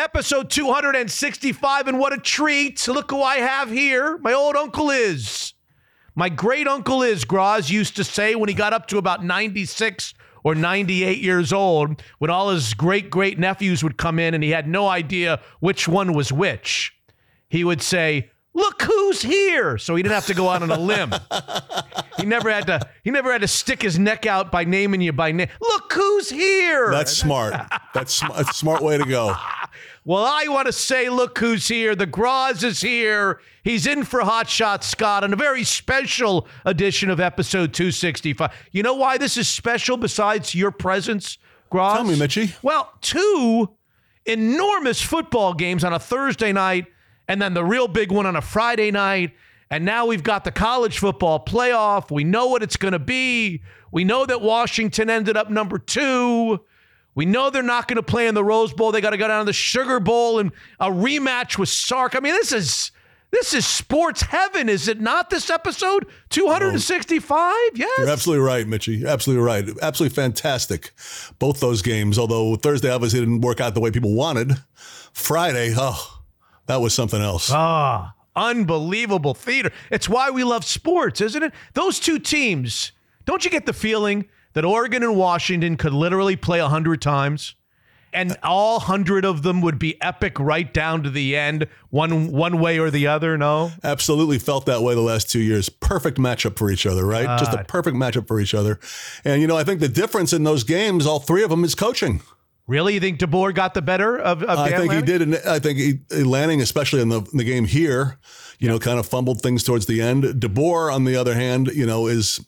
episode 265, and what a treat. Look who I have here. My old uncle is. My great uncle is, Groz used to say when he got up to about 96 or 98 years old, when all his great great nephews would come in and he had no idea which one was which, he would say, Look who's here. So he didn't have to go out on a limb. he never had to he never had to stick his neck out by naming you by name. Look who's here. That's smart. That's sm- a smart way to go. Well, I want to say, look who's here. The Groz is here. He's in for Hot Shot Scott on a very special edition of episode 265. You know why this is special besides your presence, Groz? Tell me, Mitchie. Well, two enormous football games on a Thursday night and then the real big one on a Friday night. And now we've got the college football playoff. We know what it's going to be. We know that Washington ended up number two. We know they're not going to play in the Rose Bowl. They got to go down to the Sugar Bowl and a rematch with Sark. I mean, this is this is sports heaven, is it not? This episode 265. Yes, You're absolutely right, Mitchie. You're absolutely right. Absolutely fantastic. Both those games, although Thursday obviously didn't work out the way people wanted. Friday, oh, that was something else. Ah, unbelievable theater. It's why we love sports, isn't it? Those two teams. Don't you get the feeling that Oregon and Washington could literally play a hundred times? and all hundred of them would be epic right down to the end, one one way or the other. No, absolutely felt that way the last two years. Perfect matchup for each other, right? God. Just a perfect matchup for each other. And you know, I think the difference in those games, all three of them, is coaching. Really, you think DeBoer got the better of? of I think Lanning? he did. And I think he, Lanning, especially in the, in the game here, you know, kind of fumbled things towards the end. DeBoer, on the other hand, you know, is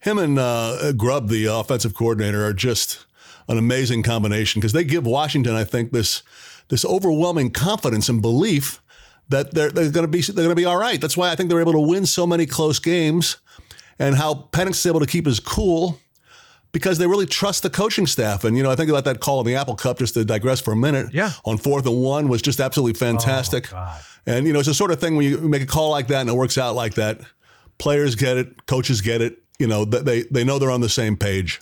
him and uh, Grubb, the offensive coordinator, are just an amazing combination because they give Washington, I think, this this overwhelming confidence and belief that they're, they're going to be they're going to be all right. That's why I think they're able to win so many close games, and how Penix is able to keep his cool because they really trust the coaching staff. And you know, I think about that call in the Apple Cup. Just to digress for a minute, yeah, on fourth and one was just absolutely fantastic. Oh, and you know, it's the sort of thing when you make a call like that and it works out like that. Players get it, coaches get it. You know, they they know they're on the same page.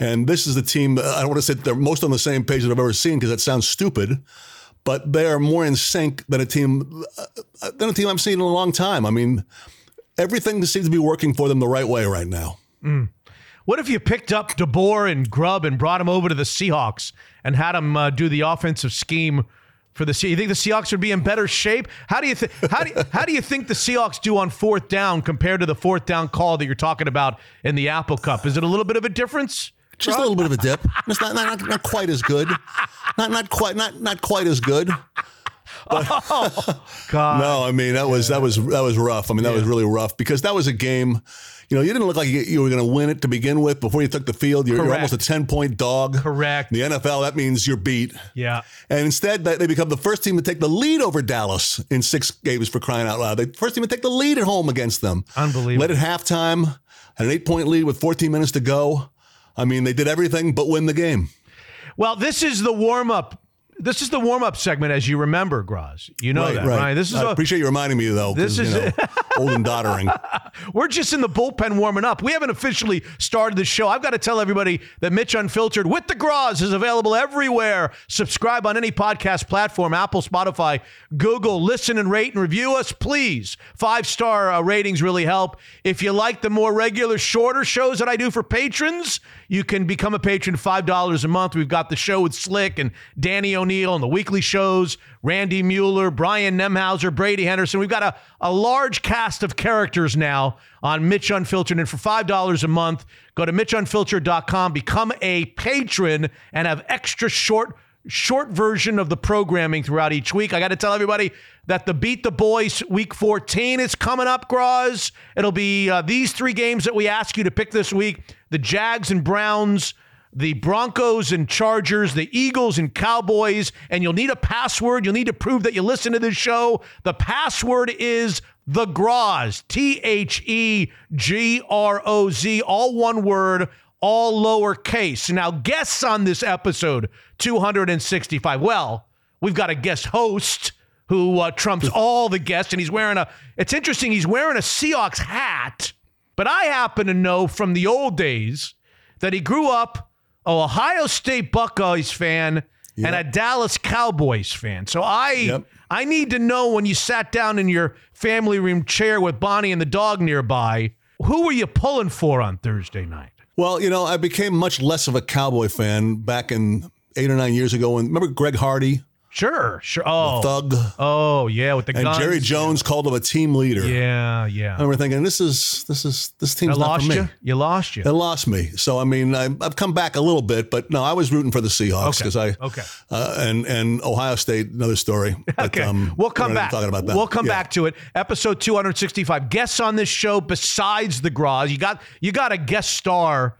And this is the team, I don't want to say they're most on the same page that I've ever seen because that sounds stupid, but they are more in sync than a team uh, than a team I've seen in a long time. I mean, everything seems to be working for them the right way right now. Mm. What if you picked up DeBoer and Grubb and brought them over to the Seahawks and had them uh, do the offensive scheme for the Seahawks? You think the Seahawks would be in better shape? How do you think? How do you, how do you think the Seahawks do on fourth down compared to the fourth down call that you're talking about in the Apple Cup? Is it a little bit of a difference? Just a little bit of a dip. It's not, not, not quite as good. Not not quite not not quite as good. But, oh, God. No, I mean that was that was that was rough. I mean that yeah. was really rough because that was a game. You know, you didn't look like you, were going to win it to begin with before you took the field. You're, you're almost a ten point dog. Correct. In the NFL, that means you're beat. Yeah. And instead, they become the first team to take the lead over Dallas in six games for crying out loud. They first team to take the lead at home against them. Unbelievable. Led at halftime, had an eight point lead with 14 minutes to go. I mean, they did everything but win the game. Well, this is the warm up. This is the warm up segment, as you remember, Groz. You know right, that, right? right? This is. I a, appreciate you reminding me, though. This is you know, old and doddering. We're just in the bullpen warming up. We haven't officially started the show. I've got to tell everybody that Mitch Unfiltered with the Groz is available everywhere. Subscribe on any podcast platform Apple, Spotify, Google. Listen and rate and review us, please. Five star uh, ratings really help. If you like the more regular, shorter shows that I do for patrons, you can become a patron $5 a month. We've got the show with Slick and Danny O'Neil and the weekly shows, Randy Mueller, Brian Nemhauser, Brady Henderson. We've got a, a large cast of characters now on Mitch Unfiltered. And for $5 a month, go to MitchUnfiltered.com, become a patron, and have extra short short version of the programming throughout each week. I got to tell everybody that the Beat the Boys Week 14 is coming up, Groz. It'll be uh, these three games that we ask you to pick this week the Jags and Browns, the Broncos and Chargers, the Eagles and Cowboys, and you'll need a password. You'll need to prove that you listen to this show. The password is the Groz, T H E G R O Z, all one word, all lowercase. Now, guests on this episode 265. Well, we've got a guest host who uh, trumps all the guests, and he's wearing a. It's interesting. He's wearing a Seahawks hat, but I happen to know from the old days that he grew up a Ohio State Buckeyes fan and a Dallas Cowboys fan. So I Yep. I need to know when you sat down in your family room chair with Bonnie and the dog nearby, who were you pulling for on Thursday night? Well, you know, I became much less of a Cowboy fan back in eight or nine years ago. And remember Greg Hardy, Sure, sure. Oh, thug, oh yeah, with the and guns. Jerry Jones called him a team leader. Yeah, yeah. I remember thinking, this is this is this team's I not for me. you. You lost you. It lost me. So I mean, I, I've come back a little bit, but no, I was rooting for the Seahawks because I Okay. uh, and and Ohio State, another story. But, Okay, um, we'll come back. Talking about that. We'll come Yeah. back to it. Episode 265. Guests on this show besides the Groz. You got you got a guest star.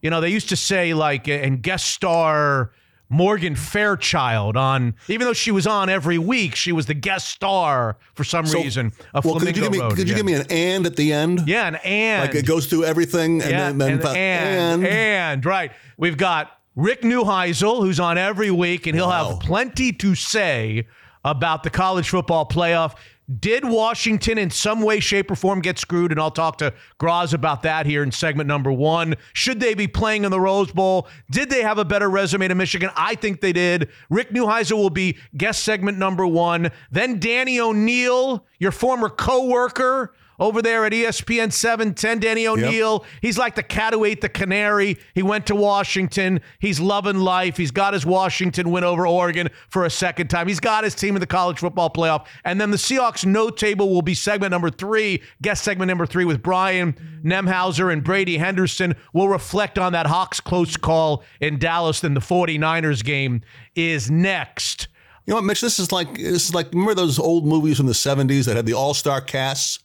You know, they used to say like and guest star Morgan Fairchild on even though she was on every week, she was the guest star for some reason of Well, could Flamingo you give me Road. could you yeah. give me an and at the end? Yeah, an and Like it goes through everything, and yeah, then, then and, fa- and, and, right. We've got Rick Neuheisel, who's on every week, and he'll Wow. have plenty to say about the college football playoff. Did Washington in some way, shape, or form get screwed? And I'll talk to Groz about that here in segment number one. Should they be playing in the Rose Bowl? Did they have a better resume to Michigan? I think they did. Rick Neuheisel will be guest segment number one. Then Danny O'Neil, your former co-worker over there at ESPN 710, Danny O'Neil. He's like the cat who ate the canary. He went to Washington. He's loving life. He's got his Washington win over Oregon for a second time. He's got his team in the college football playoff. And then the Seahawks note table will be segment number three, guest segment number three with Brian Nemhauser and Brady Henderson. We'll reflect on that Hawks close call in Dallas in the 49ers game is next. You know what, Mitch? This is like this is like remember those old movies from the '70s that had the all-star casts,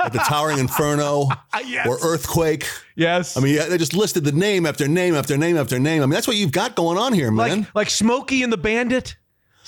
like the Towering Inferno ah, Yes. or Earthquake. Yes. I mean, they just listed the name after name after name after name. I mean, that's what you've got going on here, man. like like Smokey and the Bandit?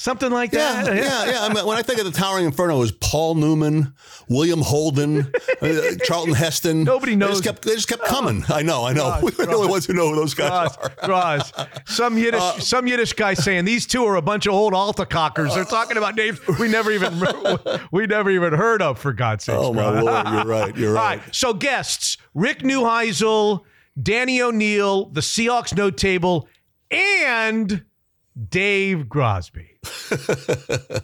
Something like yeah, that. yeah, yeah. I mean, when I think of the Towering Inferno, it was Paul Newman, William Holden, uh, Charlton Heston. Nobody They knows. just kept, they just kept coming. I know, I know. We're the only ones who know who those guys Gross, are. gross. Some Yiddish, Uh, some Yiddish guy saying these two are a bunch of old alta cockers. They're talking about names we never even we never even heard of. For God's sake! Oh my lord, you're right. You're All right. right. So guests: Rick Neuheisel, Danny O'Neil, the Seahawks note table, and Dave Grosby.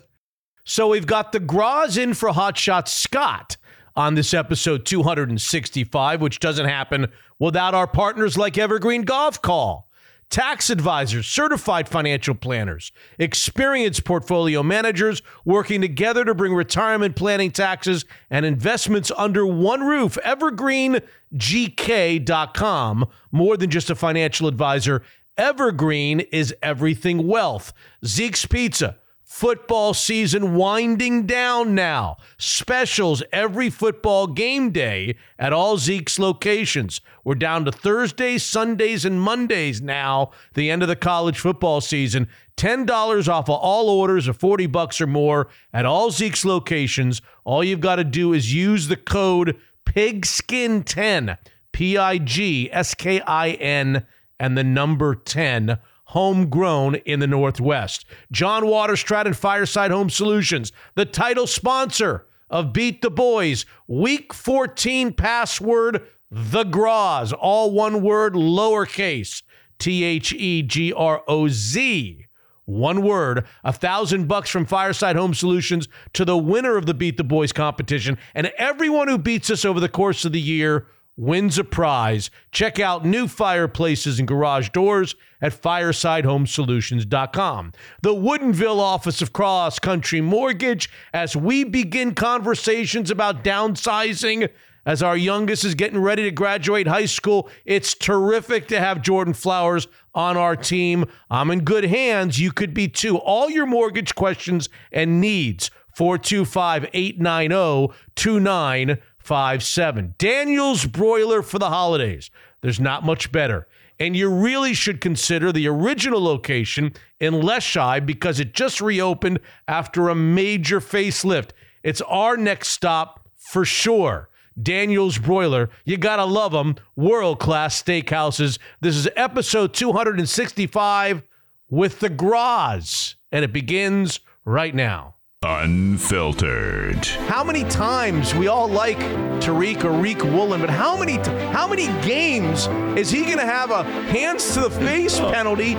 so we've got the Groz in for Hotshot Scott on this episode 265, which doesn't happen without our partners like Evergreen Gavekal. Tax advisors, certified financial planners, experienced portfolio managers working together to bring retirement planning, taxes, and investments under one roof. EvergreenGK.com. More than just a financial advisor, Evergreen is everything wealth. Zeke's Pizza. Football season winding down now. Specials every football game day at all Zeke's locations. We're down to Thursdays, Sundays, and Mondays now, the end of the college football season. $10 off of all orders of 40 bucks or more at all Zeke's locations. All you've got to do is use the code PIGSKIN10, P I G S K I N, and the number 10 homegrown in the Northwest. John Waterstrat and Fireside Home Solutions, the title sponsor of Beat the Boys. Week 14 password, the Groz, all one word, lowercase, T H E G R O Z. One word, a thousand bucks from Fireside Home Solutions to the winner of the Beat the Boys competition. And everyone who beats us over the course of the year wins a prize. Check out new fireplaces and garage doors at firesidehomesolutions.com. The Woodinville office of Cross Country Mortgage as we begin conversations about downsizing. As our youngest is getting ready to graduate high school, it's terrific to have Jordan Flowers on our team. I'm in good hands. You could be too. All your mortgage questions and needs 425 890 2957. Daniel's Broiler for the holidays. There's not much better. And you really should consider the original location in Leschi because it just reopened after a major facelift. It's our next stop for sure. Daniel's Broiler. You got to love them. World class steakhouses. This is episode 265 with the Groz, and it begins right now. Unfiltered. How many times we all like Tariq or Riq Woolen, but how many t- how many games is he going to have a hands to the face oh. penalty,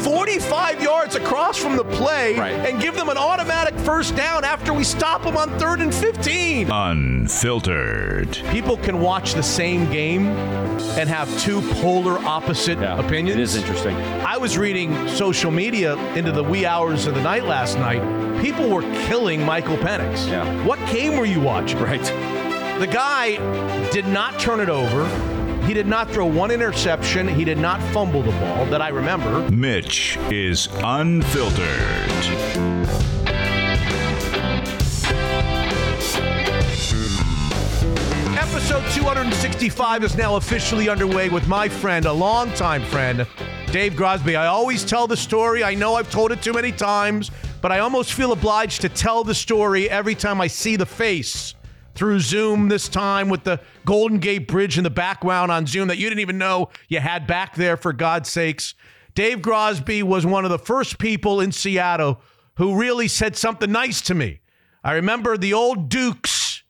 45 yards across from the play, Right. and give them an automatic first down after we stop them on third and 15? Unfiltered. People can watch the same game and have two polar opposite opinions. It is interesting. I was reading social media into the wee hours of the night last night. People were killing Michael Penix. Yeah. What game were you watching? Right. The guy did not turn it over. He did not throw one interception. He did not fumble the ball that I remember. Mitch is unfiltered. Episode 265 is now officially underway with my friend, a longtime friend, Dave Grosby. I always tell the story. I know I've told it too many times, but I almost feel obliged to tell the story every time I see the face through Zoom this time with the Golden Gate Bridge in the background on Zoom that you didn't even know you had back there, for God's sakes. Dave Grosby was one of the first people in Seattle who really said something nice to me. I remember the old Dukes.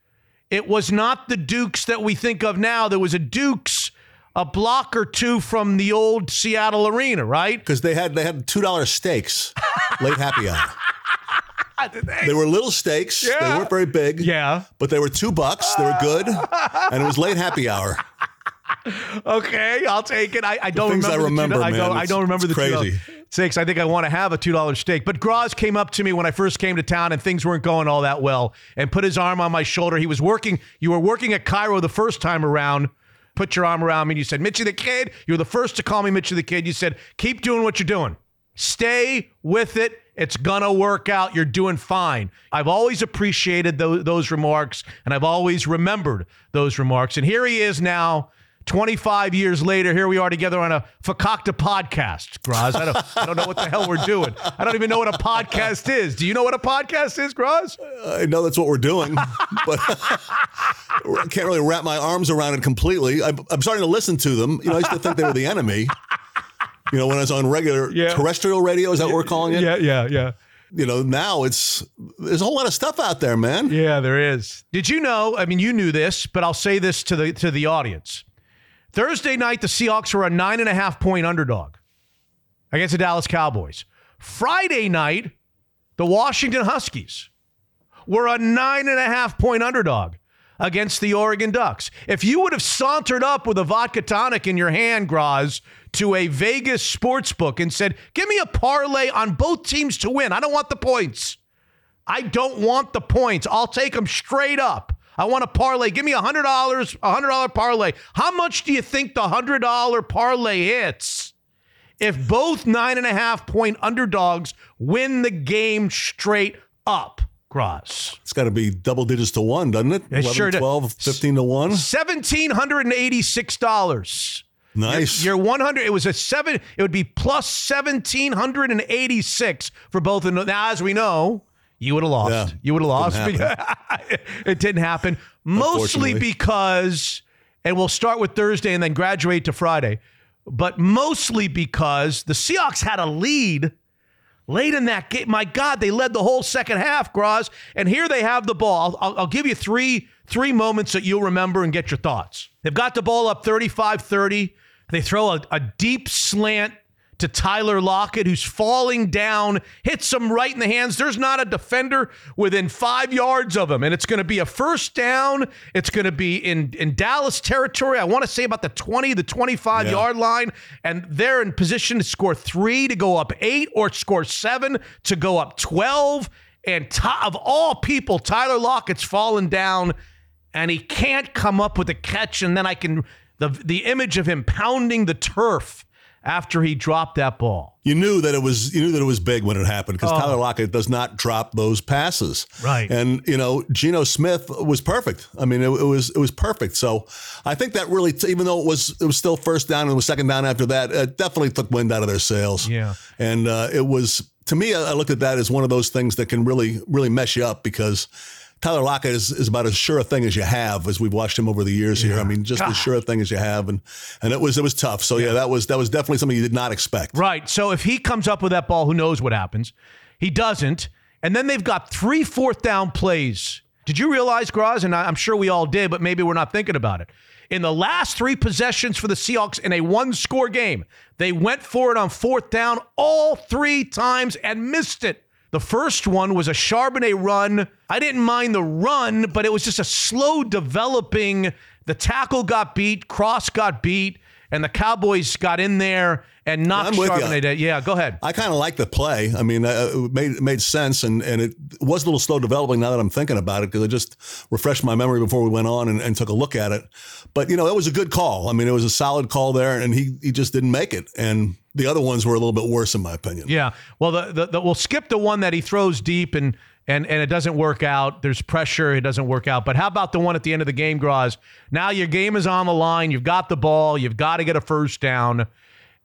It was not the Dukes that we think of now. There was a Dukes a block or two from the old Seattle arena, right? because they had they had two dollar steaks late happy hour. They were little steaks. They weren't very big. Yeah. But they were two bucks. They were good, and it was late happy hour. Okay, I'll take it. I, I don't things I remember. the remember, two, I don't. I don't remember the crazy. six. I think I want to have a two dollar steak. But Groz came up to me when I first came to town, and things weren't going all that well, and put his arm on my shoulder. He was working. You were working at KIRO the first time around. Put your arm around me, and you said, "Mitchy the kid." You were the first to call me Mitchy the kid. You said, "Keep doing what you're doing. Stay with it." It's gonna work out. You're doing fine. I've always appreciated those remarks, and I've always remembered those remarks. And here he is now, 25 years later. Here we are together on a Fakakta podcast, Groz. I don't, I don't know what the hell we're doing. I don't even know what a podcast is. Do you know what a podcast is, Groz? I know that's what we're doing, but I can't really wrap my arms around it completely. I'm, I'm starting to listen to them. You know, I used to think they were the enemy. You know, when I was on regular Yeah. terrestrial radio, is that what we're calling it? Yeah, yeah, yeah. You know, now it's there's a whole lot of stuff out there, man. Yeah, there is. Did you know? I mean, you knew this, but I'll say this to the to the audience. Thursday night, the Seahawks were a nine and a half point underdog against the Dallas Cowboys. Friday night, the Washington Huskies were a nine and a half point underdog against the Oregon Ducks. If you would have sauntered up with a vodka tonic in your hand, Groz, to a Vegas sports book and said, Give me a parlay on both teams to win. I don't want the points. I don't want the points. I'll take them straight up. I want a parlay. Give me a hundred dollars, a hundred dollar parlay. How much do you think the hundred dollar parlay hits if both nine and a half point underdogs win the game straight up? Groz. It's got to be double digits to one, doesn't it? It sure does. 12, 15 to one. Seventeen hundred and eighty-six dollars. Nice. You're 100. It was a seven. It would be plus 1786 for both. of them. Now, as we know, you would have lost. Yeah. you would have lost. Didn't it didn't happen. Mostly because, and we'll start with Thursday and then graduate to Friday, but mostly because the Seahawks had a lead late in that game. My God, they led the whole second half, Groz. And here they have the ball. I'll, I'll give you three three moments that you'll remember and get your thoughts. They've got the ball up 35-30. They throw a, a deep slant to Tyler Lockett, who's falling down, hits him right in the hands. There's not a defender within five yards of him. And it's going to be a first down. It's going to be in, in Dallas territory. I want to say about the 20, the 25 Yeah. yard line. And they're in position to score three to go up eight or score seven to go up 12. And of all people, Tyler Lockett's fallen down and he can't come up with a catch. And then I can, the, the image of him pounding the turf after he dropped that ball. You knew that it was you knew that it was big when it happened because Tyler Lockett does not drop those passes. Oh. Right. And you know, Geno Smith was perfect. I mean, it, it was it was perfect. So I think that really, even though it was it was still first down and it was second down after that, it definitely took wind out of their sails. Yeah. And uh, it was to me, I I looked at that as one of those things that can really really mess you up because. Tyler Lockett is, is about as sure a thing as you have, as we've watched him over the years here. I mean, just as sure a thing as you have, and and it was it was tough. So yeah, that was that was definitely something you did not expect. Right. So if he comes up with that ball, who knows what happens? He doesn't. And then they've got three fourth down plays. Did you realize, Groz? And I'm sure we all did, but maybe we're not thinking about it. In the last three possessions for the Seahawks in a one score game, they went for it on fourth down all three times and missed it. The first one was a Charbonnet run. I didn't mind the run, but it was just a slow developing. The tackle got beat, cross got beat, and the Cowboys got in there and knocked ya. Charbonnet. down. Yeah, go ahead. I kind of like the play. I mean, uh, it made it made sense, and, and it was a little slow developing. Now that I'm thinking about it, because I just refreshed my memory before we went on and, and took a look at it. But you know, it was a good call. I mean, it was a solid call there, and he he just didn't make it. And the other ones were a little bit worse, in my opinion. Yeah. Well, the, the, the we'll skip the one that he throws deep and and and it doesn't work out. There's pressure. It doesn't work out. But how about the one at the end of the game, Groz? Now your game is on the line. You've got the ball. You've got to get a first down,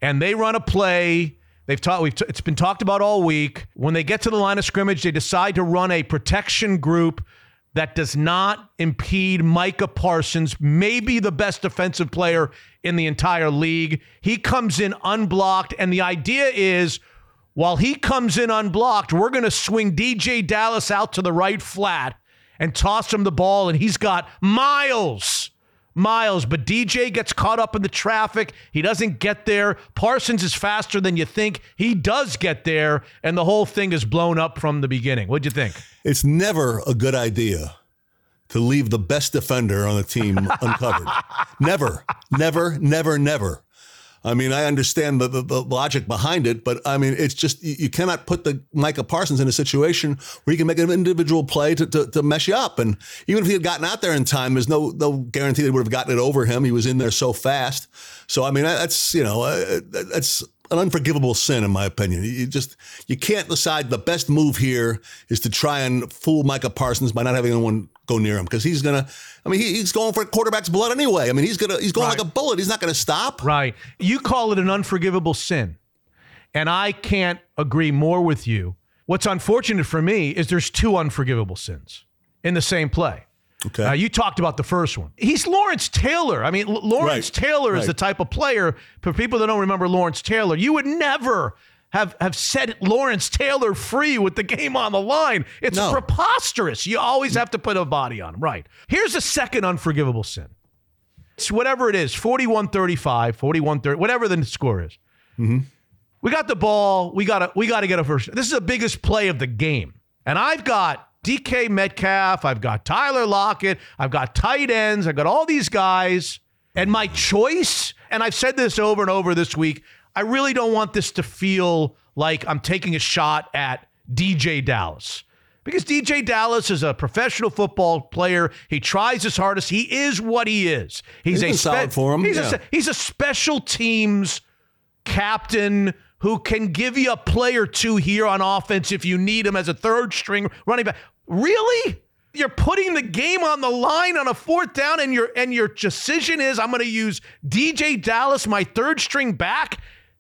and they run a play. They've taught. We've t- it's been talked about all week. When they get to the line of scrimmage, they decide to run a protection group that does not impede Micah Parsons, maybe the best defensive player in the entire league. He comes in unblocked, and the idea is while he comes in unblocked, we're going to swing DeeJay Dallas out to the right flat and toss him the ball, and he's got miles. Miles, but DJ gets caught up in the traffic. He doesn't get there. Parsons is faster than you think. He does get there, and the whole thing is blown up from the beginning. What'd you think? It's never a good idea to leave the best defender on the team uncovered. never, never, never, never. I mean, I understand the, the, the, logic behind it, but I mean, it's just you, you, cannot put the Micah Parsons in a situation where he can make an individual play to, to, to, mess you up. And even if he had gotten out there in time, there's no no guarantee they would have gotten it over him. He was in there so fast. So I mean, that's you know, uh, that's an unforgivable sin, in my opinion. You just you can't decide the best move here is to try and fool Micah Parsons by not having anyone go near him because he's gonna. I mean, he, he's going for quarterback's blood anyway. I mean, he's gonna he's going right. like a bullet. He's not gonna stop. Right. You call it an unforgivable sin, and I can't agree more with you. What's unfortunate for me is there's two unforgivable sins in the same play. Okay. Uh, you talked about the first one. He's Lawrence Taylor. I mean, L- Lawrence right. Taylor is the type of player. For people that don't remember Lawrence Taylor, you would never have have set Lawrence Taylor free with the game on the line. It's no. preposterous. You always have to put a body on him. Right. Here's a second unforgivable sin. It's whatever it is, 41-35, 41-30, whatever the score is. Mm-hmm. We got the ball. We got to we got to get a first. This is the biggest play of the game. And I've got DK Metcalf, I've got Tyler Lockett, I've got tight ends, I've got all these guys. And my choice, and I've said this over and over this week, I really don't want this to feel like I'm taking a shot at DeeJay Dallas. Because DeeJay Dallas is a professional football player. He tries his hardest. He is what he is. He's, he's a spe- solid for him. He's, yeah. a, he's a special teams captain who can give you a play or two here on offense if you need him as a third string running back. Really? You're putting the game on the line on a fourth down, and your and your decision is I'm going to use DeeJay Dallas, my third string back,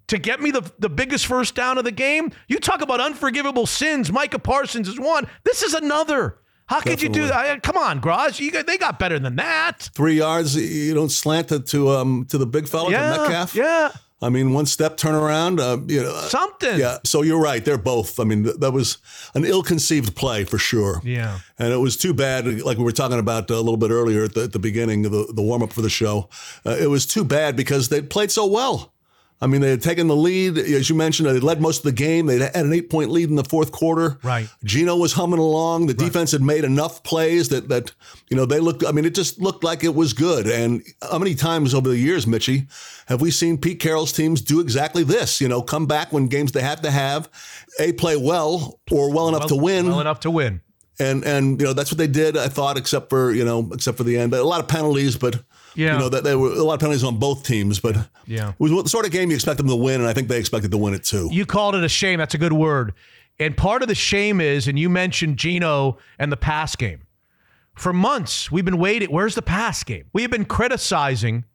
to get me the, the biggest first down of the game. You talk about unforgivable sins. Micah Parsons is one. This is another. How could you do that? Come on, Groz. You got, they got better than that. Three yards. You don't slant it to um to the big fella, yeah, to Metcalf. Yeah. I mean, one step turnaround. Uh, you know, something. Yeah. So you're right. They're both. I mean, th- that was an ill-conceived play for sure. Yeah. And it was too bad. Like we were talking about a little bit earlier at the, at the beginning of the, the warm-up for the show. Uh, it was too bad because they played so well. I mean, they had taken the lead, as you mentioned. They led most of the game. They had an eight-point lead in the fourth quarter. Right. Geno was humming along. The right. defense had made enough plays that that you know they looked. I mean, it just looked like it was good. And how many times over the years, Mitchy, have we seen Pete Carroll's teams do exactly this? You know, come back when games they have to have, a play well or well enough well, to win. Well enough to win. And and you know that's what they did. I thought, except for you know, except for the end, but a lot of penalties, but. Yeah. You know, that there were a lot of penalties on both teams, but yeah. it was the sort of game you expect them to win, and I think they expected to win it too. You called it a shame. That's a good word. And part of the shame is, and you mentioned Geno and the pass game. For months, we've been waiting. Where's the pass game? We have been criticizing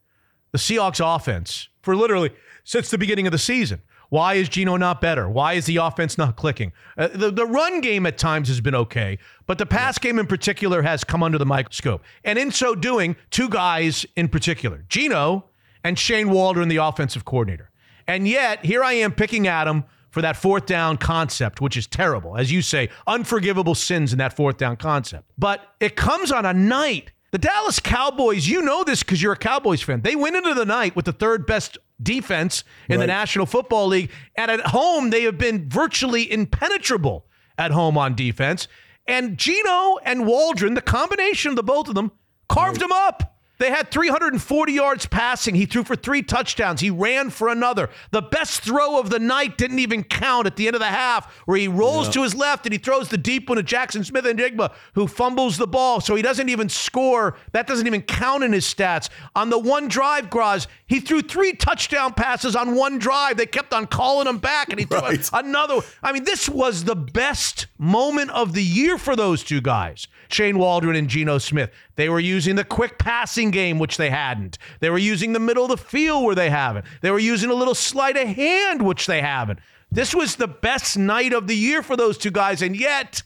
the Seahawks offense for literally since the beginning of the season. Why is Geno not better? Why is the offense not clicking? Uh, the, the run game at times has been okay, but the pass game in particular has come under the microscope. And in so doing, two guys in particular, Geno and Shane Waldron, the offensive coordinator. And yet, here I am picking at him for that fourth down concept, which is terrible. As you say, unforgivable sins in that fourth down concept. But it comes on a night. The Dallas Cowboys, you know this because you're a Cowboys fan. They went into the night with the third best defense in the National Football League. And at home, they have been virtually impenetrable at home on defense. And Geno and Waldron, the combination of the both of them, carved them up. They had 340 yards passing. He threw for three touchdowns. He ran for another. The best throw of the night didn't even count at the end of the half, where he rolls to his left and he throws the deep one to Jaxon Smith-Njigba, who fumbles the ball. So he doesn't even score. That doesn't even count in his stats. On the one drive, Graz, he threw three touchdown passes on one drive. They kept on calling him back, and he threw Right. another. I mean, this was the best moment of the year for those two guys, Shane Waldron and Geno Smith. They were using the quick passing game, which they hadn't. They were using the middle of the field where they haven't. They were using a little sleight of hand, which they haven't. This was the best night of the year for those two guys, and yet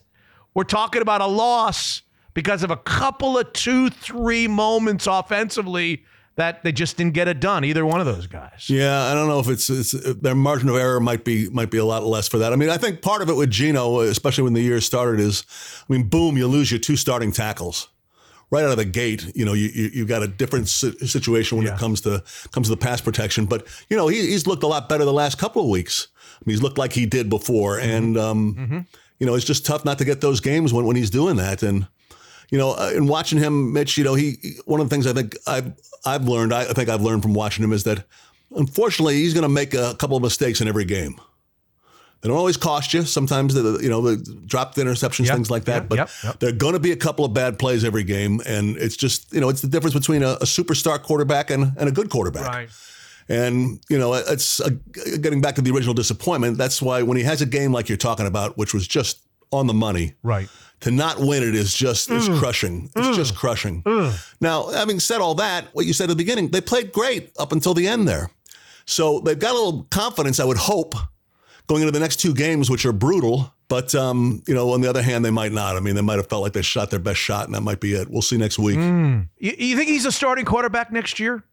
we're talking about a loss because of a couple of two, three moments offensively that they just didn't get it done. Either one of those guys. Yeah, I don't know if it's, it's their margin of error might be might be a lot less for that. I mean, I think part of it with Geno, especially when the year started, is I mean, boom, you lose your two starting tackles right out of the gate. You know, you you, you got a different si- situation when Yeah. it comes to comes to the pass protection. But you know, he, he's looked a lot better the last couple of weeks. I mean, he's looked like he did before, and um, you know, it's just tough not to get those games when when he's doing that and you know, uh, in watching him, Mitch, you know, he he- one of the things I think I've I've learned, I, I think I've learned from watching him is that unfortunately he's going to make a couple of mistakes in every game. They don't always cost you. Sometimes the the- you know the dropped interceptions, Yep, things like that. yep, but yep, yep. there are going to be a couple of bad plays every game, and it's just you know it's the difference between a, a superstar quarterback and, and a good quarterback. Right. And you know, it's uh getting back to the original disappointment. That's why when he has a game like you're talking about, which was just on the money, Right. to not win it is just is Mm. crushing. It's just crushing. Now, having said all that, what you said at the beginning, they played great up until the end there. So they've got a little confidence, I would hope, going into the next two games, which are brutal. But um, you know, on the other hand, they might not. I mean, they might have felt like they shot their best shot, and that might be it. We'll see next week. You, you think he's a starting quarterback next year,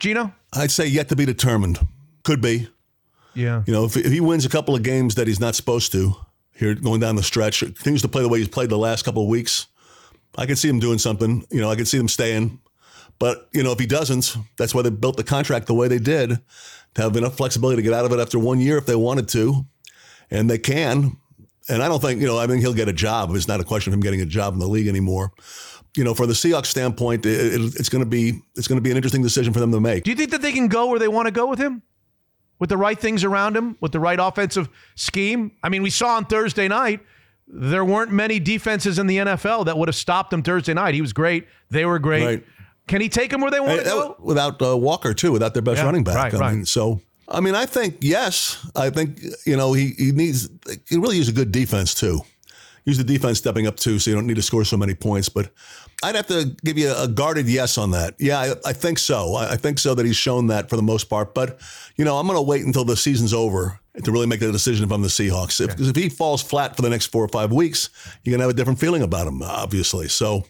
Geno? I'd say yet to be determined. Could be. Yeah. You know, if, if he wins a couple of games that he's not supposed to here going down the stretch, continues to play the way he's played the last couple of weeks, I could see him doing something. You know, I could see them staying. But, you know, if he doesn't, that's why they built the contract the way they did to have enough flexibility to get out of it after one year if they wanted to. And they can. And I don't think, you know, I mean, he'll get a job. It's not a question of him getting a job in the league anymore. You know, for the Seahawks standpoint, it, it, it's going to be it's going to be an interesting decision for them to make. Do you think that they can go where they want to go with him? With the right things around him, with the right offensive scheme? I mean, we saw on Thursday night, there weren't many defenses in the NFL that would have stopped him Thursday night. He was great. They were great. Right. Can he take them where they want to go? without uh, Walker too, without their best Yeah, running back. right, I right. mean, so I mean, I think yes. I think you know he he needs he really use a good defense too. Use the defense stepping up too, so you don't need to score so many points. But I'd have to give you a guarded yes on that. Yeah, I, I think so. I, I think so that he's shown that for the most part. But you know, I'm going to wait until the season's over to really make that decision if I'm the Seahawks. If, 'cause if he falls flat for the next four or five weeks, you're going to have a different feeling about him, obviously. So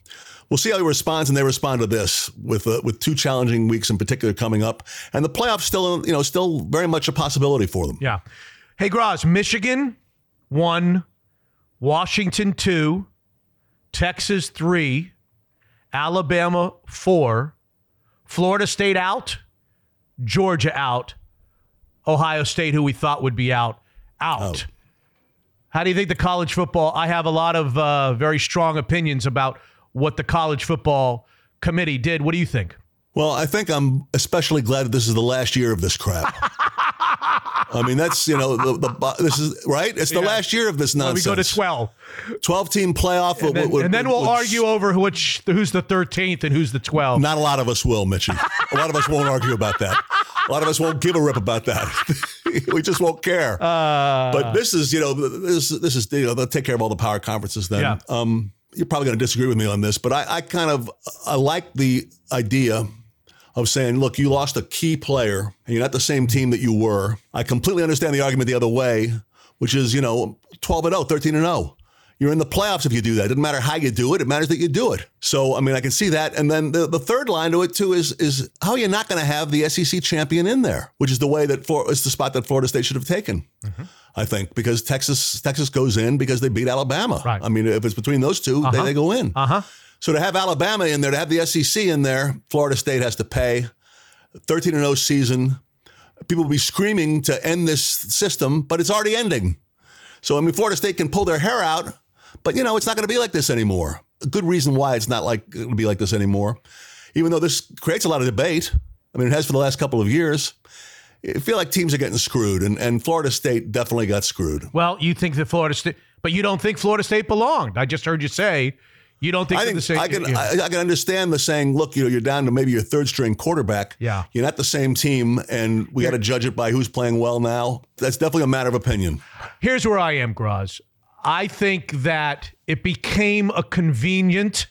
we'll see how he responds, and they respond to this with uh, with two challenging weeks in particular coming up, and the playoffs still you know still very much a possibility for them. Yeah. Hey, Groz, Michigan one, Washington two, Texas three, Alabama four, Florida State out, Georgia out, Ohio State, who we thought would be out, out. Out. How do you think the college football? I have a lot of uh, very strong opinions about what the college football committee did. What do you think? Well, I think I'm especially glad that this is the last year of this crap. I mean, that's you know the, the this is right. It's the Yeah. last year of this When we go to 12. twelve team playoff, And then, with- with- and then we'll with- argue over which who's the 13th and who's the 12th. Not a lot of us will, Mitchie. A lot of us won't argue about that. A lot of us won't give a rip about that. we just won't care. Uh, but this is, you know, this this is you know they'll take care of all the power conferences. Then, Yeah. um, you're probably going to disagree with me on this, but I, I kind of I like the idea of saying, look, you lost a key player, and you're not the same team that you were. I completely understand the argument the other way, which is, you know, 12 and 0, 13 and 0. You're in the playoffs if you do that. It doesn't matter how you do it. It matters that you do it. So, I mean, I can see that. And then the, the third line to it too is is how you're not going to have the SEC champion in there, which is the way that for is the spot that Florida State should have taken. Mm-hmm. I think because Texas Texas goes in because they beat Alabama. Right. I mean, if it's between those 2 they, they go in. Uh huh. So to have Alabama in there, to have the SEC in there, Florida State has to pay. 13 and 0 season. People will be screaming to end this system, but it's already ending. So I mean, Florida State can pull their hair out, but you know it's not going to be like this anymore. A good reason why it's not like to be like this anymore, even though this creates a lot of debate. I mean, it has for the last couple of years. I feel like teams are getting screwed, and, and Florida State definitely got screwed. Well, you think that Florida State, but you don't think Florida State belonged. I just heard you say you don't think I think the same. I can yeah. I, I can understand the saying. Look, you know, you're down to maybe your third string quarterback. Yeah. you're not the same team, and we got to judge it by who's playing well now. That's definitely a matter of opinion. Here's where I am, Groz. I think that it became a convenient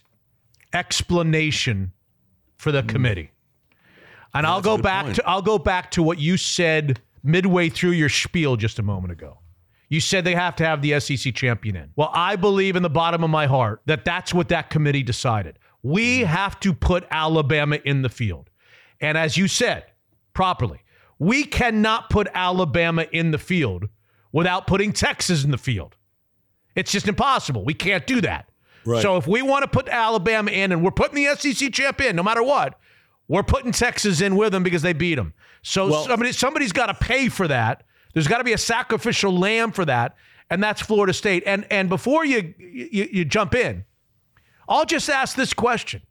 explanation for the hmm. committee. And I'll go back point. to I'll go back to what you said midway through your spiel just a moment ago. You said they have to have the SEC champion in. Well, I believe in the bottom of my heart that that's what that committee decided. We have to put Alabama in the field. And as you said properly, we cannot put Alabama in the field without putting Texas in the field. It's just impossible. We can't do that. Right. So if we want to put Alabama in and we're putting the SEC champ in, no matter what, we're putting Texas in with them because they beat them. So Well- somebody, somebody's got to pay for that. There's got to be a sacrificial lamb for that, and that's Florida State. And and before you, you you jump in, I'll just ask this question.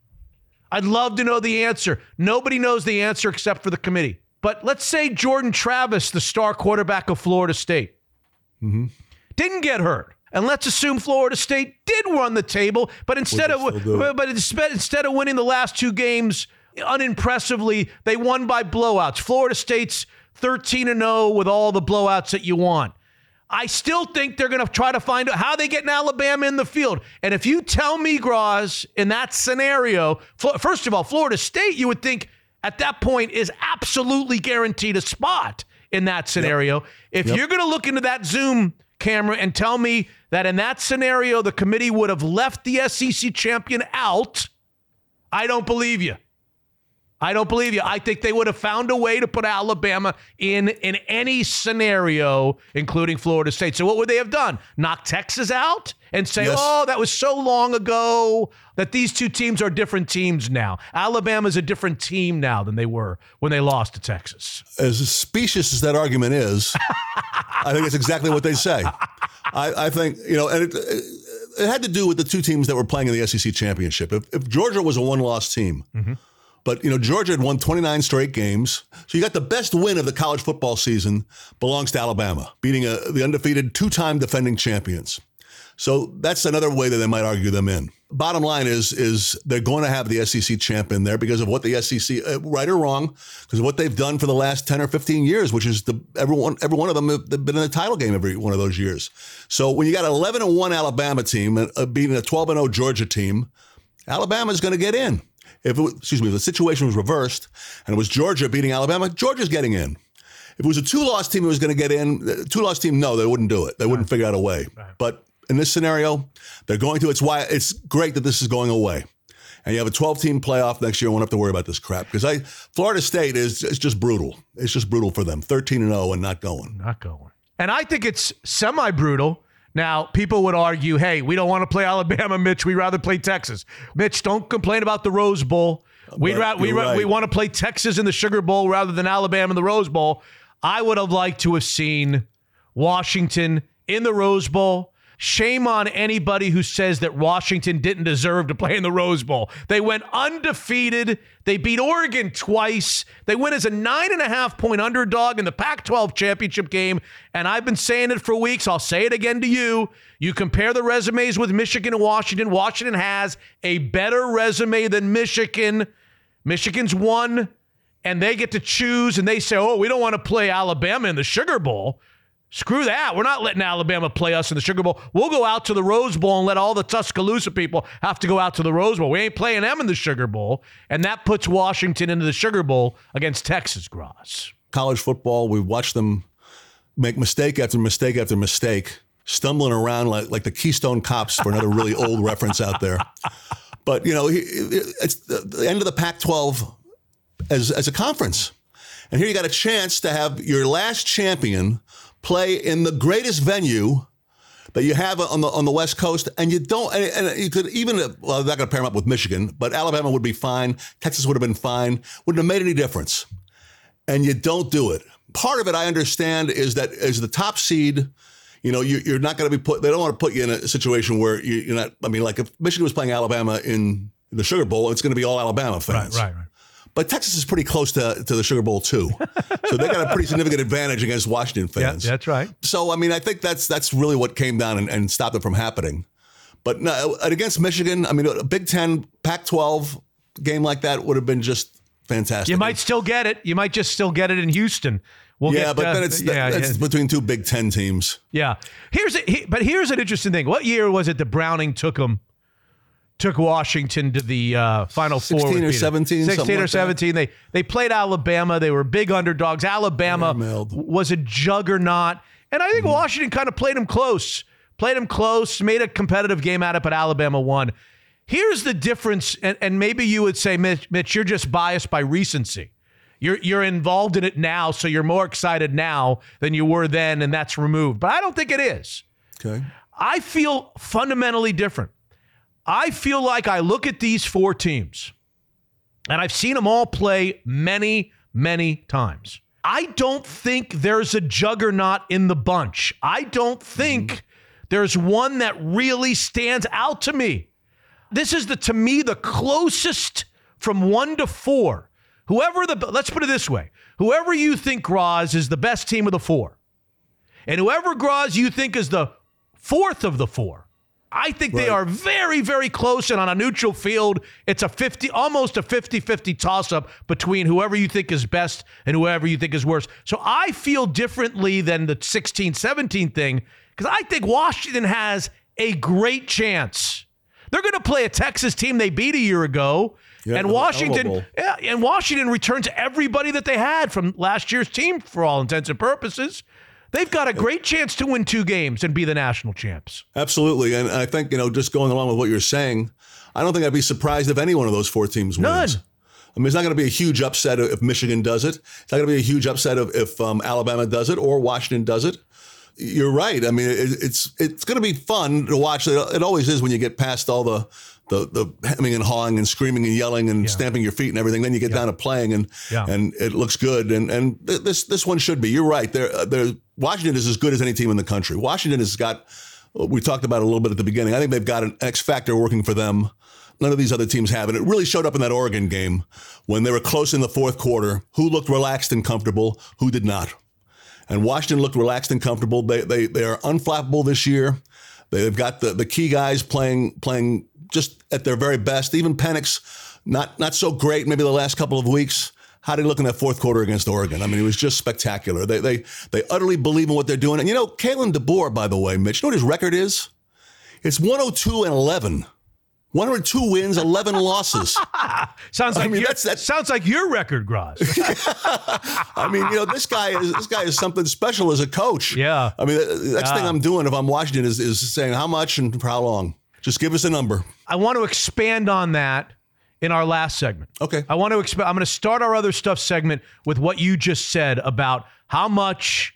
I'd love to know the answer. Nobody knows the answer except for the committee. But let's say Jordan Travis, the star quarterback of Florida State, mm-hmm. didn't get hurt. And let's assume Florida State did run the table, but instead of still do it. but inspe- instead of winning the last two games unimpressively, they won by blowouts. Florida State's 13 and 0 with all the blowouts that you want. I still think they're going to try to find out how they get Alabama in the field. And if you tell me, Groz, in that scenario, first of all, Florida State, you would think at that point is absolutely guaranteed a spot in that scenario. If you're going to look into that Zoom camera and tell me that in that scenario, the committee would have left the SEC champion out, I don't believe you. I don't believe you. I think they would have found a way to put Alabama in in any scenario, including Florida State. So what would they have done? Knock Texas out and say, Yes. "Oh, that was so long ago that these two teams are different teams now. Alabama's a different team now than they were when they lost to Texas." As specious as that argument is, I think it's exactly what they say. I, I think you know, and it, it had to do with the two teams that were playing in the SEC championship. If, if Georgia was a one-loss team. Mm-hmm. But you know Georgia had won 29 straight games, so you got the best win of the college football season belongs to Alabama, beating a, the undefeated two-time defending champions. So that's another way that they might argue them in. Bottom line is is they're going to have the SEC champ in there because of what the SEC, uh, right or wrong, because of what they've done for the last 10 or 15 years, which is the everyone every one of them have been in the title game every one of those years. So when you got an 11 and 1 Alabama team uh, beating a 12 and 0 Georgia team, Alabama's going to get in. If it excuse me, if the situation was reversed and it was Georgia beating Alabama, Georgia's getting in. If it was a two-loss team that was going to get in, two-loss team, no, they wouldn't do it. They wouldn't figure out a way. But in this scenario, they're going to. It's why it's great that this is going away. And you have a 12-team playoff next year. I won't have to worry about this crap because I Florida State is it's just brutal. It's just brutal for them. 13 and 0 and not going. Not going. And I think it's semi brutal. Now, people would argue, hey, we don't want to play Alabama, Mitch. We'd rather play Texas. Mitch, don't complain about the Rose Bowl. We'd ra- we, ra- right. we want to play Texas in the Sugar Bowl rather than Alabama in the Rose Bowl. I would have liked to have seen Washington in the Rose Bowl. Shame on anybody who says that Washington didn't deserve to play in the Rose Bowl. They went undefeated. They beat Oregon twice. They went as a nine and a half point underdog in the Pac 12 championship game. And I've been saying it for weeks. I'll say it again to you. You compare the resumes with Michigan and Washington. Washington has a better resume than Michigan. Michigan's won and they get to choose and they say, oh, we don't want to play Alabama in the Sugar Bowl. Screw that. We're not letting Alabama play us in the Sugar Bowl. We'll go out to the Rose Bowl and let all the Tuscaloosa people have to go out to the Rose Bowl. We ain't playing them in the Sugar Bowl. And that puts Washington into the Sugar Bowl against Texas Groz. College football, we watch them make mistake after mistake after mistake. stumbling around like, like the Keystone Cops for another really old reference out there. But, you know, it's the end of the Pac 12 as, as a conference. And here you got a chance to have your last champion play in the greatest venue that you have on the on the West Coast, and you don't. And, and you could even well, I'm not going to pair them up with Michigan, but Alabama would be fine. Texas would have been fine. Wouldn't have made any difference. And you don't do it. Part of it, I understand, is that as the top seed, you know, you, are not going to be put. They don't want to put you in a situation where you, are not. I mean, like if Michigan was playing Alabama in the Sugar Bowl, it's going to be all Alabama fans. Right, right, right. But Texas is pretty close to, to the Sugar Bowl too, so they got a pretty significant advantage against Washington fans. Yeah, that's right. So I mean, I think that's that's really what came down and, and stopped it from happening. But no, against Michigan, I mean, a Big Ten, Pac-12 game like that would have been just fantastic. You might still get it. You might just still get it in Houston. We'll yeah, get, but uh, then it's, yeah, it's yeah. between two Big Ten teams. Yeah. Here's a, he, but here's an interesting thing. What year was it that Browning took them took Washington to the uh, Final 16 Four. 16 or 17. 16 or like 17. That. They they played Alabama. They were big underdogs. Alabama was a juggernaut. And I think mm Washington kind of played them close. Played them close, made a competitive game out of it, but Alabama won. Here's the difference, and, and maybe you would say, Mitch, Mitch, you're just biased by recency. You're you're involved in it now, so you're more excited now than you were then, and that's removed. But I don't think it is. Okay. I feel fundamentally different. I feel like I look at these four teams, and I've seen them all play many, many times. I don't think there's a juggernaut in the bunch. I don't think mm-hmm. there's one that really stands out to me. This is the to me the closest from 1 to 4. Whoever the let's put it this way. Whoever you think Groz is the best team of the 4. And whoever Groz you think is the fourth of the 4 I think right. they are very, very close. And on a neutral field, it's a 50, almost a 50 50 toss up between whoever you think is best and whoever you think is worse. So I feel differently than the 16 17 thing because I think Washington has a great chance. They're going to play a Texas team they beat a year ago. Yeah, and Washington, yeah, and Washington returns everybody that they had from last year's team for all intents and purposes. They've got a great chance to win two games and be the national champs. Absolutely. And I think, you know, just going along with what you're saying, I don't think I'd be surprised if any one of those four teams wins. None. I mean, it's not going to be a huge upset if Michigan does it. It's not going to be a huge upset if, if um, Alabama does it or Washington does it. You're right. I mean, it, it's it's going to be fun to watch. It always is when you get past all the the the hemming and hawing and screaming and yelling and yeah. stamping your feet and everything. Then you get yeah. down to playing and yeah. and it looks good. And and this this one should be. You're right. There uh, there Washington is as good as any team in the country. Washington has got. We talked about a little bit at the beginning. I think they've got an X factor working for them. None of these other teams have, and it really showed up in that Oregon game when they were close in the fourth quarter. Who looked relaxed and comfortable? Who did not? And Washington looked relaxed and comfortable. They they they are unflappable this year. They've got the the key guys playing playing just at their very best. Even Penix, not not so great. Maybe the last couple of weeks. How did he look in that fourth quarter against Oregon? I mean, it was just spectacular. They they they utterly believe in what they're doing. And you know, Kalen DeBoer, by the way, Mitch, you know what his record is? It's 102 and 11. 102 wins, 11 losses. sounds like I mean, that's, that sounds like your record, Groz. I mean, you know, this guy is this guy is something special as a coach. Yeah. I mean, the next yeah. thing ah. I'm doing if I'm Washington is is saying how much and for how long. Just give us a number. I want to expand on that in our last segment. Okay. I want to expand. I'm going to start our other stuff segment with what you just said about how much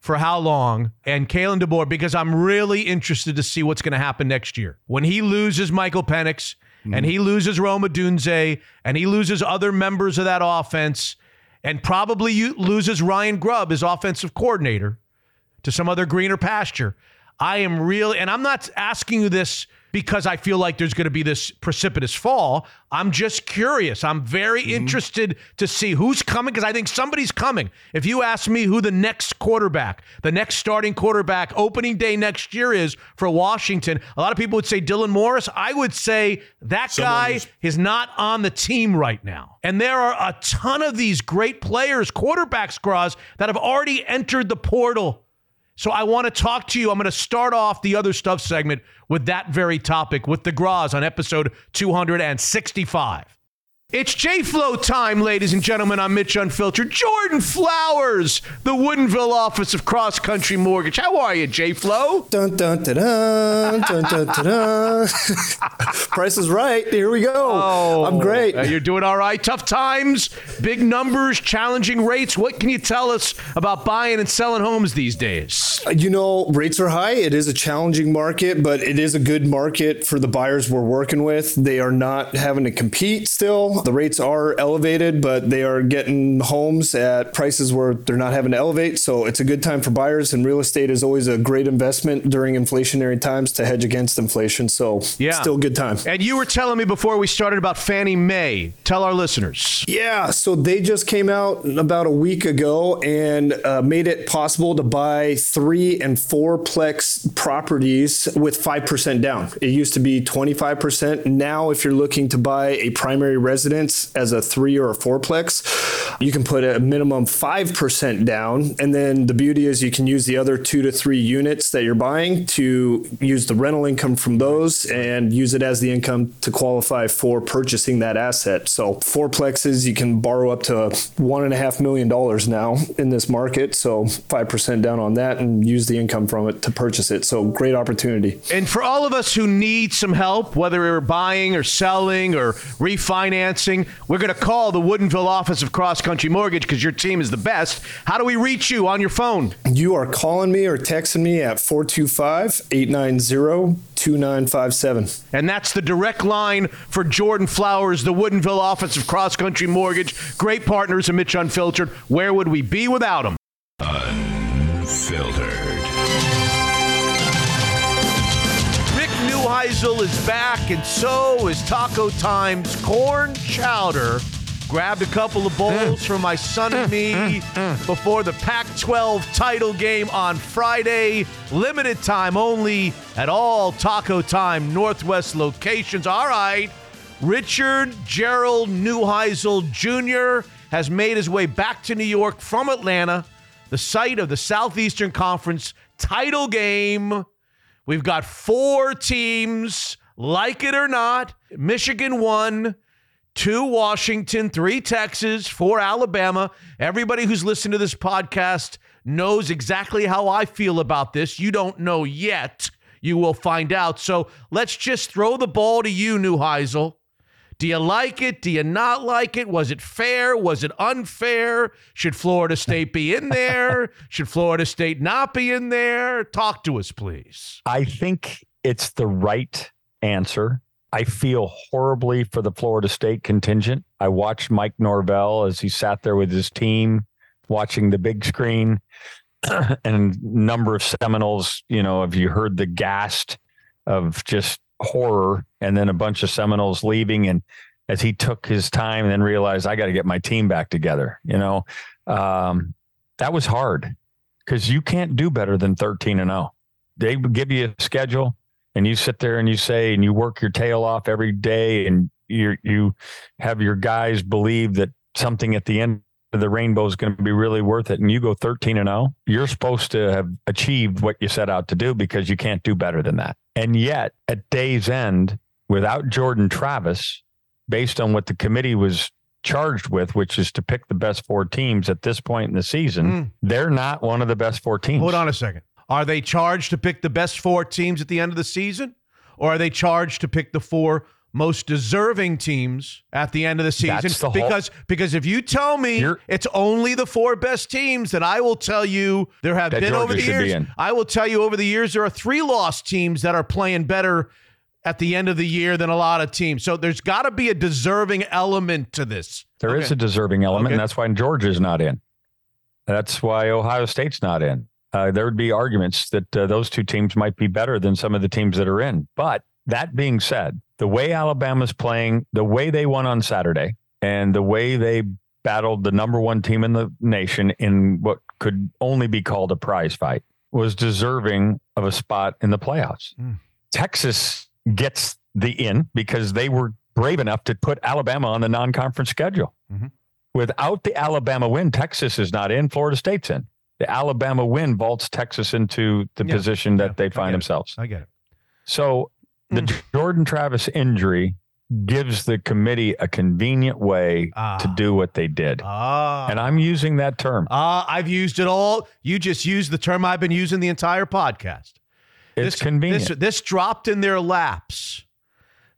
for how long and Kalen DeBoer because I'm really interested to see what's going to happen next year when he loses Michael Penix mm-hmm. and he loses Rome Odunze and he loses other members of that offense and probably loses Ryan Grubb as offensive coordinator to some other greener pasture. I am real, and I'm not asking you this because I feel like there's going to be this precipitous fall. I'm just curious. I'm very mm-hmm. interested to see who's coming because I think somebody's coming. If you ask me who the next quarterback, the next starting quarterback opening day next year is for Washington, a lot of people would say Dylan Morris. I would say that Someone guy is-, is not on the team right now. And there are a ton of these great players, quarterbacks, Groz, that have already entered the portal so I want to talk to you. I'm going to start off the other stuff segment with that very topic with the Groz on episode 265. It's J Flow time, ladies and gentlemen. I'm Mitch Unfiltered. Jordan Flowers, the Woodinville office of Cross Country Mortgage. How are you, J Flow? Dun dun dun dun dun dun dun. dun. Price is right. Here we go. Oh, I'm great. Uh, you're doing all right. Tough times, big numbers, challenging rates. What can you tell us about buying and selling homes these days? You know, rates are high. It is a challenging market, but it is a good market for the buyers we're working with. They are not having to compete still. The rates are elevated, but they are getting homes at prices where they're not having to elevate. So it's a good time for buyers, and real estate is always a great investment during inflationary times to hedge against inflation. So yeah. still a good time. And you were telling me before we started about Fannie Mae. Tell our listeners. Yeah, so they just came out about a week ago and uh, made it possible to buy three and four plex properties with 5% down. It used to be 25%. Now, if you're looking to buy a primary residence, residence as a three or a fourplex, you can put a minimum 5% down. And then the beauty is you can use the other two to three units that you're buying to use the rental income from those and use it as the income to qualify for purchasing that asset. So, fourplexes, you can borrow up to $1.5 million now in this market. So, 5% down on that and use the income from it to purchase it. So, great opportunity. And for all of us who need some help, whether we're buying or selling or refinancing, financing. We're going to call the Woodinville office of Cross Country Mortgage because your team is the best. How do we reach you on your phone? You are calling me or texting me at 425 890 2957. And that's the direct line for Jordan Flowers, the Woodinville office of Cross Country Mortgage. Great partners in Mitch Unfiltered. Where would we be without them? Unfiltered. Heisel is back, and so is Taco Time's corn chowder. Grabbed a couple of bowls for my son and me before the Pac 12 title game on Friday. Limited time only at all Taco Time Northwest locations. All right. Richard Gerald Neuheisel Jr. has made his way back to New York from Atlanta, the site of the Southeastern Conference title game We've got four teams, like it or not. Michigan won, two Washington, three Texas, four Alabama. Everybody who's listened to this podcast knows exactly how I feel about this. You don't know yet. You will find out. So let's just throw the ball to you, Neuheisel. Do you like it? Do you not like it? Was it fair? Was it unfair? Should Florida State be in there? Should Florida State not be in there? Talk to us, please. I think it's the right answer. I feel horribly for the Florida State contingent. I watched Mike Norvell as he sat there with his team watching the big screen and number of Seminoles, you know, have you heard the gast of just horror and then a bunch of Seminoles leaving and as he took his time and then realized I got to get my team back together, you know, um, that was hard because you can't do better than 13 and 0. They give you a schedule and you sit there and you say, and you work your tail off every day and you, you have your guys believe that something at the end the rainbow is going to be really worth it. And you go 13 and 0, you're supposed to have achieved what you set out to do because you can't do better than that. And yet, at day's end, without Jordan Travis, based on what the committee was charged with, which is to pick the best four teams at this point in the season, mm. they're not one of the best four teams. Hold on a second. Are they charged to pick the best four teams at the end of the season? Or are they charged to pick the four most deserving teams at the end of the season the because whole, because if you tell me it's only the four best teams then I will tell you there have been Georgia over the years I will tell you over the years there are three lost teams that are playing better at the end of the year than a lot of teams. So there's got to be a deserving element to this. There okay. is a deserving element okay. and that's why Georgia's not in. That's why Ohio State's not in. Uh, there would be arguments that uh, those two teams might be better than some of the teams that are in. But that being said, the way Alabama's playing, the way they won on Saturday, and the way they battled the number one team in the nation in what could only be called a prize fight was deserving of a spot in the playoffs. Mm. Texas gets the in because they were brave enough to put Alabama on the non conference schedule. Mm-hmm. Without the Alabama win, Texas is not in, Florida State's in. The Alabama win vaults Texas into the yeah. position that yeah. they find I themselves. I get it. So the mm. Jordan Travis injury gives the committee a convenient way Ah. to do what they did. Ah. and I'm using that term. Ah, I've used it all. You just used the term I've been using the entire podcast. It's this, convenient. This, this dropped in their laps.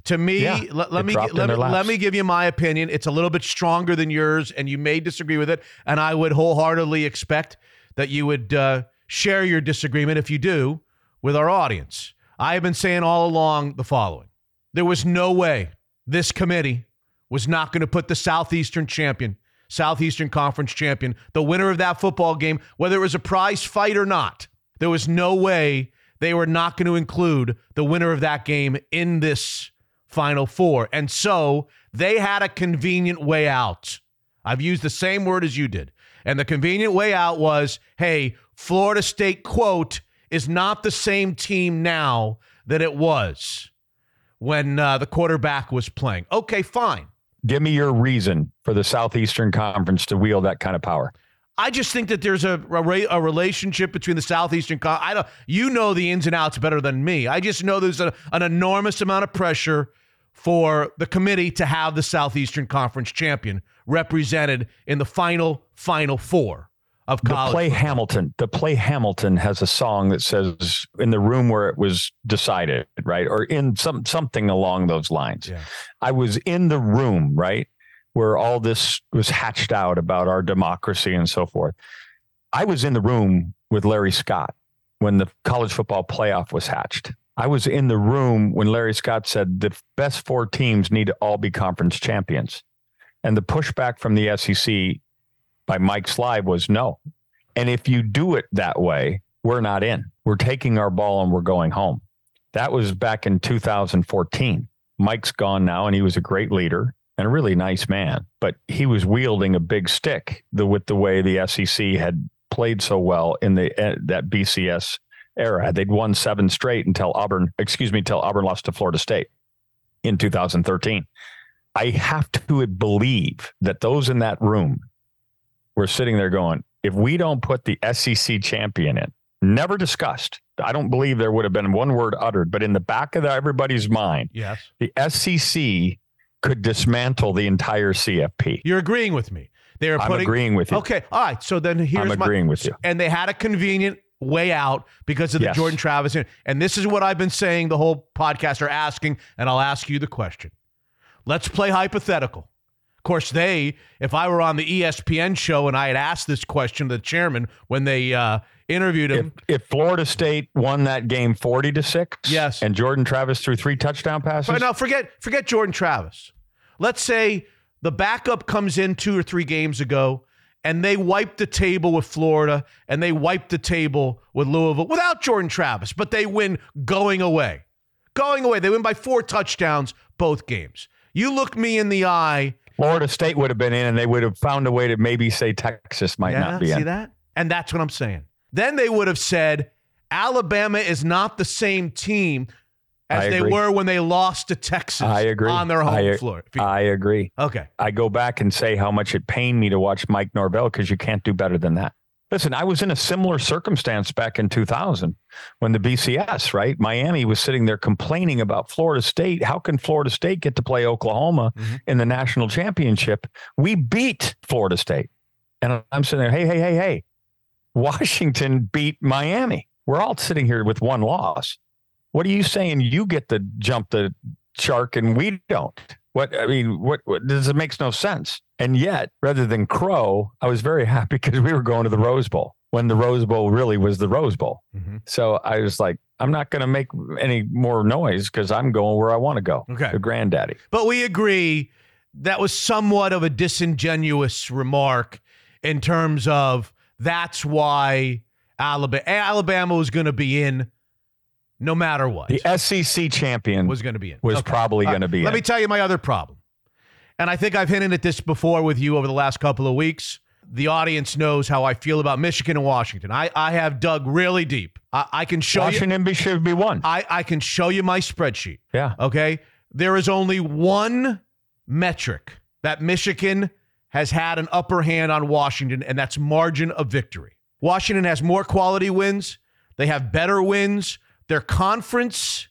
To me, Yeah, let, let me let me, let me give you my opinion. It's a little bit stronger than yours, and you may disagree with it. And I would wholeheartedly expect that you would uh, share your disagreement if you do with our audience. I have been saying all along the following: there was no way this committee was not going to put the Southeastern champion, Southeastern Conference champion, the winner of that football game, whether it was a prize fight or not. There was no way they were not going to include the winner of that game in this Final Four. And so they had a convenient way out. I've used the same word as you did. And the convenient way out was hey, Florida State, quote, is not the same team now that it was when uh, the quarterback was playing. Okay, fine. Give me your reason for the Southeastern Conference to wield that kind of power. I just think that there's a, a, a relationship between the Southeastern. Con- I don't. You know the ins and outs better than me. I just know there's a, an enormous amount of pressure for the committee to have the Southeastern Conference champion represented in the final Final Four of The college. play football. Hamilton. The play Hamilton has a song that says "in the room where it was decided," right, or in some something along those lines. Yeah. I was in the room, right, where all this was hatched out about our democracy and so forth. I was in the room with Larry Scott when the college football playoff was hatched. I was in the room when Larry Scott said the best four teams need to all be conference champions. And the pushback from the SEC by Mike Slive was no. And if you do it that way, we're not in. We're taking our ball and we're going home. That was back in 2014. Mike's gone now, and he was a great leader and a really nice man, but he was wielding a big stick the, with the way the SEC had played so well in the uh, that BCS era. They'd won seven straight until Auburn, excuse me, until Auburn lost to Florida State in 2013. I have to believe that those in that room were sitting there going, if we don't put the SEC champion in, never discussed. I don't believe there would have been one word uttered, but in the back of everybody's mind, Yes, the SEC could dismantle the entire CFP. you're agreeing with me. They were I'm putting. agreeing with you. Okay, all right. So then here's I'm my. agreeing with you. and they had a convenient way out because of the Yes. Jordan Travis. And this is what I've been saying the whole podcast are asking, and I'll ask you the question. Let's play hypothetical. Of course, they, if I were on the ESPN show and I had asked this question to the chairman when they uh, interviewed If, him, if Florida State won that game 40 to 6, Yes. and Jordan Travis threw three touchdown passes, but no, forget forget Jordan Travis. Let's say the backup comes in two or three games ago and they wipe the table with Florida and they wipe the table with Louisville without Jordan Travis, but they win going away. Going away. They win by four touchdowns both games. You look me in the eye. Florida State would have been in and they would have found a way to maybe say Texas might yeah, not be see in. that? And that's what I'm saying. Then they would have said Alabama is not the same team as I they agree. were when they lost to Texas I agree. on their home I- floor. I agree. okay. I go back and say how much it pained me to watch Mike Norvell because you can't do better than that. Listen, I was in a similar circumstance back in 2000 when the BCS, right? Miami was sitting there complaining about Florida State. How can Florida State get to play Oklahoma Mhm. in the national championship? We beat Florida State. And I'm sitting there, hey, hey, hey, hey, Washington beat Miami. We're all sitting here with one loss. What are you saying? You get to jump the shark and we don't. What I mean, what, what this it makes no sense. And yet, rather than crow, I was very happy because we were going to the Rose Bowl when the Rose Bowl really was the Rose Bowl. Mhm. So I was like, I'm not going to make any more noise because I'm going where I want to go. Okay. to granddaddy. But we agree that was somewhat of a disingenuous remark in terms of that's why Alabama Alabama was going to be in no matter what. The SEC champion was going to be in. was Okay. probably going to be. Let in. me tell you my other problem. And I think I've hinted at this before with you over the last couple of weeks. The audience knows how I feel about Michigan and Washington. I, I have dug really deep. I, I can show you Washington be- should be one. I, I can show you my spreadsheet. yeah. Okay. There is only one metric that Michigan has had an upper hand on Washington, and that's margin of victory. Washington has more quality wins, they have better wins. Their conference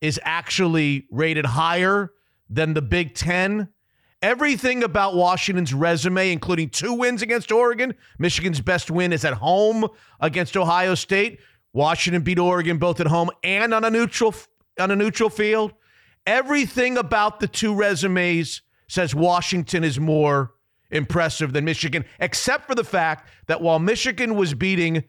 is actually rated higher than the Big Ten. Everything about Washington's resume, including two wins against Oregon, Michigan's best win is at home against Ohio State. Washington beat Oregon both at home and on a neutral on a neutral field. Everything about the two resumes says Washington is more impressive than Michigan, except for the fact that while Michigan was beating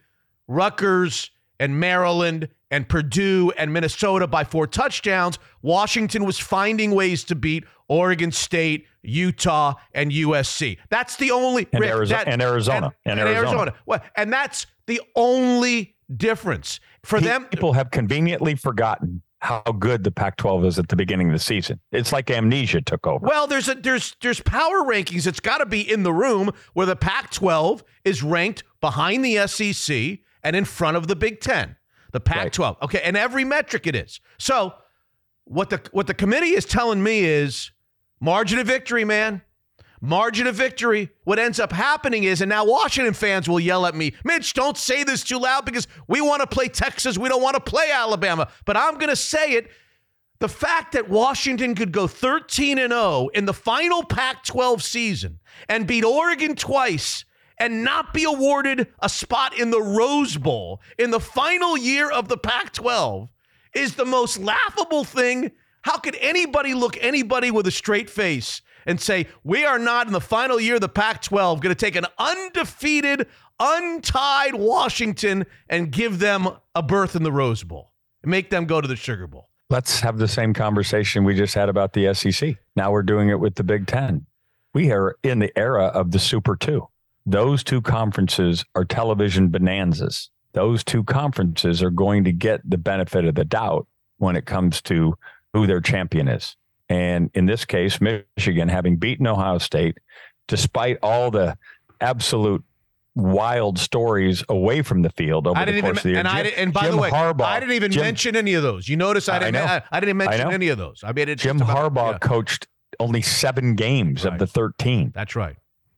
Rutgers and Maryland and Purdue and Minnesota by four touchdowns, Washington was finding ways to beat Oregon State, Utah, and USC. That's the only and, Rick, Arizo- that- and Arizona and, and Arizona. Arizona. Well, and that's the only difference for them. people have conveniently forgotten how good the Pac-12 is at the beginning of the season. It's like amnesia took over. Well, there's a there's there's power rankings. It's got to be in the room where the Pac-12 is ranked behind the SEC and in front of the Big Ten. The Pac-12. Okay, and every metric it is. So what the what the committee is telling me is margin of victory, man. Margin of victory. What ends up happening is, and now Washington fans will yell at me, Mitch, don't say this too loud because we want to play Texas. We don't want to play Alabama. But I'm going to say it. The fact that Washington could go 13 and 0 in the final Pac 12 season and beat Oregon twice and not be awarded a spot in the Rose Bowl in the final year of the Pac 12 is the most laughable thing. How could anybody look anybody with a straight face and say, we are not in the final year of the Pac 12 going to take an undefeated, untied Washington and give them a berth in the Rose Bowl and make them go to the Sugar Bowl? Let's have the same conversation we just had about the SEC. Now we're doing it with the Big Ten. We are in the era of the Super Two. Those two conferences are television bonanzas. Those two conferences are going to get the benefit of the doubt when it comes to who their champion is. And in this case, Michigan having beaten Ohio State, despite all the absolute wild stories away from the field over I the course even, of the year. and I Jim- didn't, and by Jim the way, Harbaugh, I didn't even Jim- mention any of those. You notice I I didn't. I, I didn't mention know. any of those. I mean, it's Jim about- Harbaugh yeah, coached only seven games Right. of the 13. that's right.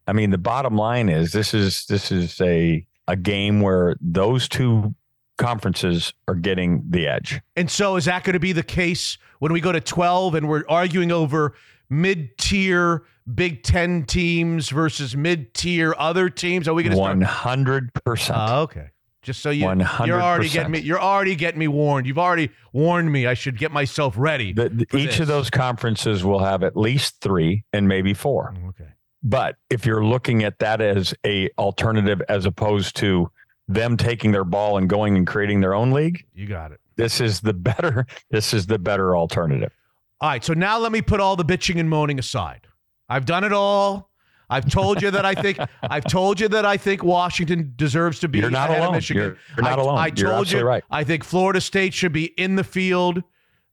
I mean, the bottom line is this is this is a a game where those two conferences are getting the edge. And so, is that going to be the case when we go to 12 and we're arguing over mid tier Big Ten teams versus mid tier other teams? Are we going to? One hundred percent. Oh, okay. Just so you, 100%. you're already getting me. You're already getting me warned. You've already warned me. I should get myself ready. The- the- Each this. of those conferences will have at least three and maybe four. Mm, okay. But if you're looking at that as a alternative as opposed to them taking their ball and going and creating their own league, You got it. this is the better. This is the better alternative. All right, so now let me put all the bitching and moaning aside. I've done it all. I've told you that I think I've told you that I think Washington deserves to be You're not alone. Michigan. You're- you're not I, alone. I told you right. I think Florida State should be in the field.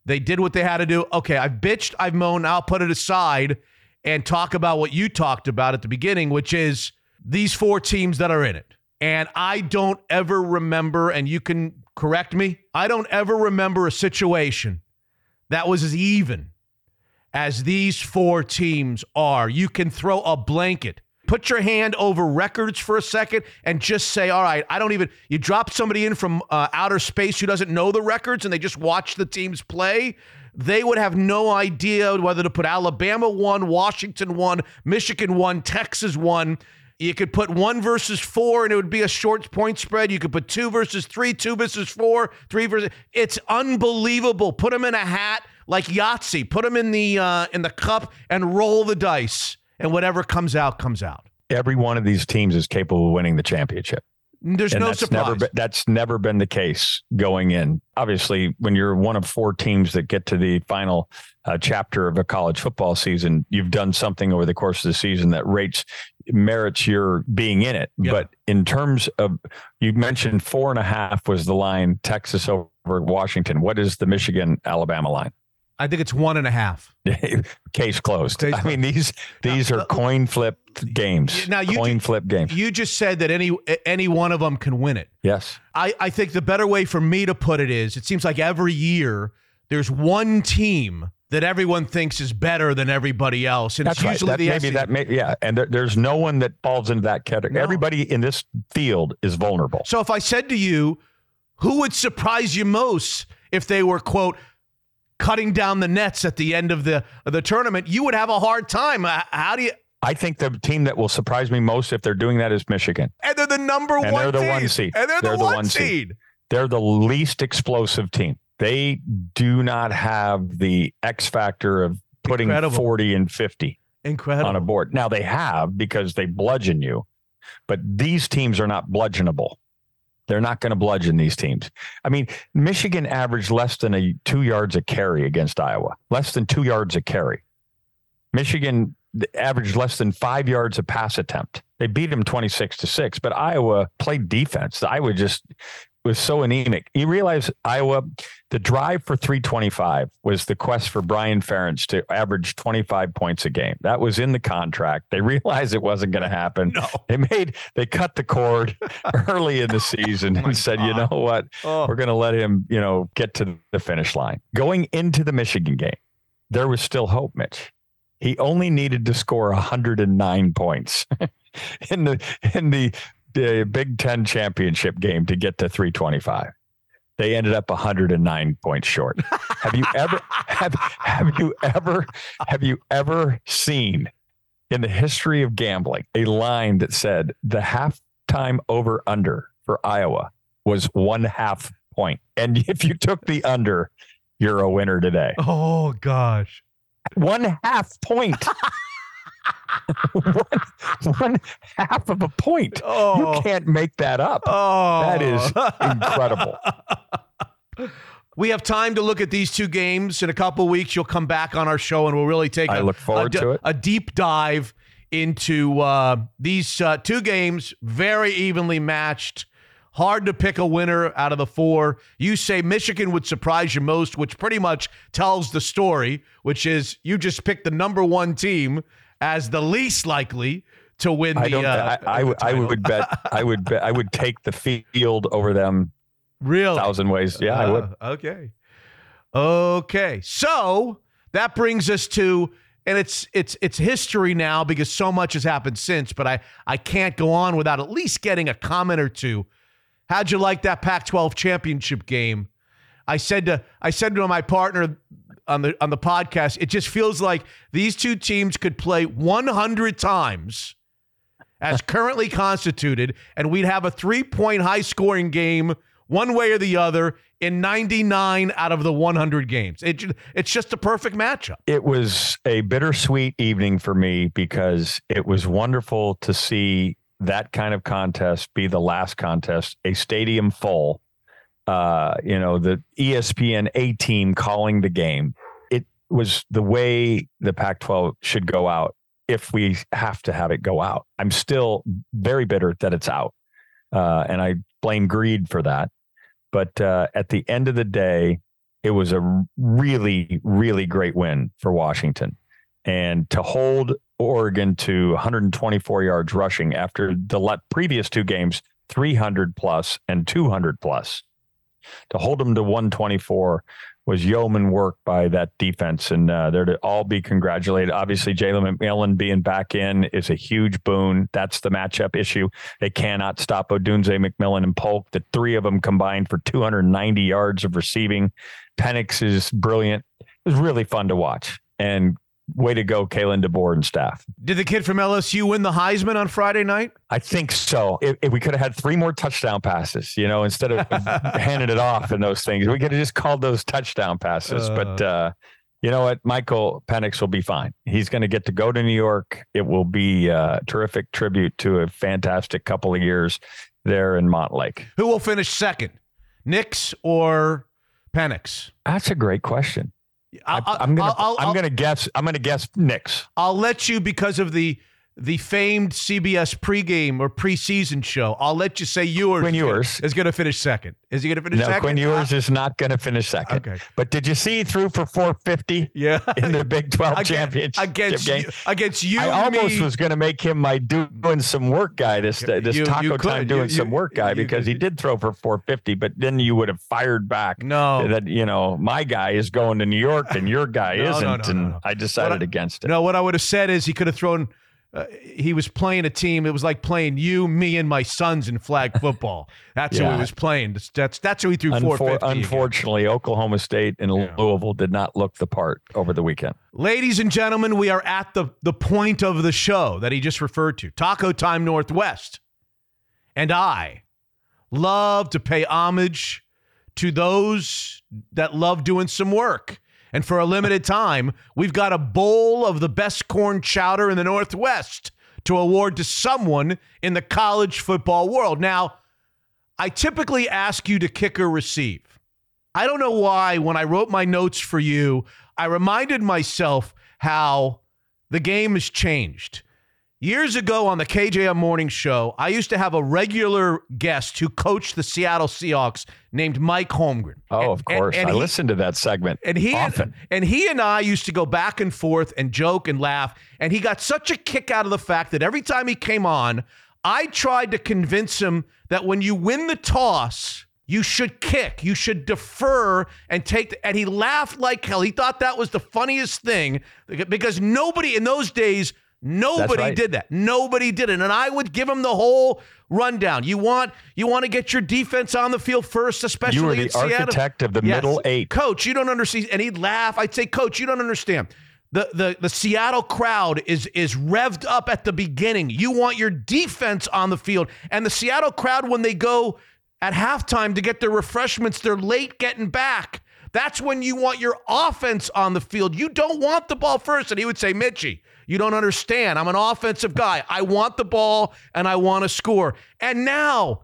They did what they had to do. Okay, I've bitched, I've moaned. I'll put it aside and talk about what you talked about at the beginning, which is these four teams that are in it. And I don't ever remember, and you can correct me, I don't ever remember a situation that was as even as these four teams are. You can throw a blanket. Put your hand over records for a second and just say, all right, I don't even. You drop somebody in from uh, outer space who doesn't know the records and they just watch the teams play. They would have no idea whether to put Alabama one, Washington one, Michigan one, Texas one. You could put one versus four and it would be a short point spread. You could put two versus three, two versus four, three versus. It's unbelievable. Put them in a hat like Yahtzee. Put them in the uh, in the cup and roll the dice, and whatever comes out comes out. Every one of these teams is capable of winning the championship. There's and no that's surprise. never been, that's never been the case going in. Obviously, when you're one of four teams that get to the final uh, chapter of a college football season, you've done something over the course of the season that rates merits your being in it. Yeah. But in terms of you mentioned four and a half was the line Texas over Washington. What is the Michigan Alabama line? I think it's one and a half. Case closed. Case I mean these these Now, are uh, coin flip games. Now, you coin ju- flip games. You just said that any any one of them can win it. yes. I, I think the better way for me to put it is it seems like every year there's one team that everyone thinks is better than everybody else. And That's it's right. usually That, the maybe SEC. that may, yeah, and there, there's no one that falls into that category. No. Everybody in this field is vulnerable. So if I said to you, who would surprise you most if they were, quote, cutting down the nets at the end of the of the tournament, you would have a hard time. Uh, How do you? I think the team that will surprise me most if they're doing that is Michigan. And they're the number And one. they're the seed. one seed. And they're, They're the, the one, one seed. seed. They're the least explosive team. They do not have the X factor of putting Incredible. 40 and 50 Incredible. on a board. Now they have because they bludgeon you, but these teams are not bludgeonable. They're not going to bludgeon these teams. I mean, Michigan averaged less than a two yards a carry against Iowa, less than two yards a carry. Michigan averaged less than five yards a pass attempt. They beat them 26 to six, but Iowa played defense. Iowa just was so anemic. You realize Iowa, the drive for 325 was the quest for Brian Ferentz to average 25 points a game. That was in the contract. They realized it wasn't going to happen. No. They made they cut the cord early in the season oh and said, you know what? Oh. We're going to let him, you know, get to the finish line. Going into the Michigan game, there was still hope, Mitch. He only needed to score 109 points in the in the, the Big 10 championship game to get to 325. They ended up 109 points short. have you ever have have you ever have you ever seen in the history of gambling a line that said the halftime over under for Iowa was one half point. And if you took the under, you're a winner today. Oh gosh. One half point. one, one half of a point. Oh. You can't make that up. Oh, That is incredible. we have time to look at these two games. In a couple weeks, you'll come back on our show and we'll really take I a, look forward a, to it. a deep dive into uh, these uh, two games, very evenly matched. Hard to pick a winner out of the four. You say Michigan would surprise you most, which pretty much tells the story, which is you just picked the number one team as the least likely to win the. I don't. uh, I, I, the would- I would bet. I would bet. I would take the field over them Real thousand ways. Yeah, I would. Uh, okay. Okay. So that brings us to and it's it's it's history now because so much has happened since, but I I can't go on without at least getting a comment or two. How'd you like that Pac-12 championship game? I said to I said to my partner on the on the podcast, it just feels like these two teams could play 100 times as currently constituted, and we'd have a three-point high-scoring game one way or the other in 99 out of the 100 games. It, it's just a perfect matchup. it was a bittersweet evening for me because it was wonderful to see that kind of contest be the last contest, a stadium full. Uh, you know, the ESPN A team calling the game. It was the way the Pac 12 should go out if we have to have it go out. I'm still very bitter that it's out. Uh, and I blame greed for that. But uh, at the end of the day, it was a really, really great win for Washington. And to hold Oregon to 124 yards rushing after the previous two games, 300 plus and 200 plus, to hold them to 124 was yeoman work by that defense. And uh, they're to all be congratulated. Obviously, Jalen McMillan being back in is a huge boon. That's the matchup issue. They cannot stop Odunze, McMillan, and Polk. The three of them combined for 290 yards of receiving. Penix is brilliant. It was really fun to watch. And way to go, Kalen DeBoer and staff. Did the kid from LSU win the Heisman on Friday night? I think so. If, if we could have had three more touchdown passes, you know, instead of handing it off and those things, we could have just called those touchdown passes. but uh, you know what? Michael Penix will be fine. He's going to get to go to New York. It will be a terrific tribute to a fantastic couple of years there in Montlake. Who will finish second, Nix or Penix? That's a great question. I, am gonna I'll, I'm I'll- gonna guess I'm gonna guess Nix. I'll let you because of the the famed CBS pregame or preseason show. I'll let you say Ewers Quinn Ewers. is going to finish second. Is he going to finish No, second? Quinn Ewers is not gonna finish second. Okay. But did you see he threw for 450 Yeah. in the Big 12 Against- championship against game? you, against you, I almost me, was going to make him my doing some work guy this this You- taco you time doing some work guy because he did throw for 450 but then you would have fired back No. that you know my guy is going to New York and your guy No, isn't no, and. I decided I- against it No, what I would have said is he could have thrown uh, he was playing a team. It was like playing you, me, and my sons in flag football. That's who he was playing. That's that's, who he threw Unfor- 450. against. unfortunately, Oklahoma State and Yeah. Louisville did not look the part over the weekend. Ladies and gentlemen, we are at the, the point of the show that he just referred to Taco Time Northwest. And I love to pay homage to those that love doing some work. And for a limited time, we've got a bowl of the best corn chowder in the Northwest to award to someone in the college football world. Now, I typically ask you to kick or receive. I don't know why, when I wrote my notes for you, I reminded myself how the game has changed. Years ago on the KJR Morning Show, I used to have a regular guest who coached the Seattle Seahawks named Mike Holmgren. Oh, And- of course. and- and I he- listened to that segment and he often. and he and I used to go back and forth and joke and laugh. And he got such a kick out of the fact that every time he came on, I tried to convince him that when you win the toss, you should kick, you should defer and take. The, and he laughed like hell. He thought that was the funniest thing because nobody in those days. Nobody right. did that. Nobody did it. And I would give him the whole rundown. You want you want to get your defense on the field first, especially You were in the Seattle. architect of the Yes. middle eight. Coach, you don't understand. And he'd laugh. I'd say, Coach, you don't understand. The, the the Seattle crowd is is revved up at the beginning. You want your defense on the field. And the Seattle crowd, when they go at halftime to get their refreshments, they're late getting back. That's when you want your offense on the field. You don't want the ball first. And he would say, Mitchie, you don't understand. I'm an offensive guy. I want the ball and I want to score. And now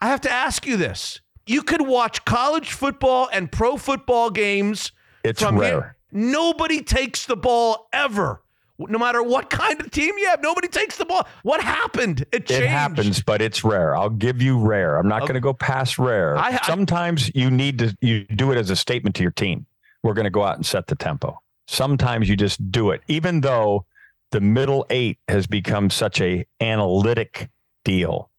I have to ask you this. You could watch college football and pro football games It's from rare. here. Nobody takes the ball ever. No matter what kind of team you have, nobody takes the ball. What happened? It changed. It happens, but it's rare. I'll give you rare. I'm not going to go past rare. I- I- Sometimes you need to you do it as a statement to your team. We're going to go out and set the tempo. Sometimes you just do it, even though the middle eight has become such a analytic deal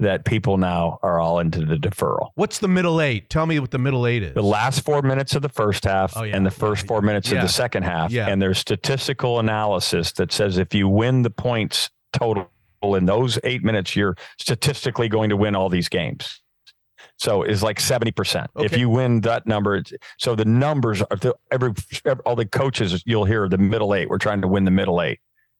that people now are all into the deferral. What's the middle eight? Tell me what the middle eight is. The last four minutes of the first half Oh, yeah. and the first four minutes Yeah. of the second half. Yeah. And there's statistical analysis that says if you win the points total in those eight minutes, you're statistically going to win all these games. So it's like 70%. If you win that number, it's, so the numbers are the, every, every, all the coaches you'll hear the middle eight. We're trying to win the middle eight.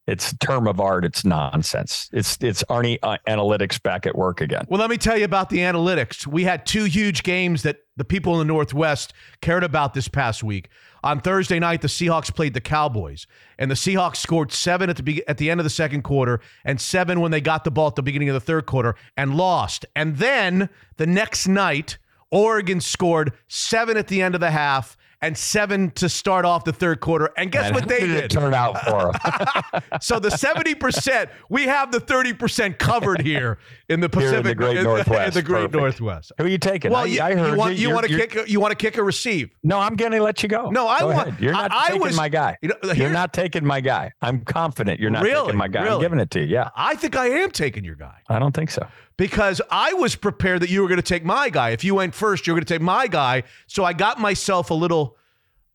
It's a term of art. It's nonsense. It's, it's Arnie uh, analytics back at work again. Well, let me tell you about the analytics. We had two huge games that the people in the Northwest cared about this past week. On Thursday night, the Seahawks played the Cowboys, and the Seahawks scored seven at the be- at the end of the second quarter, and seven when they got the ball at the beginning of the third quarter, and lost. And then the next night, Oregon scored seven at the end of the half and seven to start off the third quarter. And guess And what they did turn out for them? So the 70%, we have the 30% covered here in the Here in the Pacific great in Northwest. the great Perfect. Northwest. Who are you taking? Well, I, you, I heard you want you. you want to you're- kick you want to kick or receive. No, I'm going to let you go. No, I Go want- ahead. You're not I- I taking was- my guy. You know, You're not taking my guy. I'm confident you're not Really? taking my guy. Really? I'm giving it to you. Yeah, I think I am taking your guy I don't think so. Because I was prepared that you were going to take my guy. If you went first, you were going to take my guy. So I got myself a little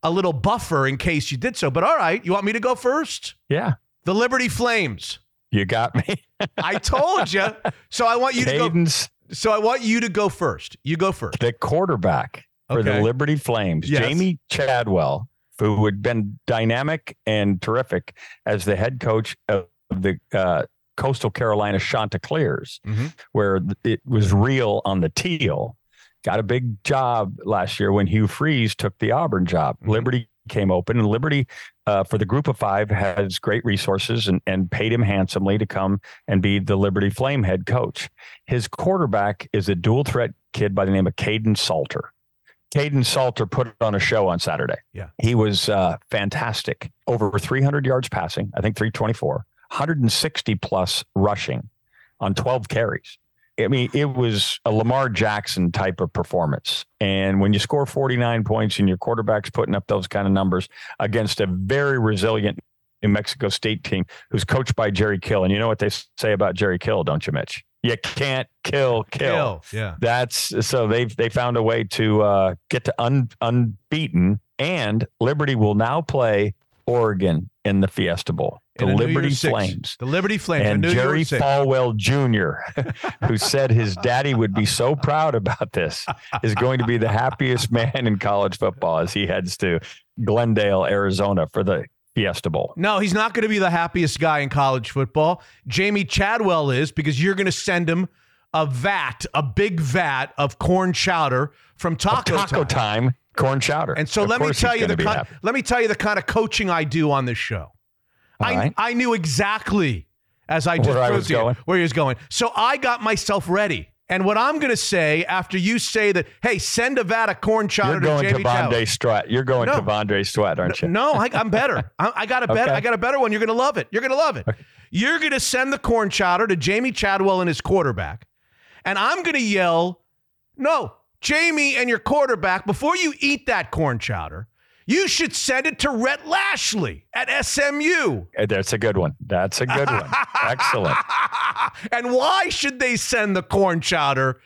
a little buffer in case you did so. But all right, you want me to go first? Yeah, The Liberty Flames. you got me. I told you. So I want you to go. So I want you to go first. You go first. the quarterback for Okay. the Liberty Flames, Yes. Jamey Chadwell, who had been dynamic and terrific as the head coach of the uh, Coastal Carolina Chanticleers, Mhm. where it was real on the teal. Got a big job last year when Hugh Freeze took the Auburn job. Mhm. Liberty came open, and Liberty, uh, for the group of five, has great resources and, and paid him handsomely to come and be the Liberty Flame head coach. His quarterback is a dual threat kid by the name of Kaidon Salter. Kaidon Salter put on a show on Saturday. Yeah. He was uh, fantastic. Over 300 yards passing, I think 324, 160 plus rushing on 12 carries. I mean, it was a Lamar Jackson type of performance. And when you score 49 points and your quarterback's putting up those kind of numbers against a very resilient New Mexico State team who's coached by Jerry Kill. And you know what they say about Jerry Kill, don't you, Mitch? You can't kill, kill. Yeah. That's so they've they found a way to uh, get to un, unbeaten, and Liberty will now play Oregon in the Fiesta Bowl. The In a New Liberty Flames. The Liberty Flames. And Jerry Falwell Jr., who said his daddy would be so proud about this, is going to be the happiest man in college football as he heads to Glendale, Arizona for the Fiesta Bowl. No, he's not going to be the happiest guy in college football. Jamey Chadwell is because you're going to send him a vat, a big vat of corn chowder from Taco, Taco Time. time, corn chowder. And so Of let me tell you the kind, let me tell you the kind of coaching I do on this show. I right. I knew exactly as I just Where proved to you where he was going. So I got myself ready. And what I'm going to say after you say that, hey, send a vat of corn chowder You're going to Jamey Chadwell. Vonde You're going No. to Vonde Strutt, aren't you? No, I, I'm better. I, I got a better. Okay. I got a better one. You're gonna love it. You're gonna love it. You're gonna send the corn chowder to Jamey Chadwell and his quarterback, and I'm gonna yell, "No, Jamey and your quarterback! Before you eat that corn chowder, you should send it to Rhett Lashlee at SMU." Uh, That's a good one. That's a good one. Excellent. and why should they send the corn chowder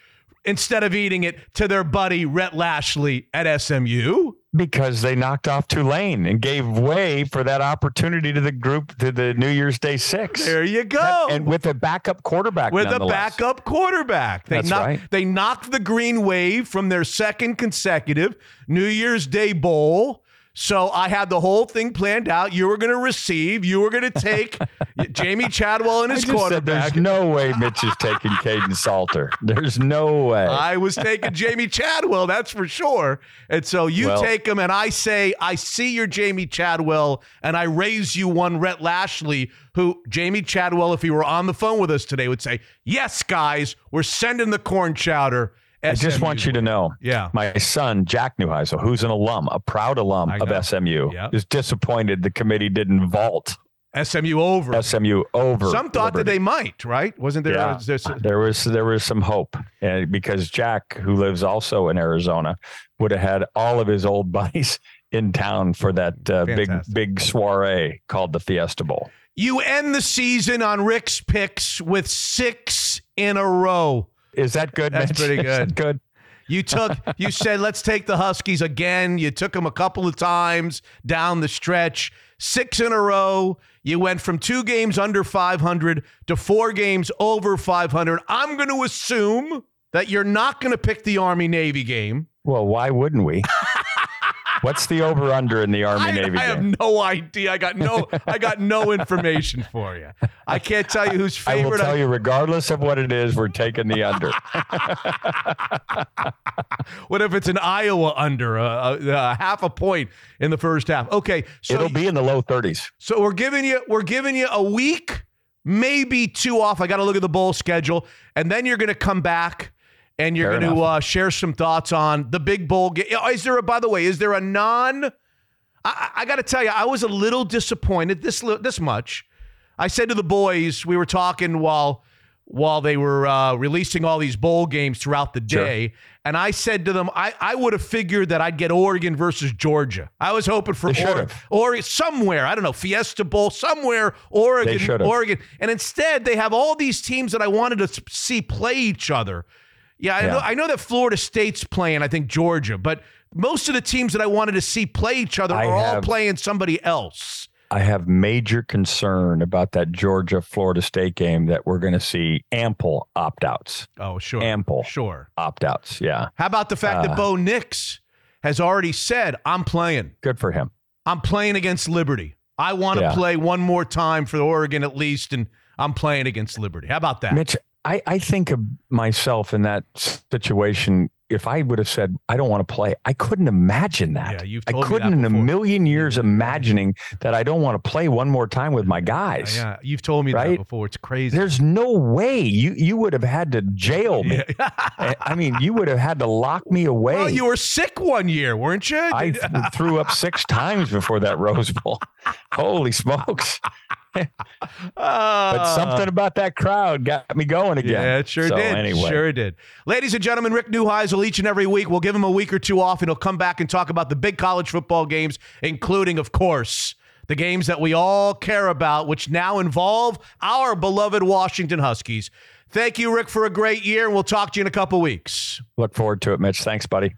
instead of eating it to their buddy Rhett Lashlee at SMU? Because they knocked off Tulane and gave way for that opportunity to the group to the New Year's Day six. There you go. And with a backup quarterback. with a backup quarterback. They That's knocked, right. They knocked the green wave from their second consecutive New Year's Day bowl. So I had the whole thing planned out. You were going to receive. You were going to take Jamey Chadwell and his just said quarterback. there's no way Mitch is taking Kaidon Salter. There's no way. I was taking Jamey Chadwell, that's for sure. And so you Well- take him, and I say, I see your Jamey Chadwell, and I raise you one Rhett Lashlee, who Jamey Chadwell, if he were on the phone with us today, would say, Yes, guys, we're sending the corn chowder. I just want you to know. Yeah. My son, Jack Neuheisel, who's an alum, a proud alum of. SMU, Yep. is disappointed the committee didn't vault SMU over. SMU over. Some thought that they might, right? Wasn't there? Yeah. was there some- there was there was some hope uh, because Jack, who lives also in Arizona, would have had all of his old buddies in town for that uh, big big soiree called the Fiesta Bowl. you end the season on Rick's picks with six in a row. Is that good? That's Mitch? pretty good. good. You took, you said, let's take the Huskies again. You took them a couple of times down the stretch, six in a row. You went from two games under 500 to four games over 500. I'm going to assume that you're not going to pick the Army Navy game. Well, why wouldn't we? What's the over under in the Army I, Navy I have no idea. I got no, I got no information for you. I can't tell you who's favorite. I will tell you, regardless of what it is, we're taking the under. What if it's an Iowa under a, a, a half a point in the first half? Okay, so It'll be in the low 30s. So we're giving you we're giving you a week, maybe two off. I got to look at the bowl schedule, and then you're going to come back and you're Fair going to uh, share some thoughts on the big bowl game. Is there a by the way? Is there a non? I, I- got to tell you, I was a little disappointed. This this much. I said to the boys, we were talking while while they were uh, releasing all these bowl games throughout the Sure. day, and I said to them, I, I would have figured that I'd get Oregon versus Georgia. I was hoping for Oregon, or somewhere I don't know Fiesta Bowl somewhere Oregon. Oregon and instead they have all these teams that I wanted to see play each other. Yeah, I Yeah. know I know that Florida State's playing I think Georgia, but most of the teams that I wanted to see play each other I are all playing somebody else. I have major concern about that Georgia Florida State game that we're going to see ample opt outs. Oh, sure. Ample. Sure. Opt outs. Yeah. How about the fact that Uh, Bo Nix has already said, "I'm playing. Good for him. I'm playing against Liberty. I want to Yeah. play one more time for Oregon at least and I'm playing against Liberty." How about that? Mitch, I, I think of myself in that situation. If I would have said, I don't want to play, I couldn't imagine that. Yeah, you've I couldn't in a million years imagining that I don't want to play one more time with my guys. yeah, you've told me that before. It's crazy. There's no way you you would have had to jail me. I- I mean, you would have had to lock me away. well, you were sick one year, weren't you? I th- threw up six times before that Rose Bowl. Holy smokes! But Uh, something about that crowd got me going again. Yeah, it sure So, did. Anyway, Sure did. Ladies and gentlemen, Rick Neuheisel each and every week. We'll give him a week or two off, and he'll come back and talk about the big college football games, including, of course, the games that we all care about, which now involve our beloved Washington Huskies. Thank you, Rick, for a great year, and we'll talk to you in a couple weeks. look forward to it, Mitch. Thanks, buddy.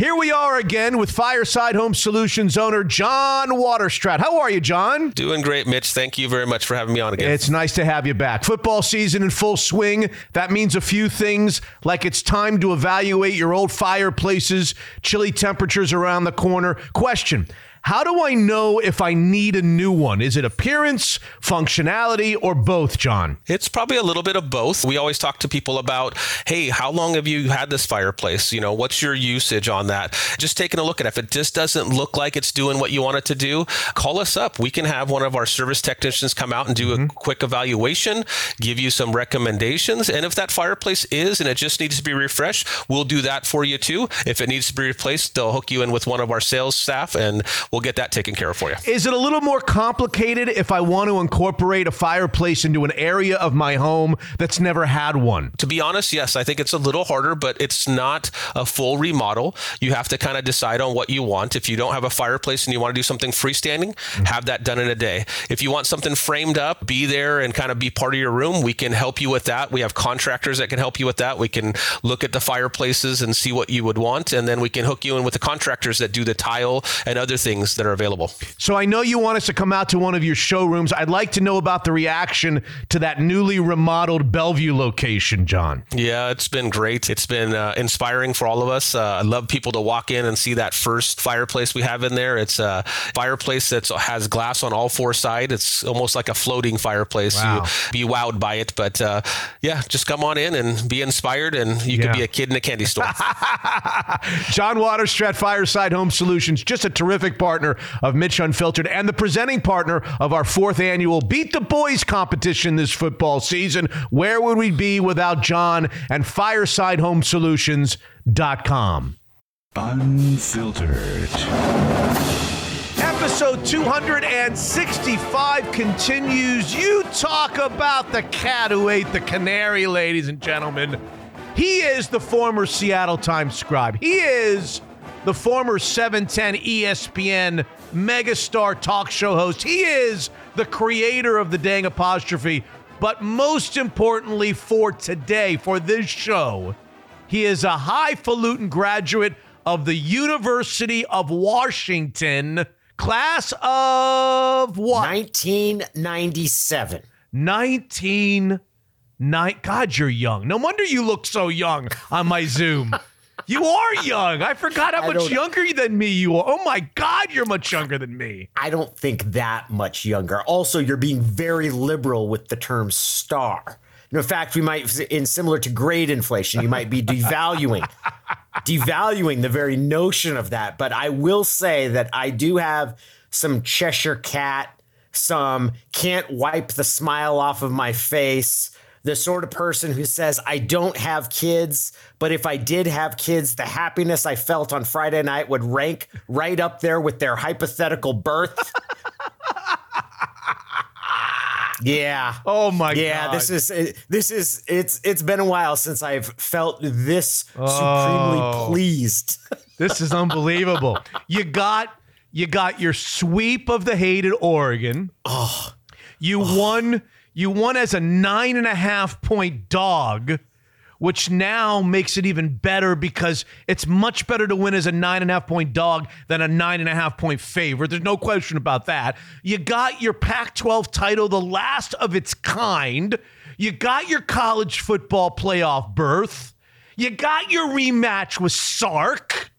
Here we are again with Fireside Home Solutions owner John Waterstrat. How are you, John? Doing great, Mitch. Thank you very much for having me on again. It's nice to have you back. Football season in full swing. That means a few things, like it's time to evaluate your old fireplaces, chilly temperatures around the corner. Question how do I know if I need a new one? Is it appearance, functionality, or both, John? It's probably a little bit of both. We always talk to people about, hey, how long have you had this fireplace? You know, what's your usage on that? Just taking a look at it. If it just doesn't look like it's doing what you want it to do, call us up. We can have one of our service technicians come out and do mm-hmm. a quick evaluation, give you some recommendations. And if that fireplace is and it just needs to be refreshed, we'll do that for you too. If it needs to be replaced, they'll hook you in with one of our sales staff and we'll get that taken care of for you. Is it a little more complicated if I want to incorporate a fireplace into an area of my home that's never had one? To be honest, yes, I think it's a little harder, but it's not a full remodel. You have to kind of decide on what you want. If you don't have a fireplace and you want to do something freestanding, mm-hmm. have that done in a day. If you want something framed up, be there and kind of be part of your room, we can help you with that. We have contractors that can help you with that. We can look at the fireplaces and see what you would want, and then we can hook you in with the contractors that do the tile and other things things that are available. So I know you want us to come out to one of your showrooms. I'd like to know about the reaction to that newly remodeled Bellevue location, John. Yeah, it's been great. It's been uh, inspiring for all of us. Uh, I love people to walk in and see that first fireplace we have in there. It's a fireplace that has glass on all four sides. It's almost like a floating fireplace. Wow. You be wowed by it. But uh, yeah, just come on in and be inspired, and you yeah. could be a kid in a candy store. John Waterstrat, Fireside Home Solutions, just a terrific part partner of Mitch Unfiltered and the presenting partner of our fourth annual Beat the Boys competition this football season. Where would we be without John and FiresideHomeSolutions.com? Unfiltered. Episode 265 continues. You talk about the cat who ate the canary, ladies and gentlemen. He is the former Seattle Times scribe. He is the former 710 ESPN megastar talk show host. He is the creator of the dang apostrophe. But most importantly, for today, for this show, he is a highfalutin graduate of the University of Washington, class of what? 1997. 19. God, you're young. No wonder you look so young on my Zoom. You are young. I forgot how much younger than me you are. Oh my God, you're much younger than me. I don't think that much younger. Also, you're being very liberal with the term star. in fact, we might, in similar to grade inflation, you might be devaluing, devaluing the very notion of that. But I will say that I do have some Cheshire cat, some can't wipe the smile off of my face the sort of person who says, I don't have kids, but if I did have kids, the happiness I felt on Friday night would rank right up there with their hypothetical birth. yeah. Oh my yeah, god. this is this is it's it's been a while since I've felt this oh, supremely pleased. this is unbelievable. You got you got your sweep of the hated Oregon. Oh. You oh. won you won as a nine and a half point dog, which now makes it even better because it's much better to win as a nine and a half point dog than a nine and a half point favorite. There's no question about that. You got your Pac 12 title, the last of its kind. You got your college football playoff berth. You got your rematch with Sark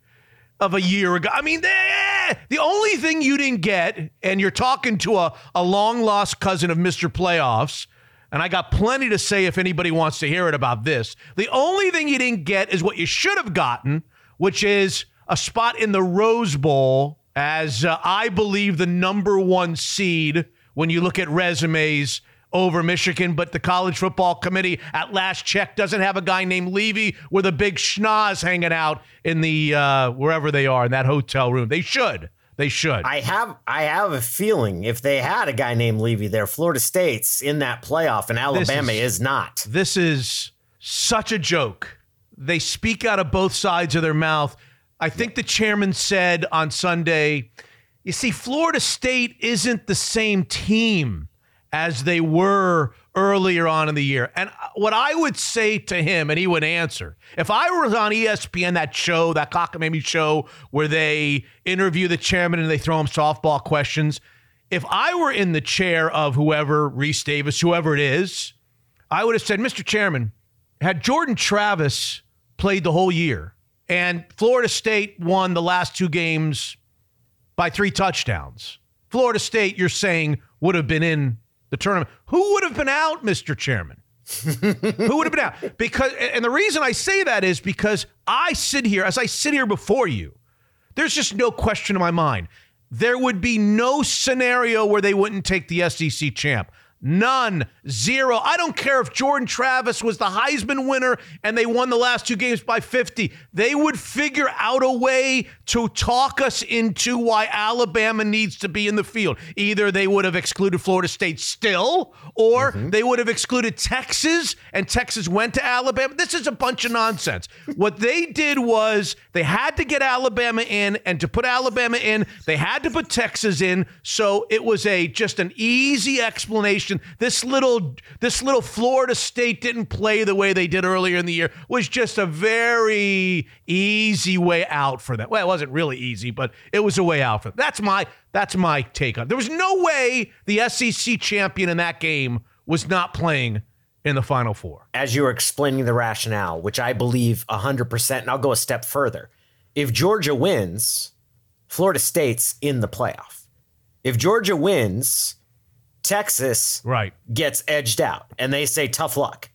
of a year ago. I mean, the only thing you didn't get, and you're talking to a, a long lost cousin of Mr. Playoffs, and I got plenty to say if anybody wants to hear it about this. The only thing you didn't get is what you should have gotten, which is a spot in the Rose Bowl as uh, I believe the number one seed when you look at resumes over Michigan, but the college football committee at last check doesn't have a guy named Levy with a big schnoz hanging out in the uh, wherever they are in that hotel room. They should. They should. I have I have a feeling if they had a guy named Levy there, Florida State's in that playoff and Alabama is, is not. This is such a joke. They speak out of both sides of their mouth. I think the chairman said on Sunday, you see, Florida State isn't the same team as they were earlier on in the year. And what I would say to him, and he would answer, if I was on ESPN, that show, that cockamamie show where they interview the chairman and they throw him softball questions, if I were in the chair of whoever, Rece Davis, whoever it is, I would have said, Mr. Chairman, had Jordan Travis played the whole year and Florida State won the last two games by three touchdowns, Florida State, you're saying, would have been in the tournament. Who would have been out, Mr. Chairman? Who would have been out? Because, and the reason I say that is because I sit here, as I sit here before you, there's just no question in my mind. There would be no scenario where they wouldn't take the SEC champ. None. Zero. I don't care if Jordan Travis was the Heisman winner and they won the last two games by 50. They would figure out a way to talk us into why Alabama needs to be in the field. Either they would have excluded Florida State still, or mm-hmm. they would have excluded Texas and Texas went to Alabama. This is a bunch of nonsense. what they did was they had to get Alabama in, and to put Alabama in, they had to put Texas in. So it was a just an easy explanation. This little this little Florida State didn't play the way they did earlier in the year was just a very easy way out for them. Well, it wasn't really easy, but it was a way out for them. That's my that's my take on. it. There was no way the SEC champion in that game was not playing in the Final Four. as you were explaining the rationale, which I believe 100%, and I'll go a step further. If Georgia wins, Florida State's in the playoff. If Georgia wins, Texas Right. gets edged out and they say tough luck.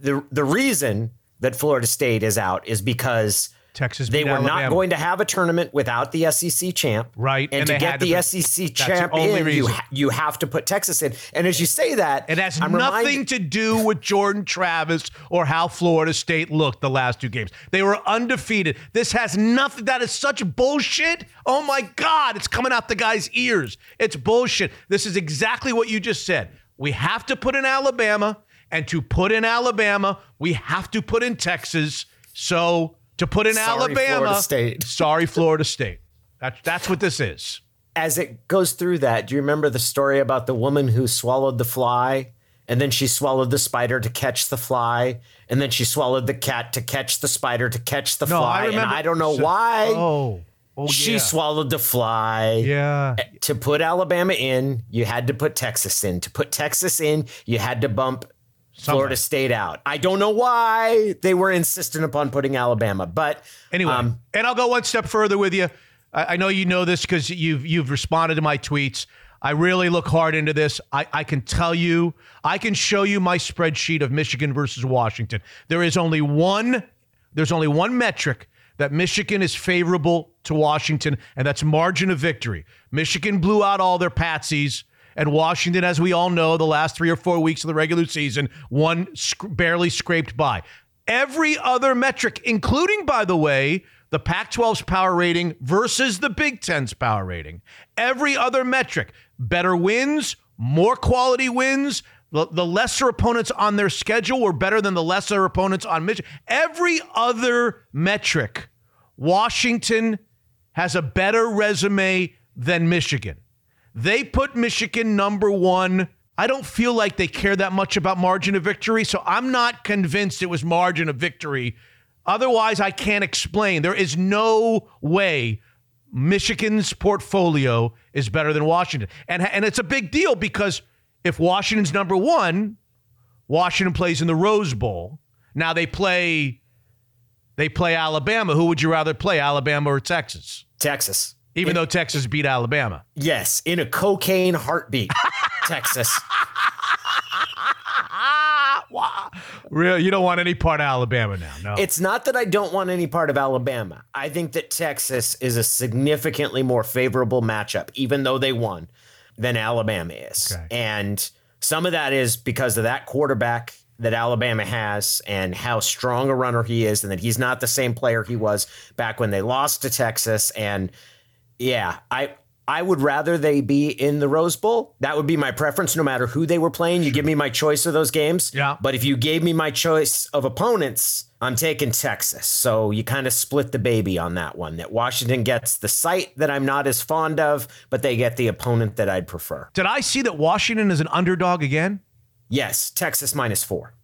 The the reason that Florida State is out is because Texas they were not going to have a tournament without the SEC champ. Right, And, and to get had to the SEC the champ in, you, ha- you have to put Texas in. And as you say that, It has I'm nothing reminded- to do with Jordan Travis or how Florida State looked the last two games. They were undefeated. This has nothing. That is such bullshit. Oh my God, it's coming out the guy's ears. It's bullshit. This is exactly what you just said. We have to put in Alabama, and to put in Alabama, we have to put in Texas. So to put in Sorry, Alabama, Florida State. sorry, Florida State. That's that's what this is. as it goes through that, do you remember the story about the woman who swallowed the fly? And then she swallowed the spider to catch the fly. And then she swallowed the cat to catch the spider to catch the No, fly. I remember. and I don't know so- why Oh, oh she yeah. swallowed the fly. Yeah. To put Alabama in, you had to put Texas in. To put Texas in, you had to bump Florida State out. I don't know why they were insistent upon putting Alabama, but Anyway, um, and I'll go one step further with you. I, I know you know this because you've you've responded to my tweets. I really look hard into this. I, I can tell you, I can show you my spreadsheet of Michigan versus Washington. There is only one. There's only one metric that Michigan is favorable to Washington, and that's margin of victory. Michigan blew out all their patsies. And Washington, as we all know, the last three or four weeks of the regular season, one sc- barely scraped by. Every other metric, including, by the way, the Pac 12's power rating versus the Big Ten's power rating, every other metric, better wins, more quality wins, the, the lesser opponents on their schedule were better than the lesser opponents on Michigan. Every other metric, Washington has a better resume than Michigan. They put Michigan number one. I don't feel like they care that much about margin of victory, so I'm not convinced it was margin of victory. Otherwise, I can't explain. There is no way Michigan's portfolio is better than Washington. And, and it's a big deal because if Washington's number one, Washington plays in the Rose Bowl. Now they play they play Alabama. Who would you rather play, Alabama or Texas? Texas. Even though Texas beat Alabama. Yes, in a cocaine heartbeat, Texas. Real, you don't want any part of Alabama now. No. It's not that I don't want any part of Alabama. I think that Texas is a significantly more favorable matchup, even though they won, than Alabama is. Okay. And some of that is because of that quarterback that Alabama has and how strong a runner he is, and that he's not the same player he was back when they lost to Texas. And yeah, I I would rather they be in the Rose Bowl. That would be my preference, no matter who they were playing. You give me my choice of those games. Yeah. But if you gave me my choice of opponents, I'm taking Texas. So you kind of split the baby on that one. That Washington gets the site that I'm not as fond of, but they get the opponent that I'd prefer. Did I see that Washington is an underdog again? Yes, Texas minus four.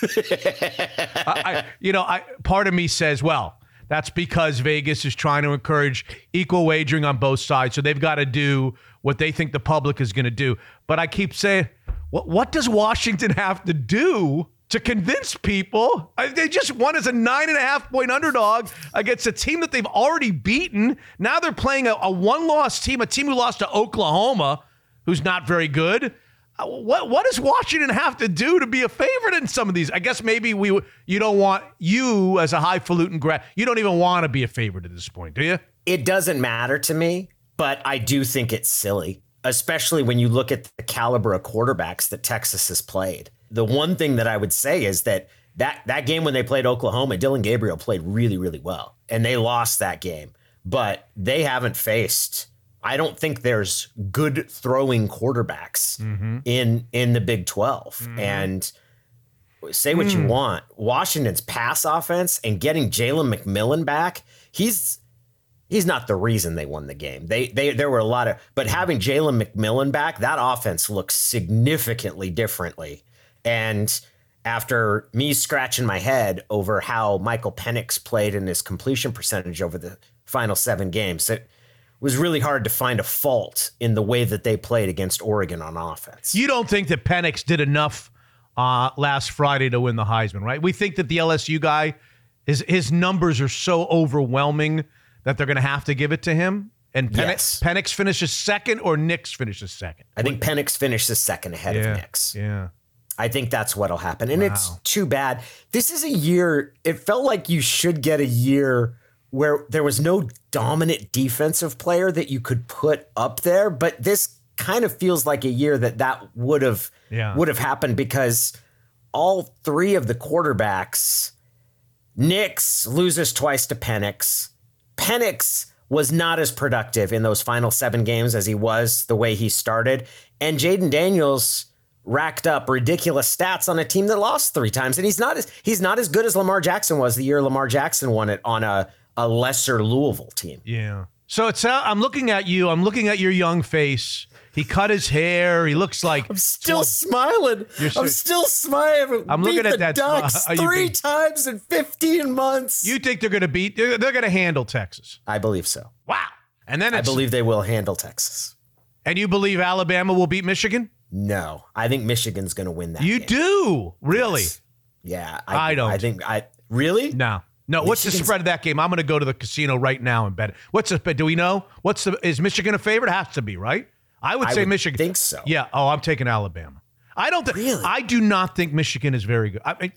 I, you know, I part of me says, well, that's because Vegas is trying to encourage equal wagering on both sides, so they've got to do what they think the public is going to do. But I keep saying, what what does Washington have to do to convince people? I, they just won as a nine and a half point underdog against a team that they've already beaten. Now they're playing a, a one loss team, a team who lost to Oklahoma, who's not very good. Uh, What what does Washington have to do to be a favorite in some of these? I guess maybe we you don't want you as a highfalutin grad. You don't even want to be a favorite at this point, do you? It doesn't matter to me, but I do think it's silly, especially when you look at the caliber of quarterbacks that Texas has played. The one thing that I would say is that that that game when they played Oklahoma, Dillon Gabriel played really really well, and they lost that game. But they haven't faced. I don't think there's good throwing quarterbacks mm-hmm. in in the Big 12 mm-hmm. and say what you mm. want. Washington's pass offense and getting Jalen McMillan back, he's he's not the reason they won the game. They they there were a lot of but having Jalen McMillan back, that offense looks significantly differently. And after me scratching my head over how Michael Penix played in his completion percentage over the final seven games, it was really hard to find a fault in the way that they played against Oregon on offense. You don't think that Penix did enough uh, last Friday to win the Heisman, right? We think that the LSU guy, his his numbers are so overwhelming that they're going to have to give it to him. And Penix, Yes. Penix finishes second, or Nix finishes second. I think Penix finishes second ahead of Nix. Yeah. I think that's what'll happen. And it's too bad. This is a year, it felt like you should get a year where there was no dominant defensive player that you could put up there, but this kind of feels like a year that that would have Yeah. would have happened because all three of the quarterbacks Nix loses twice to Penix. Penix was not as productive in those final seven games as he was the way he started. And Jayden Daniels racked up ridiculous stats on a team that lost three times. And he's not as he's not as good as Lamar Jackson was the year Lamar Jackson won it on a, a lesser Louisville team. Yeah. So it's uh, I'm looking at you. I'm looking at your young face. He cut his hair. He looks like I'm still smiling. I'm still smiling. I'm looking at the that Ducks you three times in 15 months. you think they're going to beat. They're, they're going to handle Texas. I believe so. Wow. And then I believe they will handle Texas. And you believe Alabama will beat Michigan? No, I think Michigan's going to win that. You game. do really? Yes. Yeah, I don't. I think I really. No. No, what's the spread of that game? I'm going to go to the casino right now and bet it. What's the do we know? What's the is Michigan a favorite? Has to be, right? I would I say would Michigan. think so. Yeah. Oh, I'm taking Alabama. I don't think Really? I do not think Michigan is very good. I, I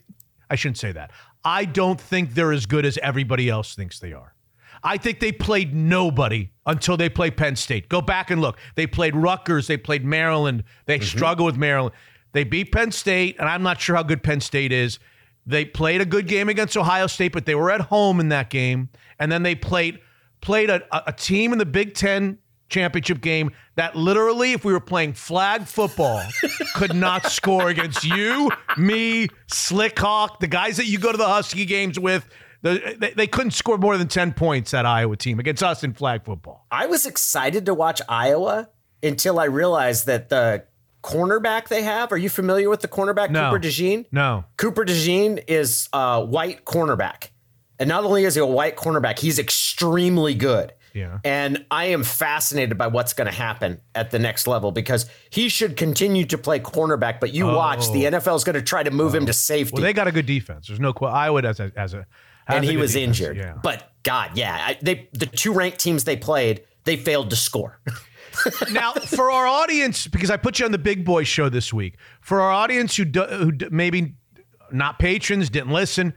I shouldn't say that. I don't think they're as good as everybody else thinks they are. I think they played nobody until they played Penn State. Go back and look. They played Rutgers. They played Maryland. They Mm-hmm. struggle with Maryland. They beat Penn State, and I'm not sure how good Penn State is. They played a good game against Ohio State, but they were at home in that game. And then they played played a, a- a team in the Big Ten championship game that literally, if we were playing flag football, could not score against you, me, Slick Hawk, the guys that you go to the Husky games with. The, they, they couldn't score more than 10 points, that Iowa team, against us in flag football. I was excited to watch Iowa until I realized that the cornerback they have. Are you familiar with the cornerback No. Cooper DeJean? No. Cooper DeJean is a white cornerback. And not only is he a white cornerback, he's extremely good. Yeah. And I am fascinated by what's going to happen at the next level because he should continue to play cornerback, but you watch, the oh. NFL is going to try to move him to safety. Oh. Well, they got a good defense. There's no question. Iowa as a, as a and he was defense. injured. Yeah. But God, yeah, I, they the two ranked teams they played, they failed to score. now, for our audience, because I put you on the Big Boy show this week, for our audience who, do, who maybe not patrons, didn't listen,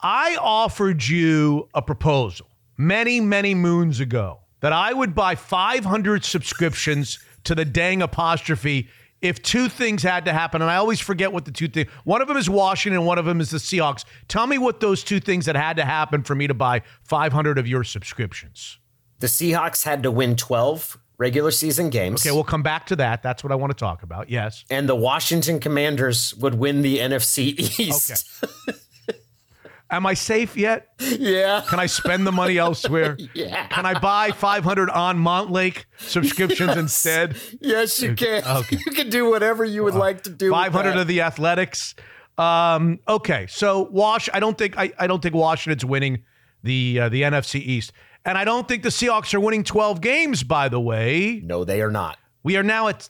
I offered you a proposal many, many moons ago that I would buy 500 subscriptions to the dang apostrophe if two things had to happen. And I always forget what the two things. One of them is Washington, one of them is the Seahawks. Tell me what those two things that had to happen for me to buy 500 of your subscriptions. the Seahawks had to win 12 regular season games. Okay, we'll come back to that. That's what I want to talk about. Yes. and the Washington Commanders would win the NFC East. Am I safe yet? Yeah. Can I spend the money elsewhere? Yeah. Can I buy 500 on Montlake subscriptions Yes. instead? Yes, you can. Okay. You can do whatever you would like to do. with 500 that. of the Athletics. Um, okay, so Wash. I don't think I, I don't think Washington's winning the uh, the NFC East, and I don't think the Seahawks are winning 12 games. By the way, No, they are not. we are now at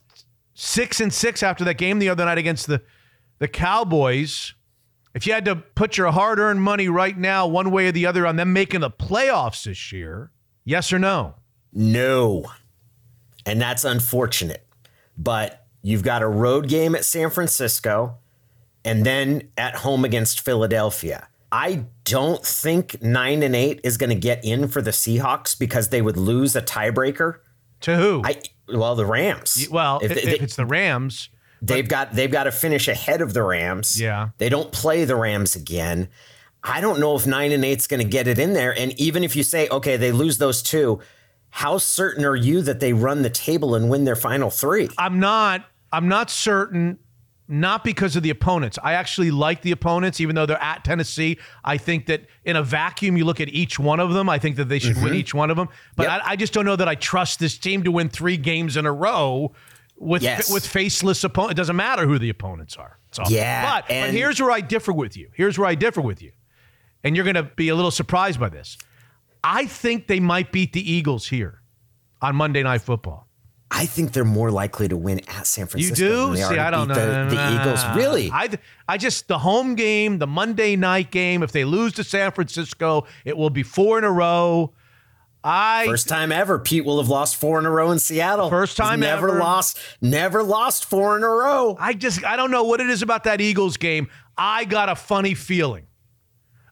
six and six after that game the other night against the the Cowboys. If you had to put your hard earned money right now, one way or the other, on them making the playoffs this year, yes or no? No. And that's unfortunate. But you've got a road game at San Francisco and then at home against Philadelphia. I don't think 9 and 8 is going to get in for the Seahawks because they would lose a tiebreaker. To who? I well, the Rams. well, if, If if it's the Rams, They've got they've got to finish ahead of the Rams. Yeah. They don't play the Rams again. I don't know if 9 and 8's going to get it in there and even if you say okay, they lose those two, how certain are you that they run the table and win their final 3? I'm not. I'm not certain. Not because of the opponents. I actually like the opponents, even though they're at Tennessee. I think that in a vacuum, you look at each one of them. I think that they should win mm-hmm. each one of them. But Yep. I, I just don't know that I trust this team to win three games in a row with Yes. with faceless opponents. It doesn't matter who the opponents are. It's all. Yeah, But, but here's where I differ with you. Here's where I differ with you, and you're going to be a little surprised by this. I think they might beat the Eagles here on Monday Night Football. I think they're more likely to win at San You Francisco. do? they are See, I don't beat know. The, the Eagles. Really? I, I just the home game, the Monday night game. If they lose to San Francisco, it will be four in a row. I First time ever, Pete will have lost four in a row in Seattle. First He's time never ever. lost, never lost four in a row. I just I don't know what it is about that Eagles game. I got a funny feeling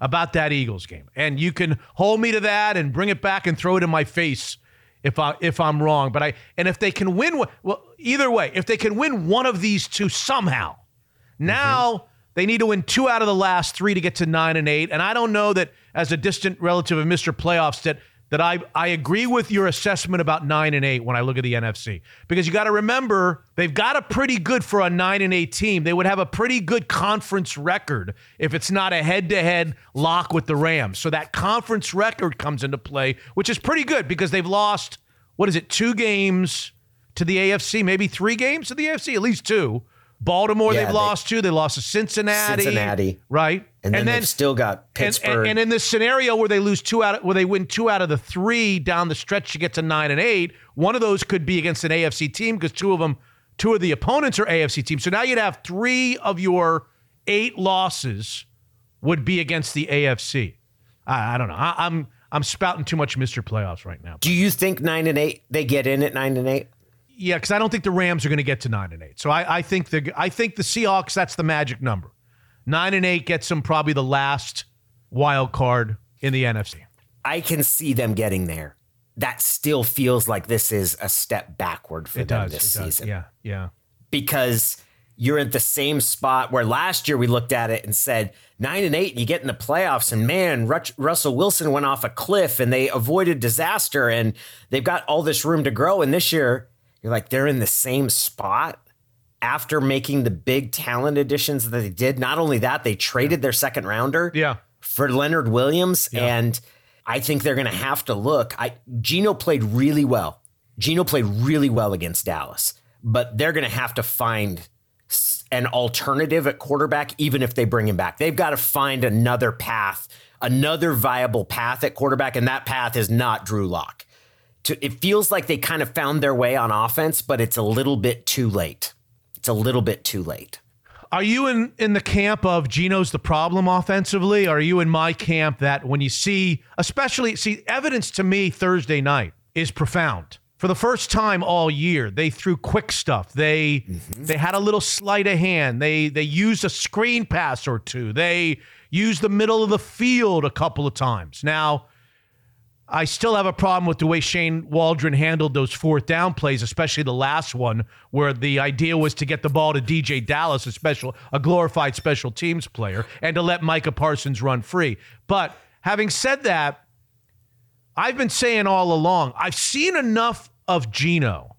about that Eagles game, and you can hold me to that and bring it back and throw it in my face if I if I'm wrong. But I and if they can win, well, either way, if they can win one of these two somehow, now mm-hmm. they need to win two out of the last three to get to nine and eight. And I don't know that as a distant relative of Mr. Playoffs that that I I agree with your assessment about nine and eight when I look at the NFC because you got to remember they've got a pretty good for a nine and eight team. They would have a pretty good conference record if it's not a head to head lock with the Rams. So that conference record comes into play, which is pretty good because they've lost what is it two games to the AFC, maybe three games to the AFC, at least two. Baltimore, Yeah, they've they- lost two. They lost to Cincinnati. Cincinnati. right? And then, they've still got and, Pittsburgh. and, and in this scenario where they lose two out, where they win two out of the three down the stretch to get to nine and eight, one of those could be against an AFC team because two of them, two of the opponents are AFC teams. So now you'd have three of your eight losses would be against the AFC. I, I don't know. I, I'm I'm spouting too much Mr. Playoffs right now. Do you think nine and eight they get in at nine and eight? Yeah, because I don't think the Rams are going to get to nine and eight. So I, I think the I think the Seahawks that's the magic number. Nine and eight gets them probably the last wild card in the NFC. I can see them getting there. That still feels like this is a step backward for It them does. this season. Yeah, yeah. because you're at the same spot where last year we looked at it and said nine and eight, and you get in the playoffs, and man, Russell Wilson went off a cliff and they avoided disaster, and they've got all this room to grow. And this year, you're like they're in the same spot after making the big talent additions that they did. Not only that, they traded their second rounder Yeah. for Leonard Williams, and I think they're going to have to look. I Geno played really well. Geno played really well against Dallas, but they're going to have to find an alternative at quarterback, even if they bring him back. They've got to find another path, another viable path at quarterback, and that path is not Drew Lock. To, it feels like they kind of found their way on offense, but it's a little bit too late. It's a little bit too late. Are you in in the camp of Geno's the problem offensively? Are you in my camp that when you see, especially see evidence to me Thursday night is profound. For the first time all year, they threw quick stuff. They mm-hmm. they had a little sleight of hand. They they used a screen pass or two. They used the middle of the field a couple of times. Now, I still have a problem with the way Shane Waldron handled those fourth down plays, especially the last one, where the idea was to get the ball to DeeJay Dallas, a special, a glorified special teams player, and to let Micah Parsons run free. But having said that, I've been saying all along, I've seen enough of Geno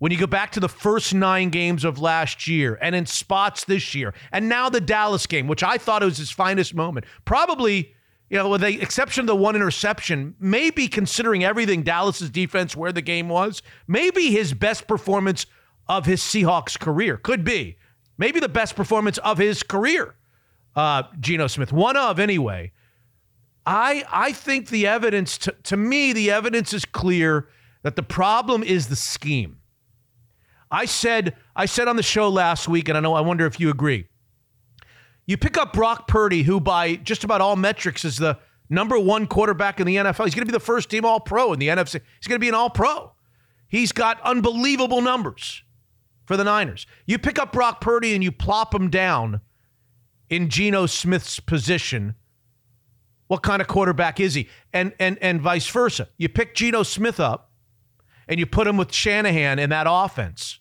when you go back to the first nine games of last year and in spots this year, and now the Dallas game, which I thought was his finest moment, probably, you know, with the exception of the one interception, maybe considering everything Dallas's defense, where the game was, maybe his best performance of his Seahawks career. Could be. Maybe the best performance of his career, uh, Geno Smith. One of, anyway. I, I think the evidence, to, to me, the evidence is clear that the problem is the scheme. I said I said on the show last week, and I know I wonder if you agree. You pick up Brock Purdy, who by just about all metrics is the number one quarterback in the NFL. He's going to be the first team All Pro in the NFC. He's going to be an All Pro. He's got unbelievable numbers for the Niners. You pick up Brock Purdy and you plop him down in Geno Smith's position. What kind of quarterback is he? And and and vice versa. You pick Geno Smith up and you put him with Shanahan in that offense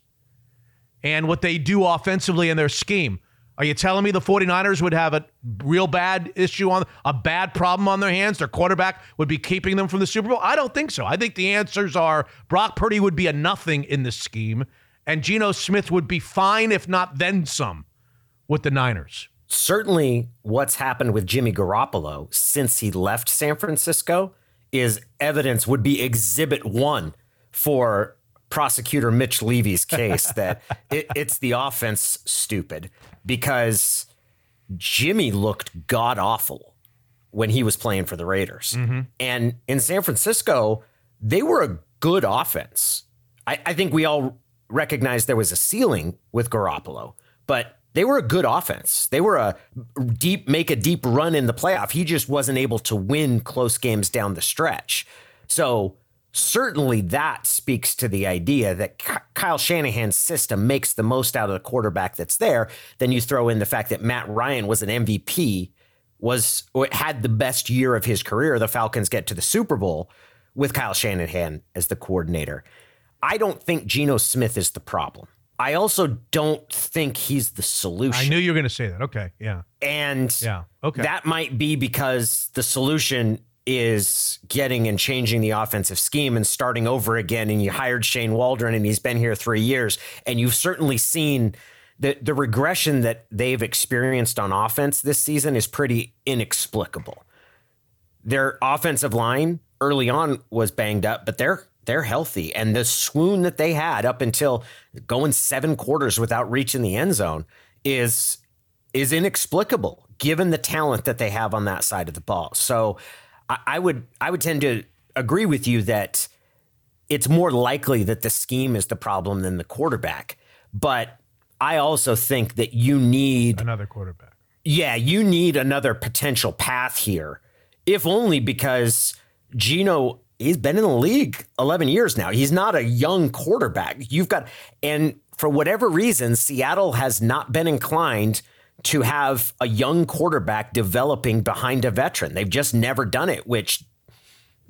and what they do offensively in their scheme. Are you telling me the 49ers would have a real bad issue on a bad problem on their hands? Their quarterback would be keeping them from the Super Bowl? I don't think so. I think the answers are Brock Purdy would be a nothing in this scheme, and Geno Smith would be fine, if not then some, with the Niners. Certainly, what's happened with Jimmy Garoppolo since he left San Francisco is evidence, would be exhibit one for prosecutor Mitch Levy's case that it, it's the offense stupid because Jimmy looked god awful when he was playing for the Raiders. Mm-hmm. And in San Francisco, they were a good offense. I, I think we all recognize there was a ceiling with Garoppolo, but they were a good offense. They were a deep, make a deep run in the playoff. He just wasn't able to win close games down the stretch. So certainly that speaks to the idea that Kyle Shanahan's system makes the most out of the quarterback that's there. Then you throw in the fact that Matt Ryan was an MVP, was had the best year of his career. The Falcons get to the Super Bowl with Kyle Shanahan as the coordinator. I don't think Geno Smith is the problem. I also don't think he's the solution. I knew you were going to say that. Okay. Yeah. And yeah. Okay. that might be because the solution is getting and changing the offensive scheme and starting over again. And you hired Shane Waldron and he's been here three years. And you've certainly seen the, the regression that they've experienced on offense this season is pretty inexplicable. Their offensive line early on was banged up, but they're they're healthy. And the swoon that they had up until going seven quarters without reaching the end zone is is inexplicable given the talent that they have on that side of the ball. So I, I would I would tend to agree with you that it's more likely that the scheme is the problem than the quarterback. But I also think that you need another quarterback. Yeah, you need another potential path here, if only because Geno he's been in the league 11 years now. He's not a young quarterback. You've got, and for whatever reason, Seattle has not been inclined to have a young quarterback developing behind a veteran. They've just never done it, which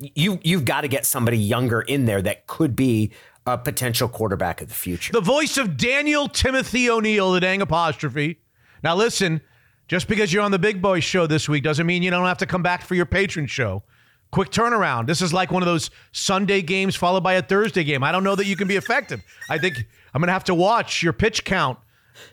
you you've got to get somebody younger in there that could be a potential quarterback of the future. The voice of Daniel Timothy O'Neil, the dang apostrophe. Now listen, just because you're on the Big Boy show this week doesn't mean you don't have to come back for your patron show. Quick turnaround. This is like one of those Sunday games followed by a Thursday game. I don't know that you can be effective. I think I'm going to have to watch your pitch count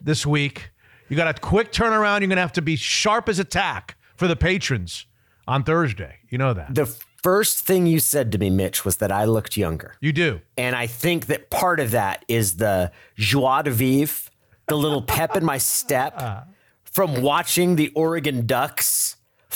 this week. You got a quick turnaround. You're going to have to be sharp as a tack for the patrons on Thursday. You know that. The first thing you said to me, Mitch, was that I looked younger. You do. And I think that part of that is the joie de vivre, the little pep in my step ah. from watching the Oregon Ducks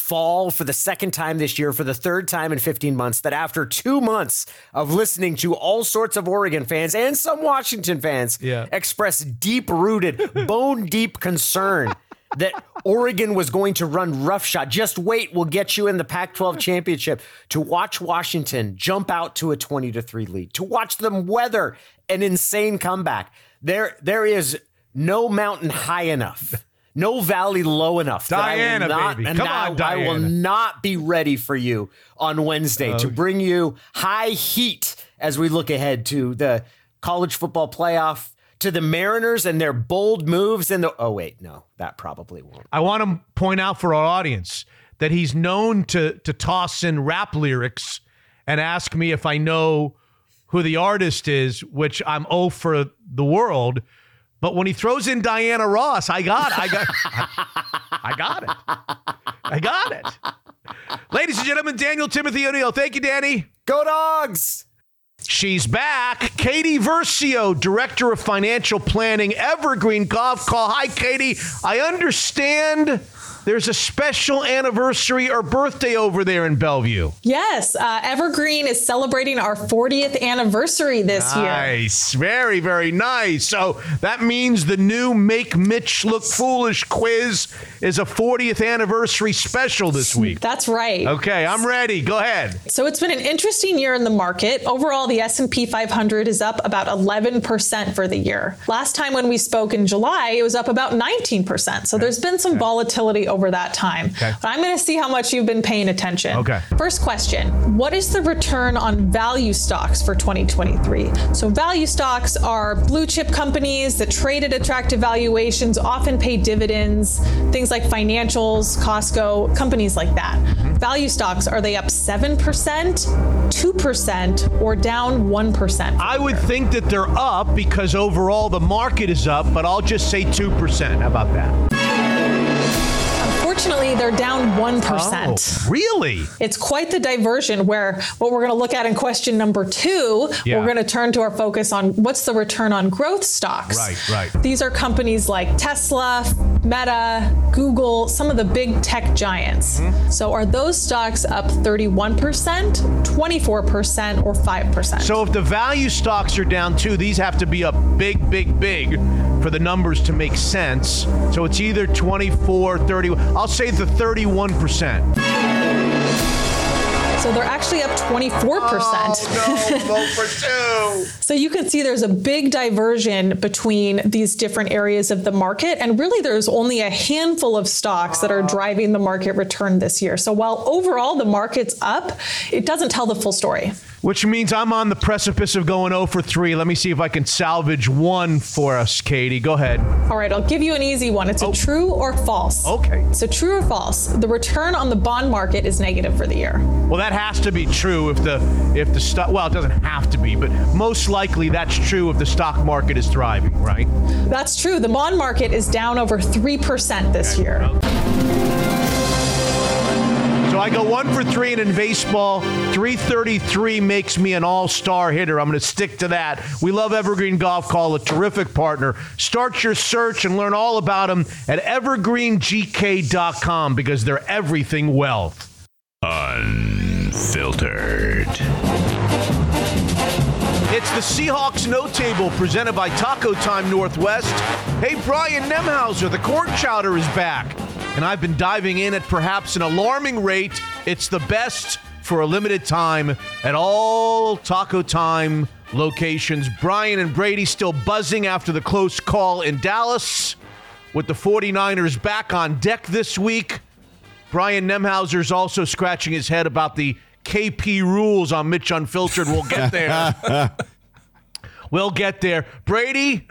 fall for the second time this year, for the third time in 15 months, that after two months of listening to all sorts of Oregon fans and some Washington fans Yeah. express deep rooted, bone deep concern that Oregon was going to run roughshod. Just wait, we'll get you in the Pac 12 championship. To watch Washington jump out to a 20 to 3 lead, to watch them weather an insane comeback. There, there is no mountain high enough. No valley low enough. that I will Diana, not- baby. Come I, on, I will not be ready for you on Wednesday to oh. bring you high heat as we look ahead to the college football playoff, to the Mariners and their bold moves and the. Oh wait, no, that probably won't. I want to point out for our audience that he's known to to toss in rap lyrics and ask me if I know who the artist is, which I'm O for the world. But when he throws in Diana Ross, I got, I got, I got it. I got it. Ladies and gentlemen, Daniel Timothy O'Neil. Thank you, Danny. Go dogs! She's back. Katie Versio, Director of Financial Planning, Evergreen Gavekal. Hi, Katie. I understand there's a special anniversary or birthday over there in Bellevue. Yes, uh, Evergreen is celebrating our 40th anniversary this year. Nice. Very, very nice. So that means the new Make Mitch Look Foolish quiz is a 40th anniversary special this week. That's right. Okay, I'm ready. Go ahead. So it's been an interesting year in the market. Overall, the S&P 500 is up about 11% for the year. Last time when we spoke in July, it was up about 19%. So there's been some volatility over that time. Okay. But I'm going to see how much you've been paying attention. Okay. First question, what is the return on value stocks for 2023? So value stocks are blue chip companies that trade at attractive valuations, often pay dividends, things like financials, Costco, companies like that. Mm-hmm. Value stocks, are they up 7%, 2%, or down 1%? I would think that they're up because overall the market is up, but I'll just say 2%. How about that? Unfortunately, they're down 1%. Oh, really? It's quite the diversion where what we're going to look at in question number two, Yeah. we're going to turn to our focus on what's the return on growth stocks. Right, right. These are companies like Tesla, Meta, Google, some of the big tech giants. Mm-hmm. So are those stocks up 31%, 24%, or 5%? So if the value stocks are down too, these have to be up big, big, big for the numbers to make sense. So it's either 24, 30. I'll say the 31%. So they're actually up 24%. Oh, no, vote for two. So you can see there's a big diversion between these different areas of the market. And really, there's only a handful of stocks that are driving the market return this year. So while overall the market's up, it doesn't tell the full story. Which means I'm on the precipice of going 0 for 3. Let me see if I can salvage one for us, Katie. Go ahead. All right, I'll give you an easy one. It's a oh. true or false. Okay. So true or false? The return on the bond market is negative for the year. Well, that has to be true if the if the stock. Well, it doesn't have to be, but most likely that's true if the stock market is thriving, right? That's true. The bond market is down over 3% this year. So I go one for three, and in baseball, 333 makes me an all star hitter. I'm going to stick to that. We love Evergreen Gavekal, a terrific partner. Start your search and learn all about them at evergreengk.com because they're everything wealth. Unfiltered. It's the Seahawks Note Table presented by Taco Time Northwest. Hey, Brian Nemhauser, the corn chowder is back. And I've been diving in at perhaps an alarming rate. It's the best for a limited time at all Taco Time locations. Brian and Brady still buzzing after the close call in Dallas with the 49ers back on deck this week. Brian Nemhauser's also scratching his head about the KP rules on Mitch Unfiltered. We'll get there. we'll get there. Brady,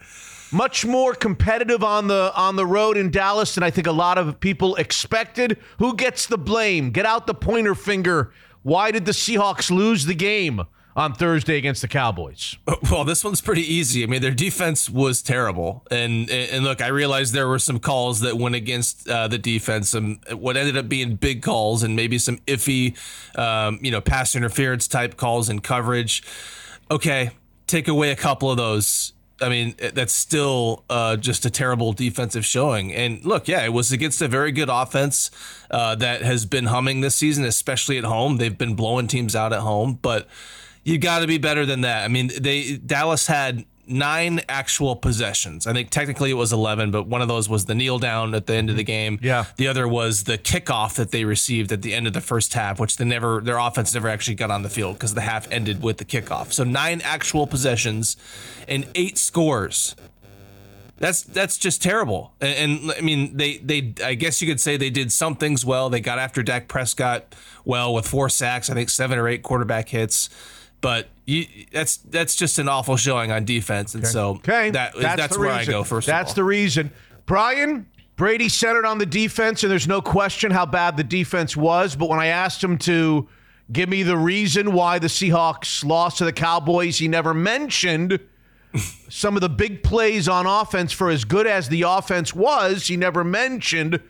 much more competitive on the on the road in Dallas than I think a lot of people expected. Who gets the blame? Get out the pointer finger. Why did the Seahawks lose the game on Thursday against the Cowboys? Well, this one's pretty easy. I mean, their defense was terrible, and and look, I realized there were some calls that went against uh, the defense, some what ended up being big calls, and maybe some iffy, um, you know, pass interference type calls and coverage. Okay, take away a couple of those. I mean, that's still uh, just a terrible defensive showing. And look, yeah, it was against a very good offense uh, that has been humming this season, especially at home. They've been blowing teams out at home, but you got to be better than that. I mean, they Dallas had nine actual possessions. I think technically it was 11, but one of those was the kneel down at the end of the game. Yeah. The other was the kickoff that they received at the end of the first half, which they never their offense never actually got on the field because the half ended with the kickoff. So nine actual possessions and eight scores. That's that's just terrible. And, and I mean, they they I guess you could say they did some things well. They got after Dak Prescott well with four sacks, I think seven or eight quarterback hits. But you, that's that's just an awful showing on defense, and so Okay, that, that's, the where reason. I go first. That's the reason. Brian Brady centered on the defense, and there's no question how bad the defense was. But when I asked him to Give me the reason why the Seahawks lost to the Cowboys. He never mentioned some of the big plays on offense for as good as the offense was. He never mentioned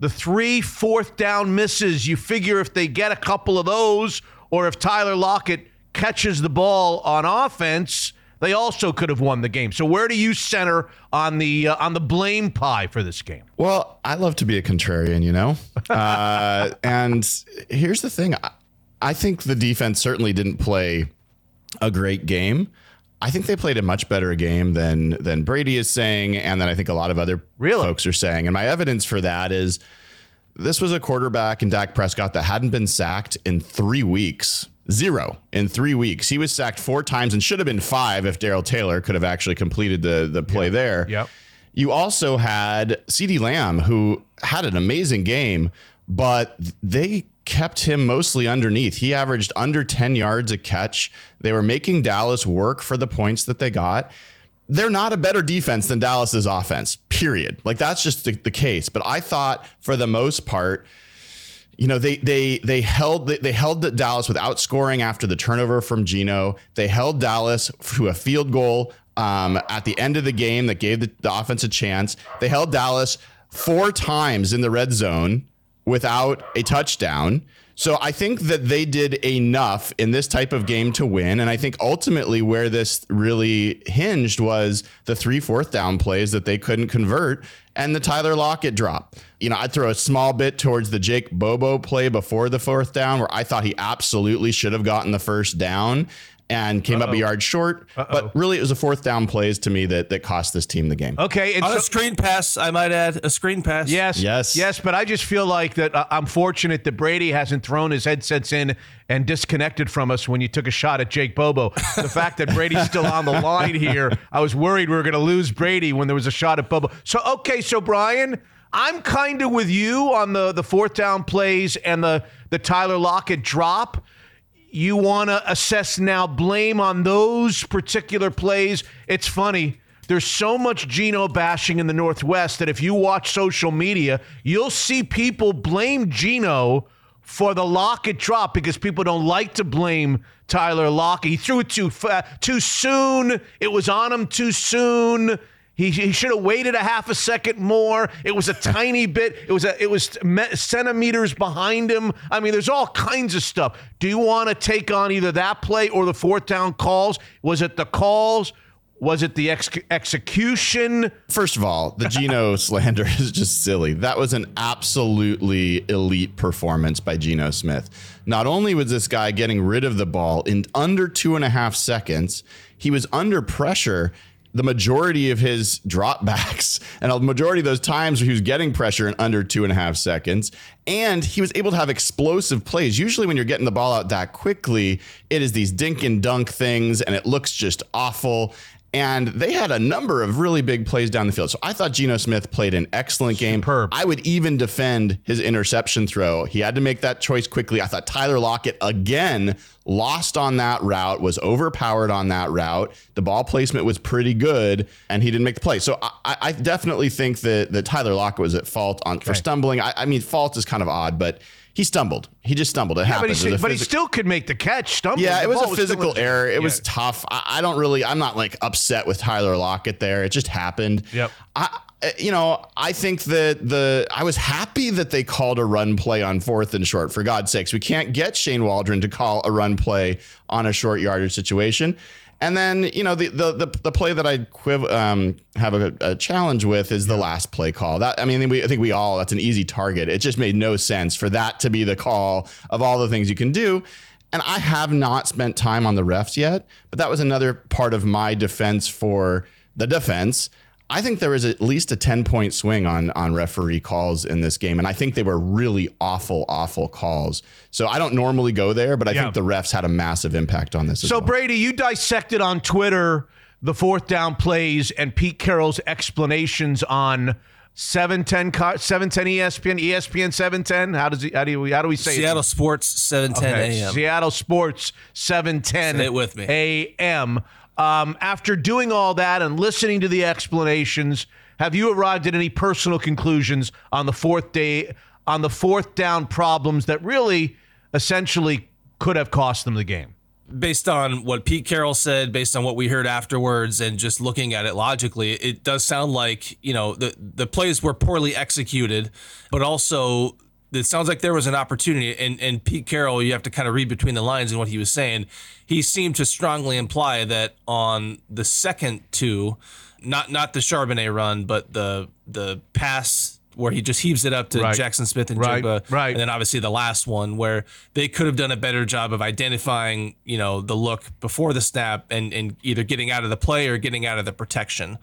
the three fourth down misses. You figure if they get a couple of those, or if Tyler Lockett catches the ball on offense, they also could have won the game. So where do you center on the uh, on the blame pie for this game? Well, I love to be a contrarian, you know. Uh, and here's the thing: I, I think the defense certainly didn't play a great game. I think they played a much better game than than Brady is saying, and then I think a lot of other Really? folks are saying. And my evidence for that is this was a quarterback in Dak Prescott that hadn't been sacked in three weeks. Zero in three weeks. He was sacked four times and should have been five if Darrell Taylor could have actually completed the the play there. Yep. You also had CeeDee Lamb, who had an amazing game, but they kept him mostly underneath. He averaged under 10 yards a catch. They were making Dallas work for the points that they got. They're not a better defense than Dallas's offense, period. Like that's just the, the case. But I thought for the most part, you know they they they held they held Dallas without scoring after the turnover from Geno. They held Dallas to a field goal um, at the end of the game that gave the, the offense a chance. They held Dallas four times in the red zone without a touchdown. So I think that they did enough in this type of game to win. And I think ultimately where this really hinged was the three fourth down plays that they couldn't convert and the Tyler Lockett drop. You know, I'd throw a small bit towards the Jake Bobo play before the fourth down, where I thought he absolutely should have gotten the first down and came up a yard short. But really, it was a fourth down plays to me that that cost this team the game. Okay, and On so- a screen pass, I might add a screen pass. Yes. Yes. Yes. But I just feel like that uh, I'm fortunate that Brady hasn't thrown his headsets in and disconnected from us when you took a shot at Jake Bobo. The fact that Brady's still on the line here, I was worried we were going to lose Brady when there was a shot at Bobo. So, okay. So, Brian, I'm kind of with you on the, the fourth down plays and the, the Tyler Lockett drop you want to assess now blame on those particular plays. It's funny. There's so much Geno bashing in the Northwest that if you watch social media, you'll see people blame Geno for the Lockett drop because people don't like to blame Tyler Lockett. He threw it too fa- too soon. It was on him too soon. He, he should have waited a half a second more. It was a tiny bit. It was a, it was centimeters behind him. I mean, there's all kinds of stuff. Do you want to take on either that play or the fourth down calls? Was it the calls? Was it the ex- execution? First of all, the Geno slander is just silly. That was an absolutely elite performance by Geno Smith. Not only was this guy getting rid of the ball in under two and a half seconds, he was under pressure the majority of his dropbacks and a majority of those times he was getting pressure in under two and a half seconds. And he was able to have explosive plays. Usually, when you're getting the ball out that quickly, it is these dink and dunk things, and it looks just awful. And they had a number of really big plays down the field. So I thought Geno Smith played an excellent game. Superb. I would even defend his interception throw. He had to make that choice quickly. I thought Tyler Lockett again lost on that route, was overpowered on that route. The ball placement was pretty good, and he didn't make the play. So I, I definitely think that, that Tyler Lockett was at fault on for stumbling. I, I mean, fault is kind of odd, but he stumbled. He just stumbled. It But he, happens. st- The but he still could make the catch. Stumbling. yeah, it was a physical in- error. It was tough. I, I don't really. I'm not like upset with Tyler Lockett there. It just happened. Yep. I, eh, you know, I think that the I was happy that they called a run play on fourth and short. For God's sakes, we can't get Shane Waldron to call a run play on a short yardage situation. And then you know the the the, the play that I quiv- um, have a, a challenge with is the last play call. That I mean, we, I think we all that's an easy target. It just made no sense for that to be the call of all the things you can do. And I have not spent time on the refs yet, but that was another part of my defense for the defense. I think there was at least a 10 point swing on on referee calls in this game. And I think they were really awful, awful calls. So I don't normally go there, but I Yeah. think the refs had a massive impact on this. as So well. Brady, you dissected on Twitter the fourth down plays and Pete Carroll's explanations on 710 710 ESPN, ESPN 710. How does he how do we how do we say Seattle it? Sports 710 Okay, a.m. Seattle Sports 710 Say it with me. AM. Um, after doing all that and listening to the explanations, have you arrived at any personal conclusions on the fourth day on the fourth down problems that really essentially could have cost them the game. based on what Pete Carroll said, based on what we heard afterwards, and just looking at it logically, it does sound like you know the the plays were poorly executed, but also it sounds like there was an opportunity. And and Pete Carroll, you have to kind of read between the lines in what he was saying. He seemed to strongly imply that on the second two, not not the Charbonnet run, but the the pass where he just heaves it up to Right. Jaxon Smith and Right, Njigba, right. and then obviously the last one where they could have done a better job of identifying, you know, the look before the snap and, and either getting out of the play or getting out of the protection.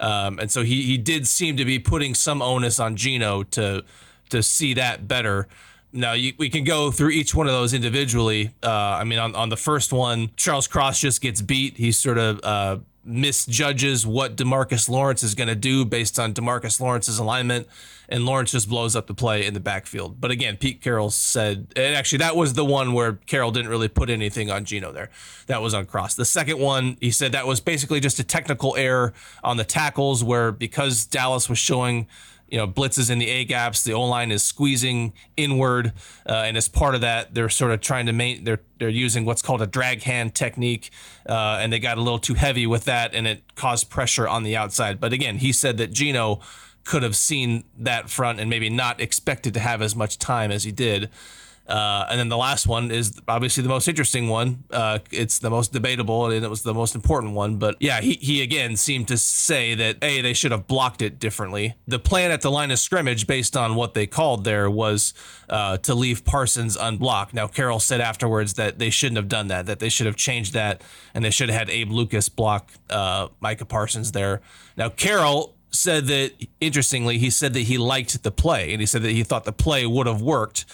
Um, and so he he did seem to be putting some onus on Geno to to see that better. Now you, we can go through each one of those individually. Uh, I mean, on, on the first one, Charles Cross just gets beat. He sort of uh, misjudges what Demarcus Lawrence is going to do based on Demarcus Lawrence's alignment, and Lawrence just blows up the play in the backfield. But again, Pete Carroll said, and actually that was the one where Carroll didn't really put anything on Geno there. That was on Cross. The second one, he said that was basically just a technical error on the tackles, where because Dallas was showing you know blitzes in the A gaps. The O line is squeezing inward, uh, and as part of that, they're sort of trying to main. They're they're using what's called a drag hand technique, uh, and they got a little too heavy with that, and it caused pressure on the outside. But again, he said that Geno could have seen that front and maybe not expected to have as much time as he did. Uh, and then the last one is obviously the most interesting one. Uh, it's the most debatable and it was the most important one. But yeah, he, he again seemed to say that, A, they should have blocked it differently. The plan at the line of scrimmage, based on what they called there, was uh, to leave Parsons unblocked. Now, Carroll said afterwards that they shouldn't have done that, that they should have changed that and they should have had Abe Lucas block uh, Micah Parsons there. Now, Carroll said that, interestingly, he said that he liked the play and he said that he thought the play would have worked.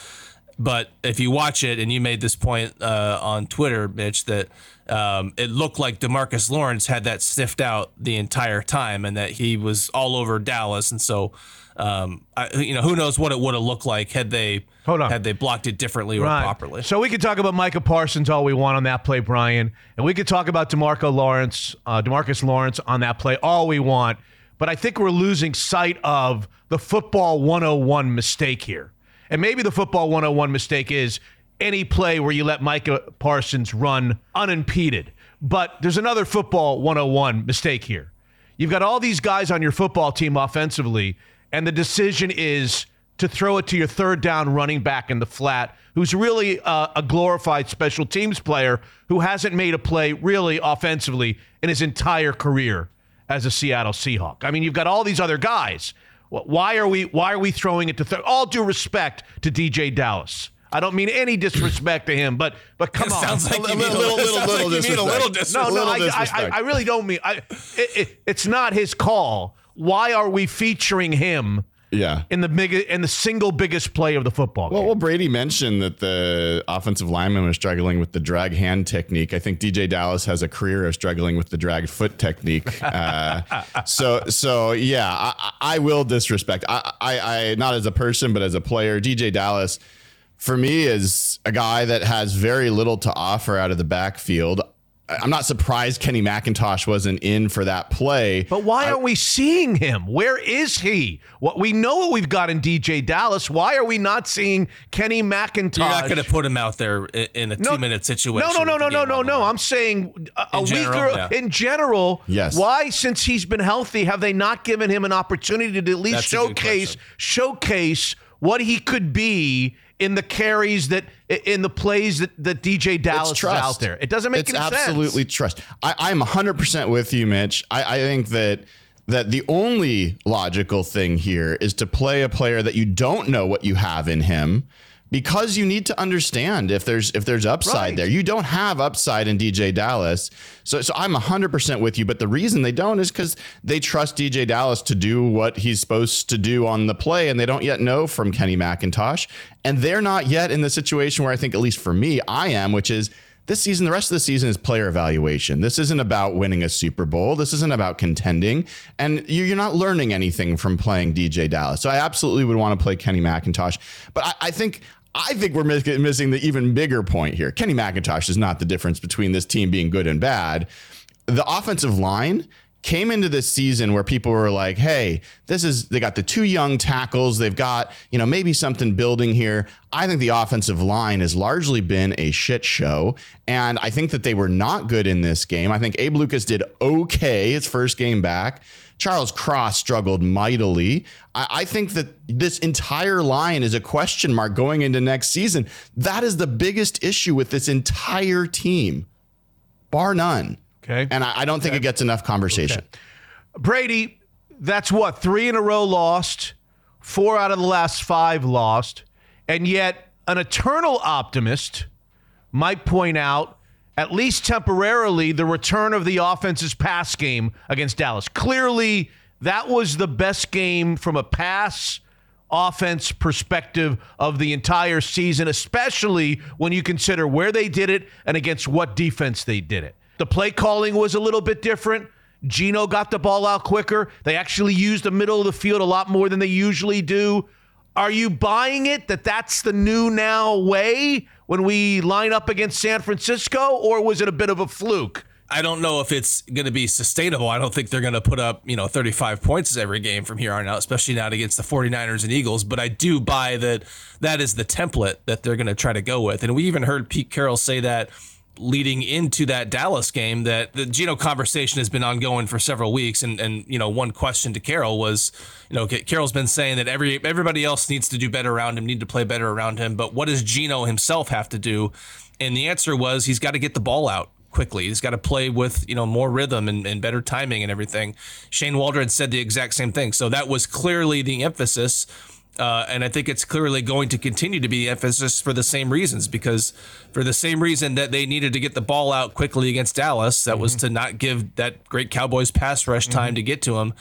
But if you watch it, and you made this point uh, on Twitter, Mitch, that um, it looked like Demarcus Lawrence had that sniffed out the entire time, and that he was all over Dallas, and so um, I, you know who knows what it would have looked like had they Hold on. had they blocked it differently or properly. So we could talk about Micah Parsons all we want on that play, Brian, and we could talk about Demarco Lawrence, uh, Demarcus Lawrence on that play all we want. But I think we're losing sight of the football 101 mistake here. And maybe the football 101 mistake is any play where you let Micah Parsons run unimpeded. But there's another football 101 mistake here. You've got all these guys on your football team offensively, and the decision is to throw it to your third down running back in the flat, who's really uh, a glorified special teams player who hasn't made a play really offensively in his entire career as a Seattle Seahawk. I mean, you've got all these other guys. Wh- Why are we why are we throwing it to third? All due respect to DeeJay Dallas. I don't mean any disrespect to him, but but come It on. sounds like you little- mean a little- little, little- like little you mean a little disrespect. no, no, little I, I, I. I really don't mean. I, it, it, it's not his call. Why are we featuring him Yeah. in the big in the single biggest play of the football Well, game? well, Brady mentioned that the offensive lineman was struggling with the drag hand technique. I think DeeJay Dallas has a career of struggling with the drag foot technique. Uh, so, so yeah, I, I will disrespect. I, I, I, not as a person, but as a player, DeeJay Dallas, for me, is a guy that has very little to offer out of the backfield. I- I'm not surprised Kenny McIntosh wasn't in for that play. But why aren't we seeing him? Where is he? What we know what we've got in DeeJay Dallas. Why are we not seeing Kenny McIntosh? You're not going to put him out there in a two minute situation. No, no, no, no, no, no, no. I'm saying a, a In general, weaker yeah. in general. Yes. Why, since he's been healthy, have they not given him an opportunity to at least That's showcase showcase what he could be in the carries that in the plays that, that DeeJay Dallas is out there? It doesn't make it's any sense. absolutely trust. I, I'm 100% with you, Mitch. I, I think that that the only logical thing here is to play a player that you don't know what you have in him because you need to understand if there's if there's upside Right. there. You don't have upside in DeeJay Dallas. So so I'm 100% with you, but the reason they don't is cuz they trust DeeJay Dallas to do what he's supposed to do on the play and they don't yet know from Kenny McIntosh and they're not yet in the situation where I think at least for me I am, which is this season, the rest of the season is player evaluation. This isn't about winning a Super Bowl. This isn't about contending. And you- you're not learning anything from playing DeeJay Dallas. So I absolutely would want to play Kenny McIntosh. But I, I think. I think we're miss- missing the even bigger point here. Kenny McIntosh is not the difference between this team being good and bad. The offensive line came into this season where people were like, "Hey, this is they got the two young tackles, they've got, you know, maybe something building here." I think the offensive line has largely been a shit show, and I think that they were not good in this game. I think Abe Lucas did okay his first game back. Charles Cross struggled mightily. I, I, think that this entire line is a question mark going into next season. That is the biggest issue with this entire team, bar none. Okay. And I, I don't think okay. it gets enough conversation. Okay. Brady, that's what, three in a row lost, four out of the last five lost. And yet, an eternal optimist might point out, at least temporarily, the return of the offense's pass game against Dallas. Clearly, that was the best game from a pass offense perspective of the entire season, especially when you consider where they did it and against what defense they did it. The play calling was a little bit different. Geno got the ball out quicker. They actually used the middle of the field a lot more than they usually do. Are you buying it that that's the new now way when we line up against San Francisco, or was it a bit of a fluke? I don't know if it's going to be sustainable. I don't think they're going to put up, you know, 35 points every game from here on out, especially not against the 49ers and Eagles. But I do buy that that is the template that they're going to try to go with. And we even heard Pete Carroll say that leading into that Dallas game that the Geno conversation has been ongoing for several weeks. And, and, you know, one question to Carroll was, you know, Carroll's been saying that every everybody else needs to do better around him, need to play better around him. But what does Geno himself have to do? And the answer was he's got to get the ball out quickly. He's got to play with, you know, more rhythm and, and better timing and everything. Shane Waldron said the exact same thing. So that was clearly the emphasis uh, and I think it's clearly going to continue to be emphasis for the same reasons, because for the same reason that they needed to get the ball out quickly against Dallas, that mm-hmm. was to not give that great Cowboys pass rush time mm-hmm. to get to him.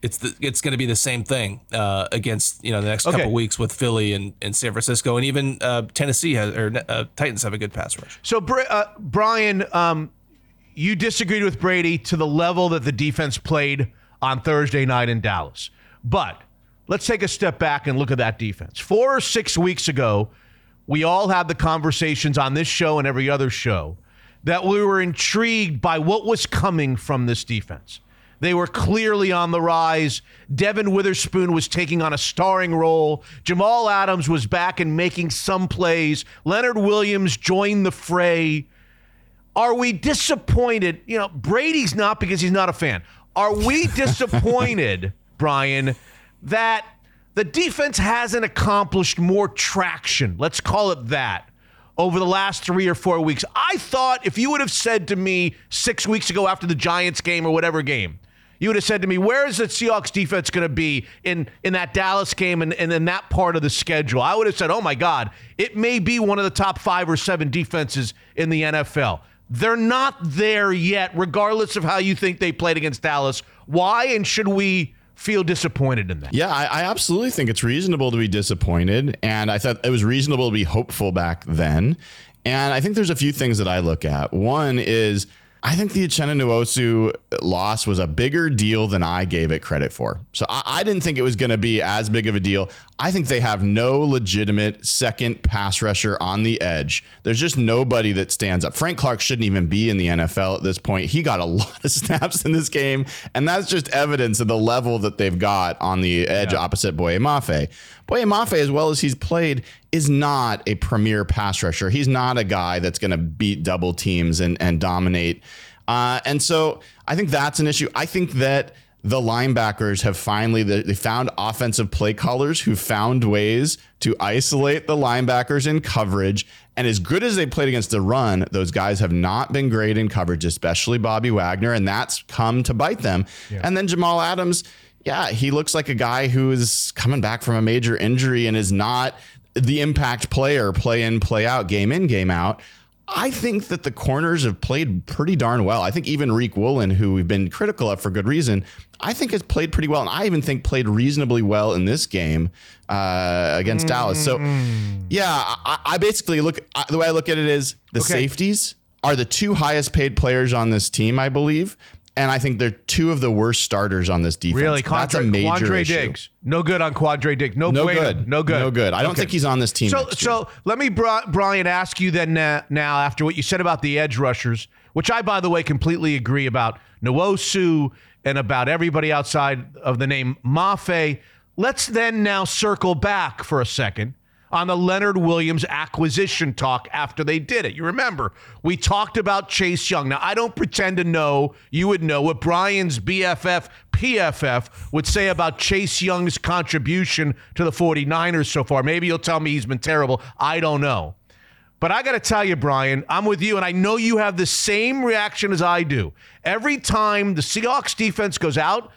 It's the, it's going to be the same thing uh, against you know the next okay. couple weeks with Philly and, and San Francisco and even uh, Tennessee has or uh, Titans have a good pass rush. So uh, Brian, um, you disagreed with Brady to the level that the defense played on Thursday night in Dallas, but let's take a step back and look at that defense. Four or six weeks ago, we all had the conversations on this show and every other show that we were intrigued by what was coming from this defense. They were clearly on the rise. Devon Witherspoon was taking on a starring role. Jamal Adams was back and making some plays. Leonard Williams joined the fray. Are we disappointed? You know, Brady's not because he's not a fan. Are we disappointed, Brian, that the defense hasn't accomplished more traction, let's call it that, over the last three or four weeks. I thought if you would have said to me six weeks ago after the Giants game or whatever game, you would have said to me, where is the Seahawks defense going to be in, in that Dallas game and, and in that part of the schedule? I would have said, oh my God, it may be one of the top five or seven defenses in the NFL. They're not there yet, regardless of how you think they played against Dallas. Why and should we feel disappointed in that. Yeah, I, I, absolutely think it's reasonable to be disappointed. And I thought it was reasonable to be hopeful back then. And I think there's a few things that I look at. One is I think the Uchenna Nwosu loss was a bigger deal than I gave it credit for. So I, I didn't think it was going to be as big of a deal. I think they have no legitimate second pass rusher on the edge. There's just nobody that stands up. Frank Clark shouldn't even be in the NFL at this point. He got a lot of snaps in this game, and that's just evidence of the level that they've got on the edge yeah. opposite Boye Mafe. Boye Mafe, as well as he's played, is not a premier pass rusher. He's not a guy that's going to beat double teams and, and dominate. Uh, and so I think that's an issue. I think that the linebackers have finally they found offensive play callers who found ways to isolate the linebackers in coverage and as good as they played against the run those guys have not been great in coverage especially Bobby Wagner and that's come to bite them yeah. and then Jamal Adams yeah he looks like a guy who is coming back from a major injury and is not the impact player, play in, play out, game in, game out. I think that the corners have played pretty darn well. I think even Riq Woolen, who we've been critical of for good reason, I think has played pretty well. And I even think played reasonably well in this game uh, against mm. Dallas. So, yeah, I, I basically look, I, the way I look at it is the okay. safeties are the two highest paid players on this team, I believe and I think they're two of the worst starters on this defense. Really, Quandre, That's a major Quandre issue. Diggs, no good on Quandre Diggs. No, no bueno. good, no good, no good. I don't okay. think he's on this team. So, so let me, Brian, ask you then uh, now after what you said about the edge rushers, which I, by the way, completely agree about. Nwosu and about everybody outside of the name Mafe. Let's then now circle back for a second on the Leonard Williams acquisition talk after they did it. You remember, we talked about Chase Young. Now, I don't pretend to know, you would know what Brian's BFF, PFF would say about Chase Young's contribution to the 49ers so far. Maybe you'll tell me he's been terrible. I don't know. But I got to tell you, Brian, I'm with you, and I know you have the same reaction as I do. Every time the Seahawks defense goes out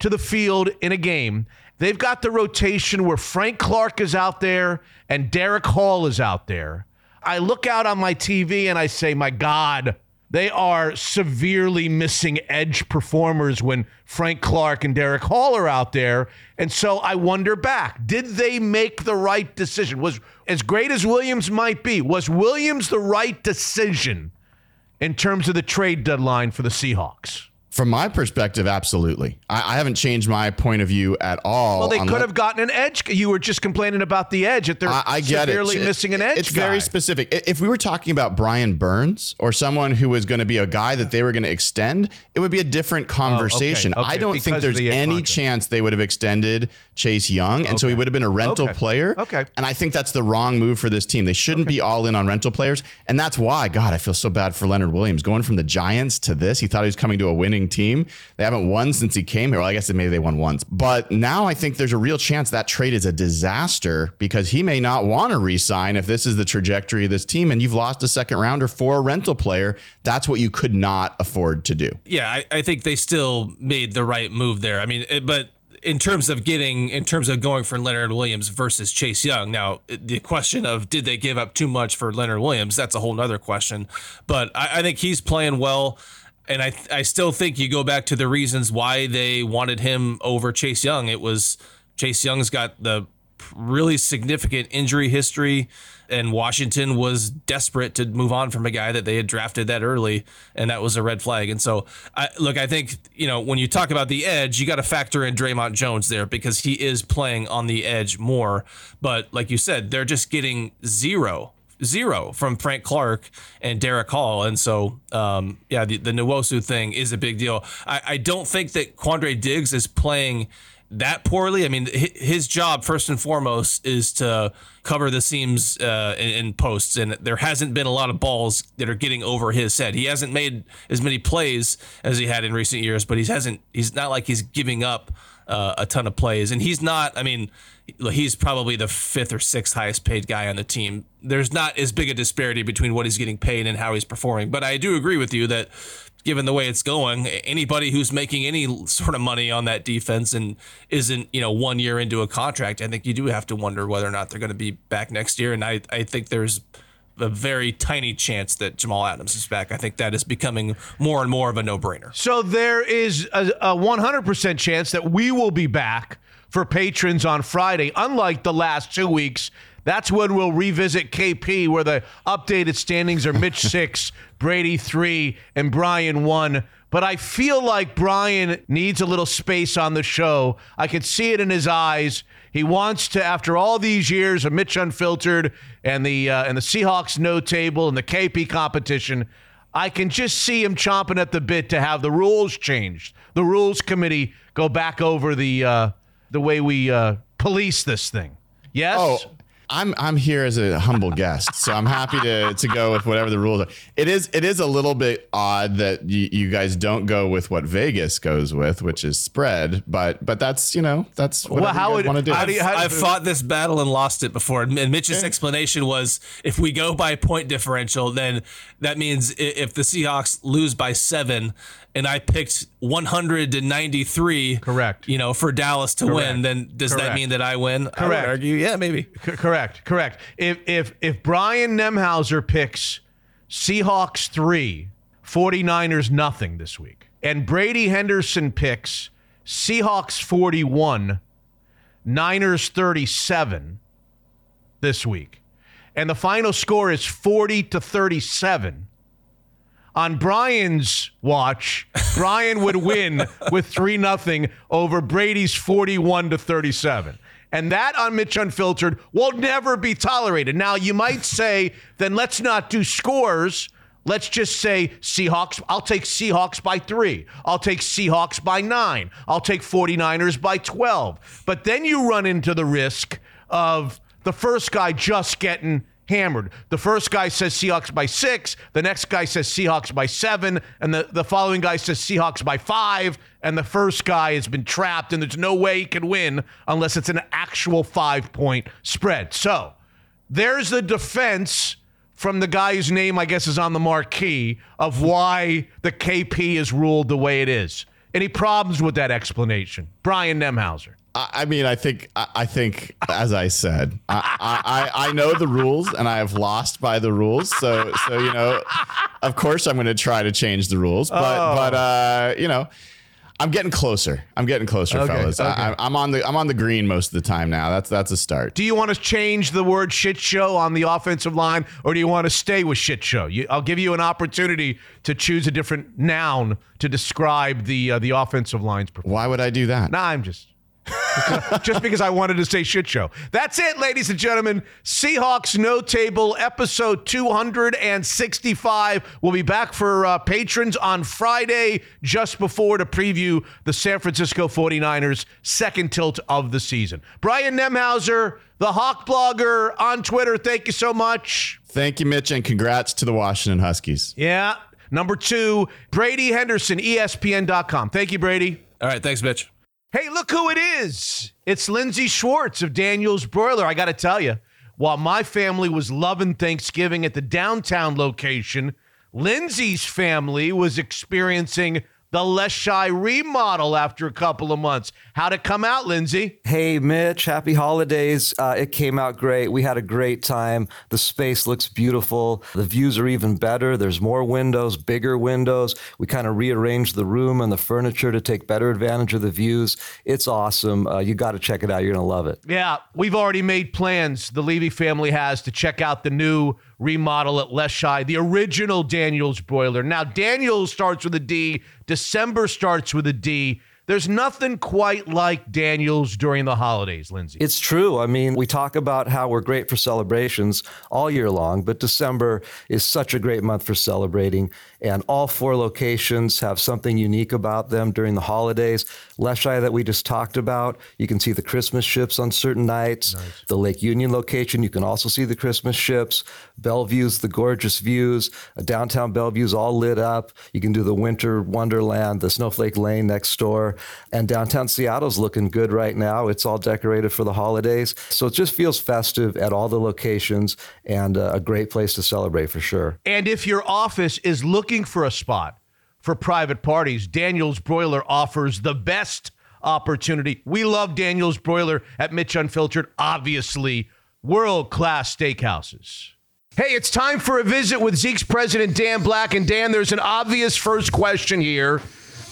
to the field in a game, they've got the rotation where Frank Clark is out there and Derick Hall is out there. I look out on my TV and I say, my God, they are severely missing edge performers when Frank Clark and Derick Hall are out there. And so I wonder back, did they make the right decision? Was as great as Williams might be, was Williams the right decision in terms of the trade deadline for the Seahawks? From my perspective, absolutely. I, I, haven't changed my point of view at all. Well, they could have gotten an edge. You were just complaining about the edge. That they're I, I get severely it. missing an edge. It's guy. very specific. If we were talking about Brian Burns or someone who was going to be a guy that they were going to extend, it would be a different conversation. Oh, okay. Okay. I don't because think there's the any contract. chance they would have extended Chase Young, and okay. so he would have been a rental player. Okay. And I think that's the wrong move for this team. They shouldn't be all in on rental players, and that's why. God, I feel so bad for Leonard Williams going from the Giants to this. He thought he was coming to a winning team. They haven't won since he came here. Well, I guess maybe they won once. But now I think there's a real chance that trade is a disaster because he may not want to re-sign if this is the trajectory of this team and you've lost a second rounder for a rental player. That's what you could not afford to do. Yeah, I, I think they still made the right move there. I mean, it, but in terms of getting in terms of going for Leonard Williams versus Chase Young. Now, the question of did they give up too much for Leonard Williams? That's a whole other question. But I, I think he's playing well and I I still think you go back to the reasons why they wanted him over Chase Young. It was Chase Young's got the really significant injury history and Washington was desperate to move on from a guy that they had drafted that early and that was a red flag. And so I look I think, you know, when you talk about the edge, you got to factor in Dre'Mont Jones there because he is playing on the edge more, but like you said, they're just getting zero zero from Frank Clark and Derick Hall. And so, um, yeah, the, the Nwosu thing is a big deal. I, I don't think that Quandre Diggs is playing that poorly. I mean, his job first and foremost is to cover the seams uh, in, in, posts, and there hasn't been a lot of balls that are getting over his head. He hasn't made as many plays as he had in recent years, but he hasn't. He's not like he's giving up uh, a ton of plays, and he's not. I mean, he's probably the fifth or sixth highest paid guy on the team. There's not as big a disparity between what he's getting paid and how he's performing. But I do agree with you that given the way it's going, anybody who's making any sort of money on that defense and isn't, you know, one year into a contract, I think you do have to wonder whether or not they're going to be back next year. And I, I think there's a very tiny chance that Jamal Adams is back. I think that is becoming more and more of a no brainer. So there is a, a 100% chance that we will be back for patrons on Friday. Unlike the last two weeks, that's when we'll revisit KP, where the updated standings are Mitch six, Brady three, and Brian one. But I feel like Brian needs a little space on the show. I can see it in his eyes. He wants to, after all these years of Mitch Unfiltered and the uh, and the Seahawks no table and the KP competition, I can just see him chomping at the bit to have the rules changed. The rules committee go back over the uh, the way we uh, police this thing. Yes. Oh, I'm I'm here as a humble guest, so I'm happy to to go with whatever the rules are. It is it is a little bit odd that you, you guys don't go with what Vegas goes with, which is spread, but but that's you know that's what well, how you want to do. I've, I've fought this battle and lost it before, and Mitch's explanation was if we go by point differential, then that means if the Seahawks lose by seven, and I picked 100 to 93. Correct. You know, for Dallas to correct. win, then does correct. that mean that I win? Correct. I argue, yeah, maybe. C- correct. Correct. If if if Brian Nemhauser picks Seahawks 3, 49ers nothing this week, and Brady Henderson picks Seahawks 41, Niners 37 this week, and the final score is 40 to 37 on Brian's watch, Brian would win with 3 nothing over Brady's 41 to 37. And that on Mitch Unfiltered will never be tolerated. Now, you might say, then let's not do scores Let's just say Seahawks. I'll take Seahawks by three. I'll take Seahawks by nine. I'll take 49ers by 12. But then you run into the risk of the first guy just getting hammered. The first guy says Seahawks by six. The next guy says Seahawks by seven. And the, the following guy says Seahawks by five. And the first guy has been trapped, and there's no way he can win unless it's an actual five point spread. So there's the defense from the guy whose name I guess is on the marquee of why the KP is ruled the way it is. Any problems with that explanation? Brian Nemhauser. I mean, I think, I think, as I said, I, I, I know the rules, and I have lost by the rules. So, so you know, of course, I'm going to try to change the rules. But, Oh. but, uh, you know, I'm getting closer. I'm getting closer, Okay, fellas. okay. I, I'm on the, I'm on the green most of the time now. That's, that's a start. Do you want to change the word shit show on the offensive line, or do you want to stay with shit show? You, I'll give you an opportunity to choose a different noun to describe the uh, the offensive line's performance. Why would I do that? Nah, I'm just. just because I wanted to say shit show. That's it, ladies and gentlemen. Seahawks No Table, episode 265. We'll be back for uh, patrons on Friday, just before to preview the San Francisco 49ers' second tilt of the season. Brian Nemhauser, the Hawk blogger on Twitter, thank you so much. Thank you, Mitch, and congrats to the Washington Huskies. Yeah. Number two, Brady Henderson, ESPN.com. Thank you, Brady. All right, thanks, Mitch. Hey, look who it is. It's Lindsay Schwartz of Daniel's Broiler. I got to tell you, while my family was loving Thanksgiving at the downtown location, Lindsay's family was experiencing the Leschi remodel after a couple of months. How'd it come out, Lindsay? Hey, Mitch, happy holidays. Uh, it came out great. We had a great time. The space looks beautiful. The views are even better. There's more windows, bigger windows. We kind of rearranged the room and the furniture to take better advantage of the views. It's awesome. Uh, you got to check it out. You're going to love it. Yeah, we've already made plans. The Levy family has to check out the new remodel at Leschi, the original Daniels broiler. Now, Daniels starts with a D, December starts with a D. There's nothing quite like Daniels during the holidays, Lindsay. It's true. I mean, we talk about how we're great for celebrations all year long, but December is such a great month for celebrating. And all four locations have something unique about them during the holidays. Leschi, that we just talked about, you can see the Christmas ships on certain nights. The Lake Union location, you can also see the Christmas ships. Bellevue's the gorgeous views. Uh, Downtown Bellevue's all lit up. You can do the Winter Wonderland, the Snowflake Lane next door. And downtown Seattle's looking good right now. It's all decorated for the holidays. So it just feels festive at all the locations and uh, a great place to celebrate for sure. And if your office is looking for a spot for private parties, Daniel's Broiler offers the best opportunity. We love Daniel's Broiler at Mitch Unfiltered, obviously, world class steakhouses. Hey, it's time for a visit with Zeke's president, Dan Black. And Dan, there's an obvious first question here.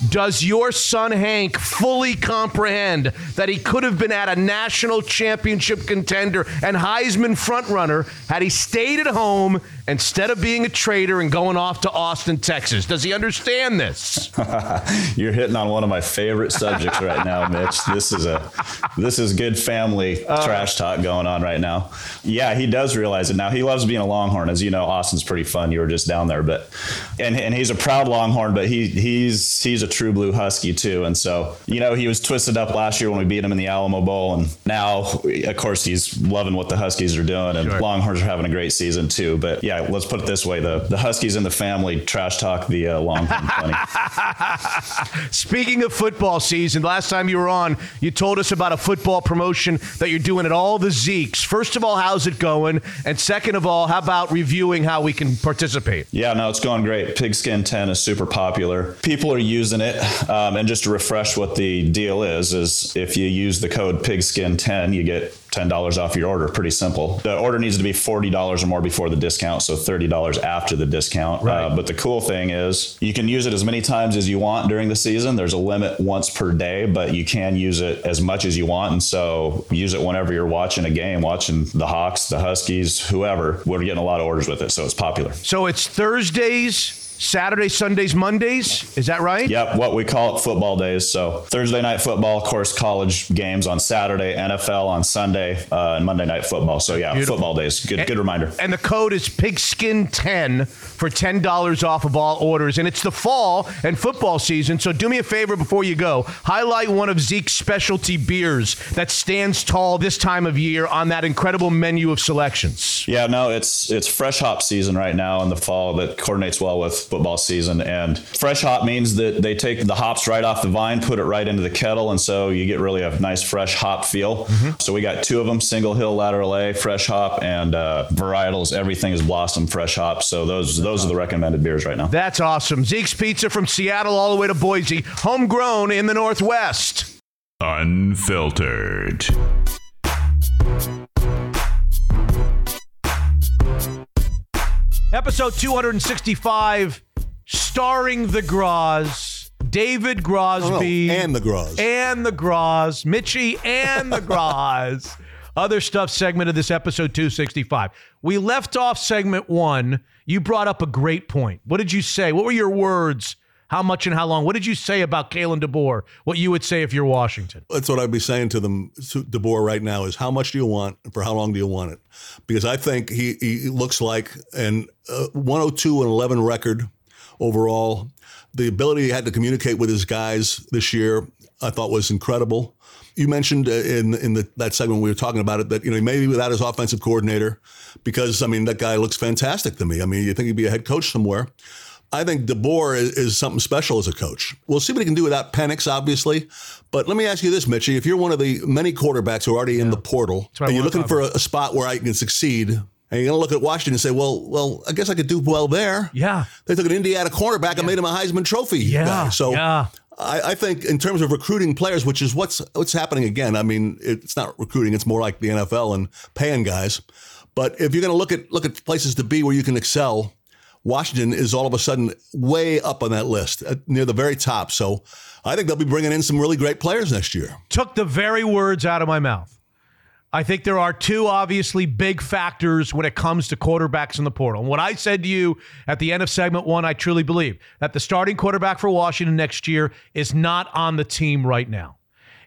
Does your son Hank fully comprehend that he could have been at a national championship contender and Heisman frontrunner had he stayed at home instead of being a traitor and going off to Austin, Texas? Does he understand this? You're hitting on one of my favorite subjects right now, Mitch. This is a this is good family uh. trash talk going on right now. Yeah, he does realize it now. He loves being a Longhorn, as you know. Austin's pretty fun. You were just down there, but and and he's a proud Longhorn, but he he's he's a true blue Husky too. And so you know he was twisted up last year when we beat him in the Alamo Bowl, and now of course he's loving what the Huskies are doing, and Sure. Longhorns are having a great season too. But yeah, let's put it this way: the the Huskies and the family trash talk the uh, Longhorn plenty. Speaking of football season, last time you were on, you told us about a football promotion that you're doing at all the Zeeks. First of all, how's it going? And second of all, how about reviewing how we can participate? Yeah, no, it's going great. Pigskin 10 is super popular. People are using it. Um, and just to refresh what the deal is, is if you use the code Pigskin10, you get $10 off your order. Pretty simple. The order needs to be $40 or more before the discount, so $30 after the discount. Right. Uh, but the cool thing is you can use it as many times as you want during the season. There's a limit once per day, but you can use it as much as you want. And so use it whenever you're watching a game, watching the Hawks, the Huskies, whoever. We're getting a lot of orders with it, so it's popular. So it's Thursdays Saturday, Sundays, Mondays. Is that right? Yep, what we call it football days. So Thursday night football, of course, college games on Saturday, NFL on Sunday, uh, and Monday night football. So yeah, Beautiful. football days. Good, And- good reminder. And the code is pigskin10 for $10 off of all orders. And it's the fall and football season. So do me a favor before you go. Highlight one of Zeke's specialty beers that stands tall this time of year on that incredible menu of selections. Yeah, no, it's it's fresh hop season right now in the fall that coordinates well with football season. And fresh hop means that they take the hops right off the vine, put it right into the kettle, and so you get really a nice fresh hop feel. So we got two of them: Single Hill Lateral A fresh hop and uh, varietals. Everything is Blossom fresh hop. So those those are the recommended beers right now. That's awesome. Zeeks Pizza from Seattle all the way to Boise, homegrown in the Northwest. Unfiltered. Episode 265, starring the Groz, David Grosby. Oh, and the Groz. And the Groz. Mitchie and the Groz. Other stuff segment of this episode 265. We left off segment one. You brought up a great point. What did you say? What were your words? How much and how long? What did you say about Kalen DeBoer? What you would say if you're Washington? That's what I'd be saying to them, to DeBoer right now is how much do you want and for how long do you want it? Because I think he, he looks like an uh, 102 and 11 record overall. The ability he had to communicate with his guys this year, I thought was incredible. You mentioned uh, in in the, that segment we were talking about it that you know maybe without his offensive coordinator, because I mean that guy looks fantastic to me. I mean you think he'd be a head coach somewhere. I think DeBoer is, is something special as a coach. We'll see what he can do without Penix, obviously. But let me ask you this, Mitchie: If you're one of the many quarterbacks who are already in the portal and you're looking for a, a spot where I can succeed, and you're going to look at Washington and say, "Well, well, I guess I could do well there." Yeah. They took an Indiana cornerback and made him a Heisman Trophy Yeah, guy. So yeah. I, I think in terms of recruiting players, which is what's what's happening again. I mean, it's not recruiting; it's more like the NFL and paying guys. But if you're going to look at look at places to be where you can excel, Washington is all of a sudden way up on that list, uh, near the very top. So I think they'll be bringing in some really great players next year. took the very words out of my mouth. I think there are two obviously big factors when it comes to quarterbacks in the portal. And what I said to you at the end of segment one, I truly believe that the starting quarterback for Washington next year is not on the team right now.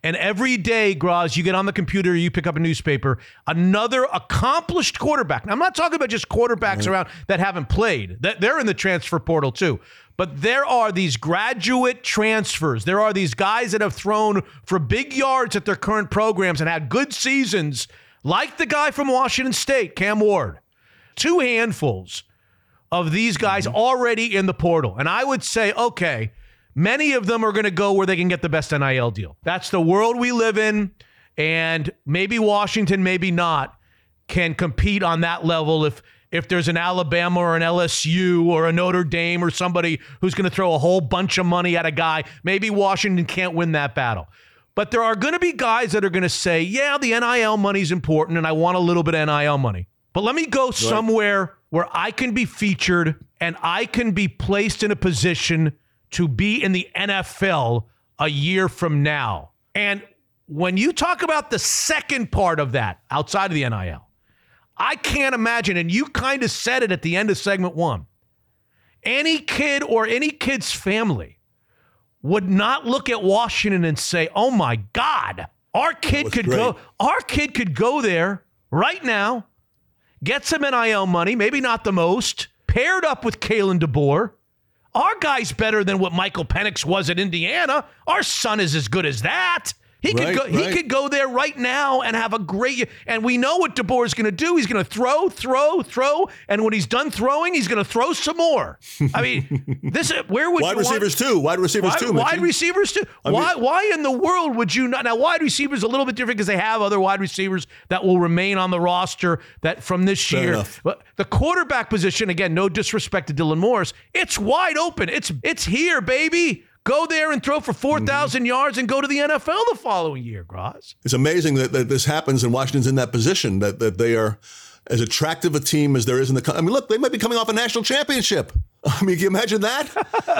And every day, Groz, you get on the computer, you pick up a newspaper, another accomplished quarterback. Now, I'm not talking about just quarterbacks around that haven't played. That they're in the transfer portal too. But there are these graduate transfers. There are these guys that have thrown for big yards at their current programs and had good seasons, like the guy from Washington State, Cam Ward. Two handfuls of these guys mm-hmm. already in the portal. And I would say, okay, many of them are going to go where they can get the best NIL deal. That's the world we live in. And maybe Washington, maybe not, can compete on that level if if there's an Alabama or an LSU or a Notre Dame or somebody who's going to throw a whole bunch of money at a guy, maybe Washington can't win that battle. But there are going to be guys that are going to say, yeah, the NIL money's important and I want a little bit of NIL money. But let me go somewhere where I can be featured and I can be placed in a position to be in the NFL a year from now. And when you talk about the second part of that outside of the NIL, I can't imagine, and you kind of said it at the end of segment one. Any kid or any kid's family would not look at Washington and say, "Oh my God, our kid could great. go. Our kid could go there right now, get some NIL money, maybe not the most, paired up with Kalen DeBoer. Our guy's better than what Michael Penix was at Indiana. Our son is as good as that." He could Right, go. He could go there right now and have a great. And we know what DeBoer is going to do. He's going to throw, throw, throw, and when he's done throwing, he's going to throw some more. I mean, this where would Wide you want- receivers too. Wide receivers Wide, too. wide receivers too. I mean- why? why in the world would you not? Now, wide receivers a little bit different because they have other wide receivers that will remain on the roster that from this Fair year. enough. But the quarterback position, again, no disrespect to Dylan Morris, it's wide open. It's it's here, baby. Go there and throw for Mm-hmm. 4,000 yards and go to the NFL the following year, Groz. It's amazing that, that this happens and Washington's in that position that that they are as attractive a team as there is in the. co- I mean, look, they might be coming off a national championship. I mean, can you imagine that?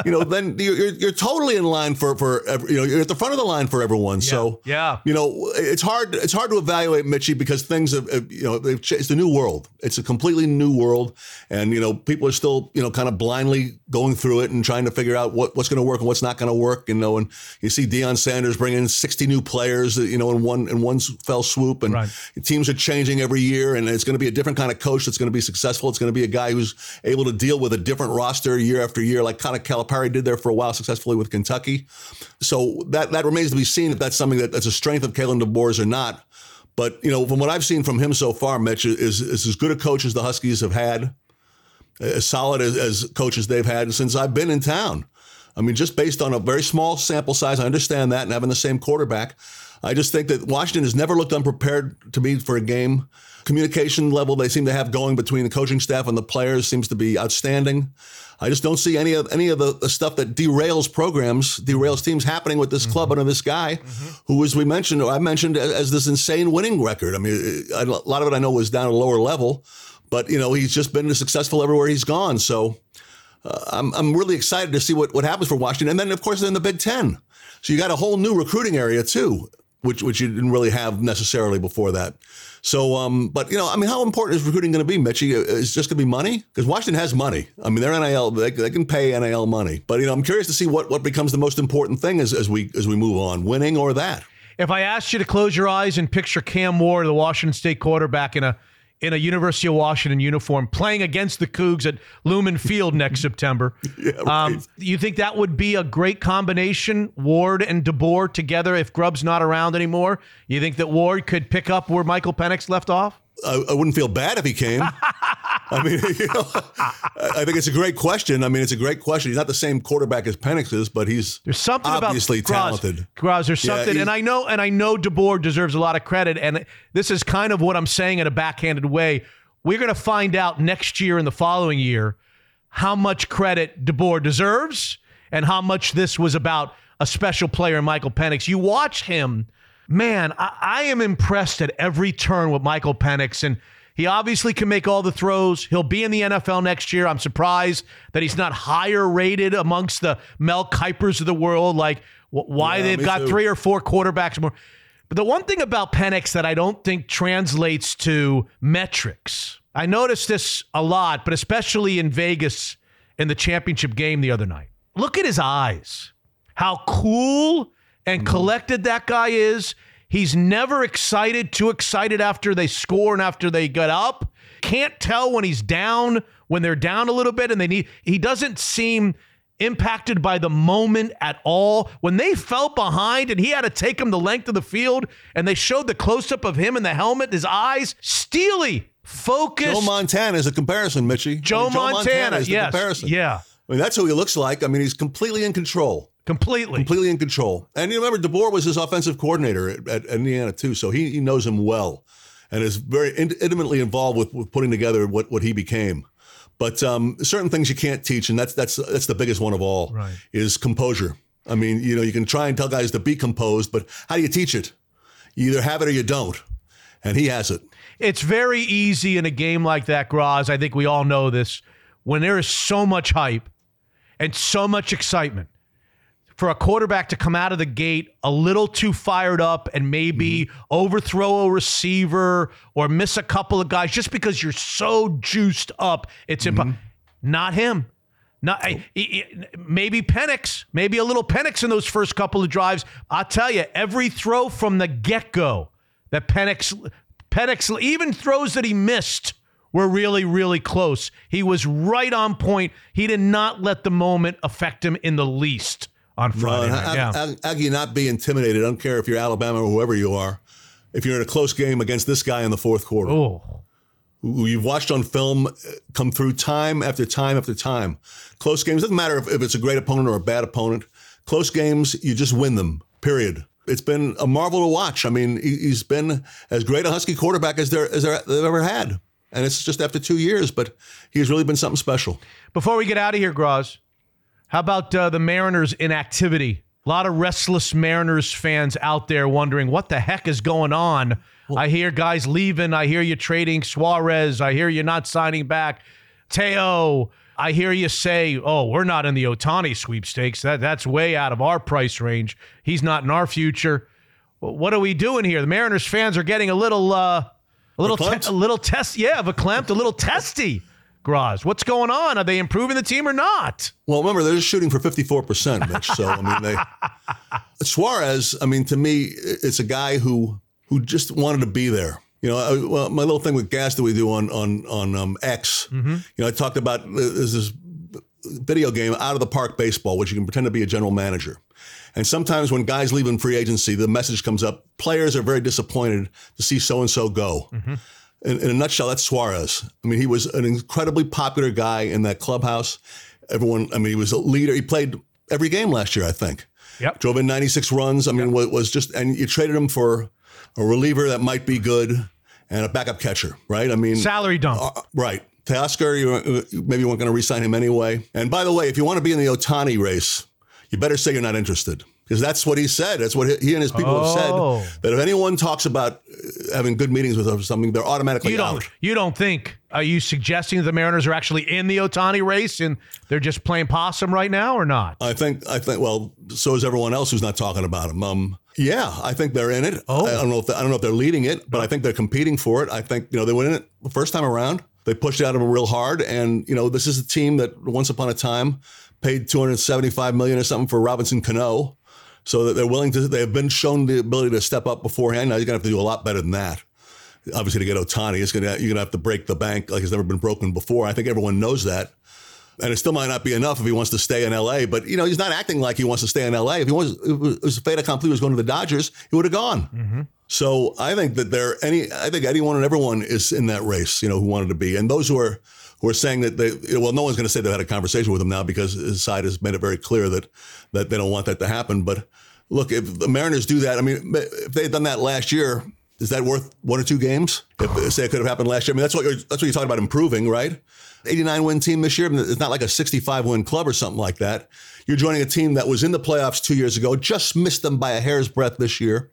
you know, then you're, you're, totally in line for for you know you're at the front of the line for everyone. So yeah. you know it's hard it's hard to evaluate Mitchie because things have have, you know it's a new world. It's a completely new world, and you know people are still you know kind of blindly going through it and trying to figure out what, what's going to work and what's not going to work. You know, and you see Deion Sanders bringing 60 new players, you know, in one in one fell swoop, and Right. teams are changing every year, and it's going to be a different kind of coach that's going to be successful. It's going to be a guy who's able to deal with a different roster year after year, like kind of Calipari did there for a while successfully with Kentucky. So that that remains to be seen if that's something that, that's a strength of Kalen DeBoer's or not. But you know, from what I've seen from him so far, Mitch is is as good a coach as the Huskies have had, as solid as, as coaches they've had since I've been in town. I mean, just based on a very small sample size, I understand that, and having the same quarterback, I just think that Washington has never looked unprepared to me for a game. Communication level they seem to have going between the coaching staff and the players seems to be outstanding. I just don't see any of any of the, the stuff that derails programs, derails teams happening with this club under this guy, who, as we mentioned, or I mentioned, as, as this insane winning record. I mean, a lot of it I know was down at a lower level, but you know he's just been successful everywhere he's gone. So uh, I'm I'm really excited to see what what happens for Washington, and then of course in the Big Ten. So you got a whole new recruiting area too, which which you didn't really have necessarily before that. So, um, but you know, I mean, how important is recruiting going to be, Mitchie? Is it just going to be money? Because Washington has money. I mean, they're NIL. They, they can pay NIL money. But you know, I'm curious to see what what becomes the most important thing as, as we as we move on, winning or that. If I asked you to close your eyes and picture Cam Ward, the Washington State quarterback, in a in a University of Washington uniform, playing against the Cougs at Lumen Field next September, um, you think that would be a great combination, Ward and DeBoer together? If Grubb's not around anymore, you think that Ward could pick up where Michael Penix left off? I, I wouldn't feel bad if he came. I mean, you know, I think it's a great question. I mean, it's a great question. He's not the same quarterback as Penix is, but he's There's something obviously about Groz. talented. Groz, there's Yeah, something, and I know, and I know DeBoer deserves a lot of credit, and this is kind of what I'm saying in a backhanded way. We're going to find out next year and the following year how much credit DeBoer deserves and how much this was about a special player, Michael Penix. You watch him, man. I, I am impressed at every turn with Michael Penix, and he obviously can make all the throws. He'll be in the NFL next year. I'm surprised that he's not higher rated amongst the Mel Kipers of the world. Like wh- why Yeah, they've got too. three or four quarterbacks more. But the one thing about Penix that I don't think translates to metrics, I noticed this a lot, but especially in Vegas in the championship game the other night. Look at his eyes. How cool and collected that guy is. He's never excited, too excited after they score and after they get up. Can't tell when he's down, when they're down a little bit and they need he doesn't seem impacted by the moment at all. When they fell behind and he had to take him the length of the field and they showed the close up of him in the helmet, his eyes, steely, focused. Joe Montana is a comparison, Mitchie. Joe I mean, Montana, is the yes, comparison. yeah. I mean, that's who he looks like. I mean, he's completely in control. Completely. Completely in control. And you remember, DeBoer was his offensive coordinator at, at Indiana, too. So he, he knows him well and is very in, intimately involved with, with putting together what, what he became. But um, certain things you can't teach, and that's that's that's the biggest one of all. Right. Is composure. I mean, you know, you can try and tell guys to be composed, but how do you teach it? You either have it or you don't, and he has it. It's very easy in a game like that, Groz. I think we all know this. When there is so much hype and so much excitement, for a quarterback to come out of the gate a little too fired up and maybe mm-hmm. overthrow a receiver or miss a couple of guys just because you're so juiced up, it's impo- mm-hmm. not him. Not I- I- I- maybe Penix, maybe a little Penix in those first couple of drives. I'll tell you, every throw from the get go that Penix, Penix, even throws that he missed were really, really close. He was right on point. He did not let the moment affect him in the least on Friday. No, and Yeah. Aggie not be intimidated. I don't care if you're Alabama or whoever you are. If you're in a close game against this guy in the fourth quarter, Oh, who you've watched on film uh, come through time after time after time. Close games doesn't matter if, if it's a great opponent or a bad opponent. Close games, you just win them. Period. It's been a marvel to watch. I mean, he, he's been as great a Husky quarterback as there as there, they've ever had, and it's just after two years. But he's really been something special. Before we get out of here, Groz, how about uh, the Mariners' inactivity? A lot of restless Mariners fans out there wondering what the heck is going on. I hear guys leaving. I hear you trading Suarez. I hear you're not signing back. Teo, I hear you say, "Oh, we're not in the Ohtani sweepstakes. That that's way out of our price range. He's not in our future." What are we doing here? The Mariners fans are getting a little, uh, a little, te- a little test. Yeah, verklempt, a little testy. Groz, what's going on? Are they improving the team or not? Well, remember they're just shooting for fifty four percent, Mitch. So I mean, they Suarez. I mean, to me, it's a guy who who just wanted to be there. You know, I, well, my little thing with gas that we do on on on um, X. Mm-hmm. You know, I talked about uh, there's this video game out of the park baseball, which you can pretend to be a general manager. And sometimes when guys leave in free agency, the message comes up: players are very disappointed to see so and so go. In, in a nutshell, that's Suarez. I mean, he was an incredibly popular guy in that clubhouse. Everyone, I mean, he was a leader. He played every game last year, I think. Yep. Drove in 96 runs. I mean, was, was just, and you traded him for a reliever that might be good and a backup catcher, right? I mean, Salary dump. uh, right. Teoscar, you maybe you weren't going to re-sign him anyway. And by the way, if you want to be in the Ohtani race, you better say you're not interested because that's what he said. That's what he and his people Oh. have said. That if anyone talks about uh, having good meetings with us or something, they're automatically you don't. out. You don't think? Are you suggesting that the Mariners are actually in the Ohtani race and they're just playing possum right now, or not? I think. I think. Well, so is everyone else who's not talking about him. Um, yeah, I think they're in it. Oh. I don't know if they, I don't know if they're leading it, but I think they're competing for it. I think you know they went in it the first time around. They pushed it out of them real hard, and you know this is a team that once upon a time paid 275 million or something for Robinson Cano, so that they're willing to. They have been shown the ability to step up beforehand. Now you're gonna have to do a lot better than that. Obviously, to get Ohtani, it's gonna you're gonna have to break the bank like it's never been broken before. I think everyone knows that. And it still might not be enough if he wants to stay in LA, but you know, he's not acting like he wants to stay in LA. If he was, if it was a fait accompli, he was going to the Dodgers, he would have gone. Mm-hmm. So I think that there any, I think anyone and everyone is in that race, you know, who wanted to be. And those who are, who are saying that they, well, no one's going to say they've had a conversation with him now because his side has made it very clear that, that they don't want that to happen. But look, if the Mariners do that, I mean, if they had done that last year, is that worth one or two games? If say it could have happened last year, I mean, that's what you're, that's what you're talking about improving, right? 89 win team this year. It's not like a 65 win club or something like that. You're joining a team that was in the playoffs two years ago, just missed them by a hair's breadth this year,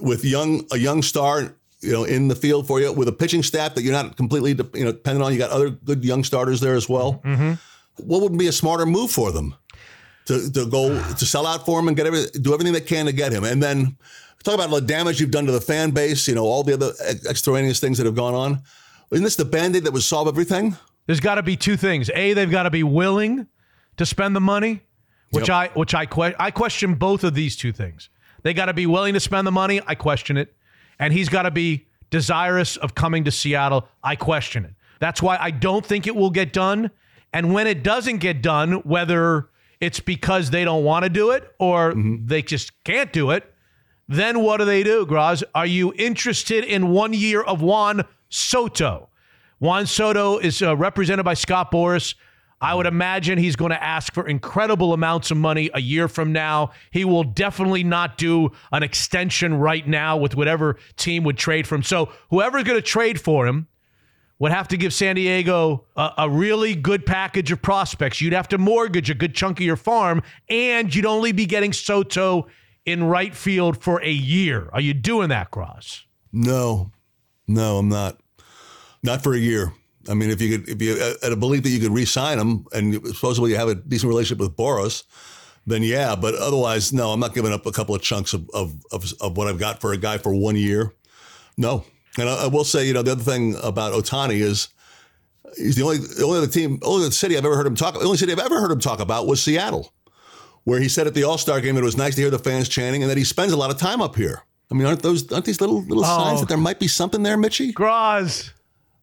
with young a young star, you know, in the field for you, with a pitching staff that you're not completely, you know, dependent on. You got other good young starters there as well. Mm-hmm. Mm-hmm. What would be a smarter move for them? To, to go to sell out for him and get every, do everything they can to get him, and then talk about the damage you've done to the fan base. You know all the other extraneous things that have gone on. Isn't this the band-aid that would solve everything? There's got to be two things. A, they've got to be willing to spend the money, which I which I que- I question both of these two things. They got to be willing to spend the money. I question it, and he's got to be desirous of coming to Seattle. I question it. That's why I don't think it will get done. And when it doesn't get done, whether it's because they don't want to do it or they just can't do it, then what do they do, Groz? Are you interested in one year of Juan Soto? Juan Soto is uh, represented by Scott Boras. I would imagine he's going to ask for incredible amounts of money a year from now. He will definitely not do an extension right now with whatever team would trade for him. So whoever's going to trade for him would have to give San Diego a, a really good package of prospects. You'd have to mortgage a good chunk of your farm, and you'd only be getting Soto in right field for a year. Are you doing that, Groz? No, no, I'm not. Not for a year. I mean, if you could, if you uh, had a belief that you could re-sign him, and supposedly you have a decent relationship with Boras, then yeah. But otherwise, no, I'm not giving up a couple of chunks of of of, of what I've got for a guy for one year. No, and I, I will say, you know, the other thing about Ohtani is he's the only the only other team, only the city I've ever heard him talk. The only city I've ever heard him talk about was Seattle, where he said at the All Star game that it was nice to hear the fans chanting, and that he spends a lot of time up here. I mean, aren't those aren't these little little signs oh. that there might be something there, Mitchie? Groz.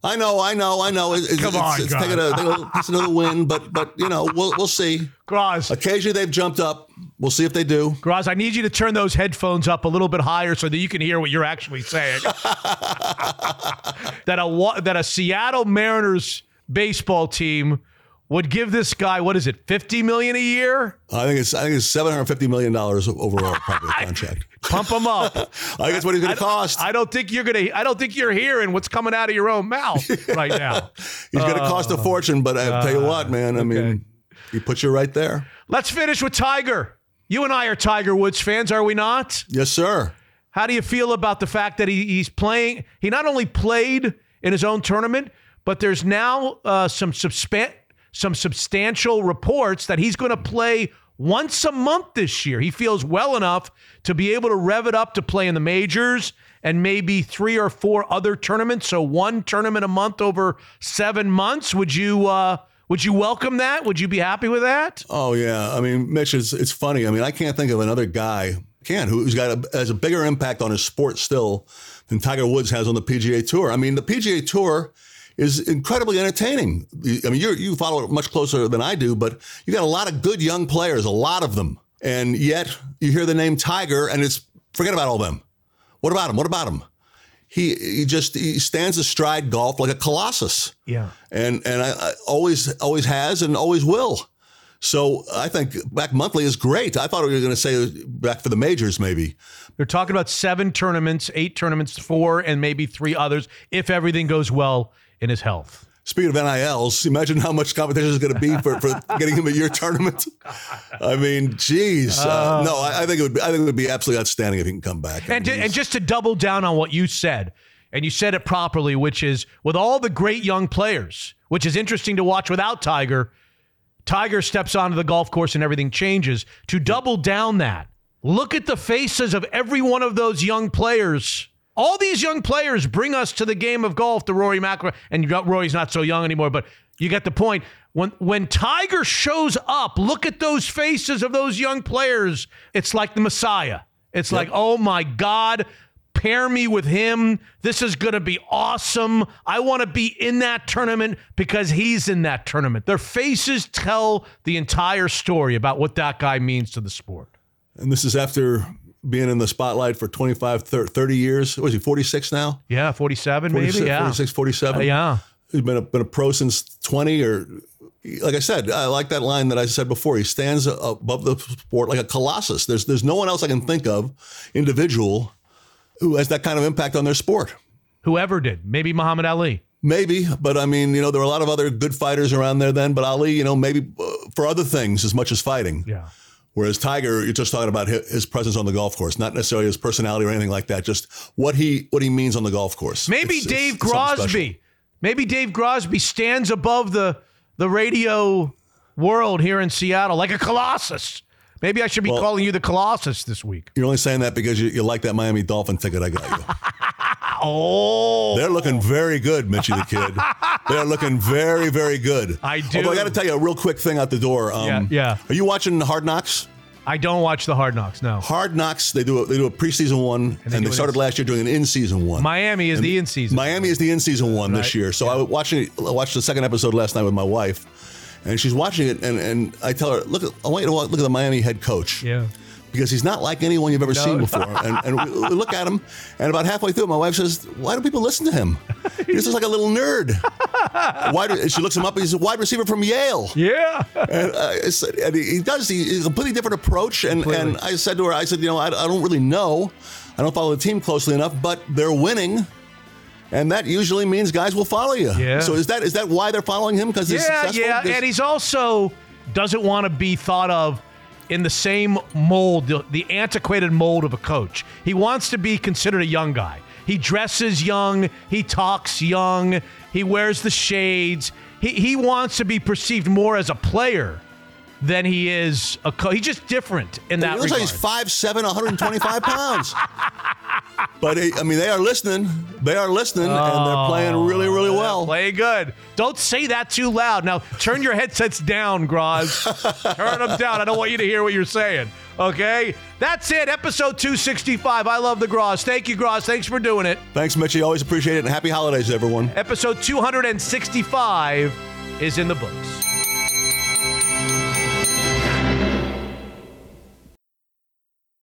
I know, I know, I know. It, it's, Come it's, on, it's God. taking a, taking a, it's another win, but but you know, we'll we'll see. Groz. Occasionally they've jumped up. We'll see if they do. Groz, I need you to turn those headphones up a little bit higher so that you can hear what you're actually saying. that a that a Seattle Mariners baseball team would give this guy what is it, 50 million a year? I think it's I think it's seven hundred fifty million dollars overall probably contract. Pump him up. I think that's what he's going to cost. I don't think you're gonna. I don't think you're hearing what's coming out of your own mouth right now. He's going to cost a fortune, but I tell you what, man. I mean, he puts you right there. Let's finish with Tiger. You and I are Tiger Woods fans, are we not? Yes, sir. How do you feel about the fact that he, he's playing? He not only played in his own tournament, but there's now uh, some subspan- some substantial reports that he's going to play once a month this year. He feels well enough to be able to rev it up to play in the majors and maybe three or four other tournaments. So one tournament a month over seven months. Would you uh, would you welcome that? Would you be happy with that? Oh yeah, I mean, Mitch, it's it's funny. I mean, I can't think of another guy can who's got a, has a bigger impact on his sport still than Tiger Woods has on the PGA Tour. I mean, the PGA Tour is incredibly entertaining. I mean, you you follow it much closer than I do, but you got a lot of good young players, a lot of them, and yet you hear the name Tiger, and it's forget about all them. What about him? What about him? He he just he stands astride golf like a colossus. Yeah, and and I, I always always has and always will. So I think back monthly is great. I thought we were going to say back for the majors, maybe. They're talking about seven tournaments, eight tournaments, four, and maybe three others if everything goes well in his health. Speaking of NILs, imagine how much competition is going to be for, for getting him a year tournament. I mean, geez, uh, no, I, I, think it would. Be, I think it would be absolutely outstanding if he can come back. And, to, and just to double down on what you said, and you said it properly, which is with all the great young players, which is interesting to watch without Tiger. Tiger steps onto the golf course and everything changes. To double down that, look at the faces of every one of those young players all these young players bring us to the game of golf, the Rory McIlroy, and Rory's not so young anymore, but you get the point. When when Tiger shows up, look at those faces of those young players. It's like the Messiah. It's yep. like, oh my God, pair me with him. This is going to be awesome. I want to be in that tournament because he's in that tournament. Their faces tell the entire story about what that guy means to the sport. And this is after being in the spotlight for 25, 30 years. Was he 46 now? Yeah, 47 maybe. Yeah. 46, 47. Uh, yeah. He's been a, been a pro since 20 or like I said, I like that line that I said before. He stands above the sport like a colossus. There's there's no one else I can think of, individual, who has that kind of impact on their sport. Whoever did, maybe Muhammad Ali. Maybe, but I mean, you know, there were a lot of other good fighters around there then. But Ali, you know, maybe uh, for other things as much as fighting. Yeah. Whereas Tiger, you're just talking about his presence on the golf course, not necessarily his personality or anything like that. Just what he what he means on the golf course. Maybe it's, Dave it's Crosby. Maybe Dave Grosby stands above the the radio world here in Seattle like a colossus. Maybe I should be well, calling you the Colossus this week. You're only saying that because you, you like that Miami Dolphin ticket I got you. oh. They're looking very good, Mitchie the Kid. They're looking very, very good. I do. Although I got to tell you a real quick thing out the door. Um, yeah, yeah. Are you watching Hard Knocks? I don't watch the Hard Knocks. No. Hard Knocks. They do a, they do a preseason one, and they, and they started last year doing an in season one. Miami is and the in season. Miami is the in season one right. this year. So yeah. I watching I watched the second episode last night with my wife and she's watching it, and, and I tell her, look, I want you to look at the Miami head coach. Yeah. Because he's not like anyone you've ever no. seen before. and, and we, we, look at him, and about halfway through, my wife says, "Why do people listen to him? He's just like a little nerd." wide, she looks him up. He's a wide receiver from Yale. Yeah. And, uh, and he does. He's a completely different approach. And and I said to her, I said, you know, I, I don't really know. I don't follow the team closely enough, but they're winning and that usually means guys will follow you. Yeah. So is that is that why they're following him? Because yeah, yeah, and he's also doesn't want to be thought of in the same mold, the, the antiquated mold of a coach. He wants to be considered a young guy. He dresses young. He talks young. He wears the shades. He, he wants to be perceived more as a player than he is a coach. He's just different in that. He looks regard. like he's 5'7", 125 pounds. but I mean, they are listening. They are listening, oh, and they're oh, playing really, really well. Play good. Don't say that too loud. Now turn your headsets down, Groz. turn them down. I don't want you to hear what you're saying. Okay, that's it. Episode 265. I love the Groz. Thank you, Groz. Thanks for doing it. Thanks, Mitchie. Always appreciate it. And happy holidays, everyone. Episode 265 is in the books.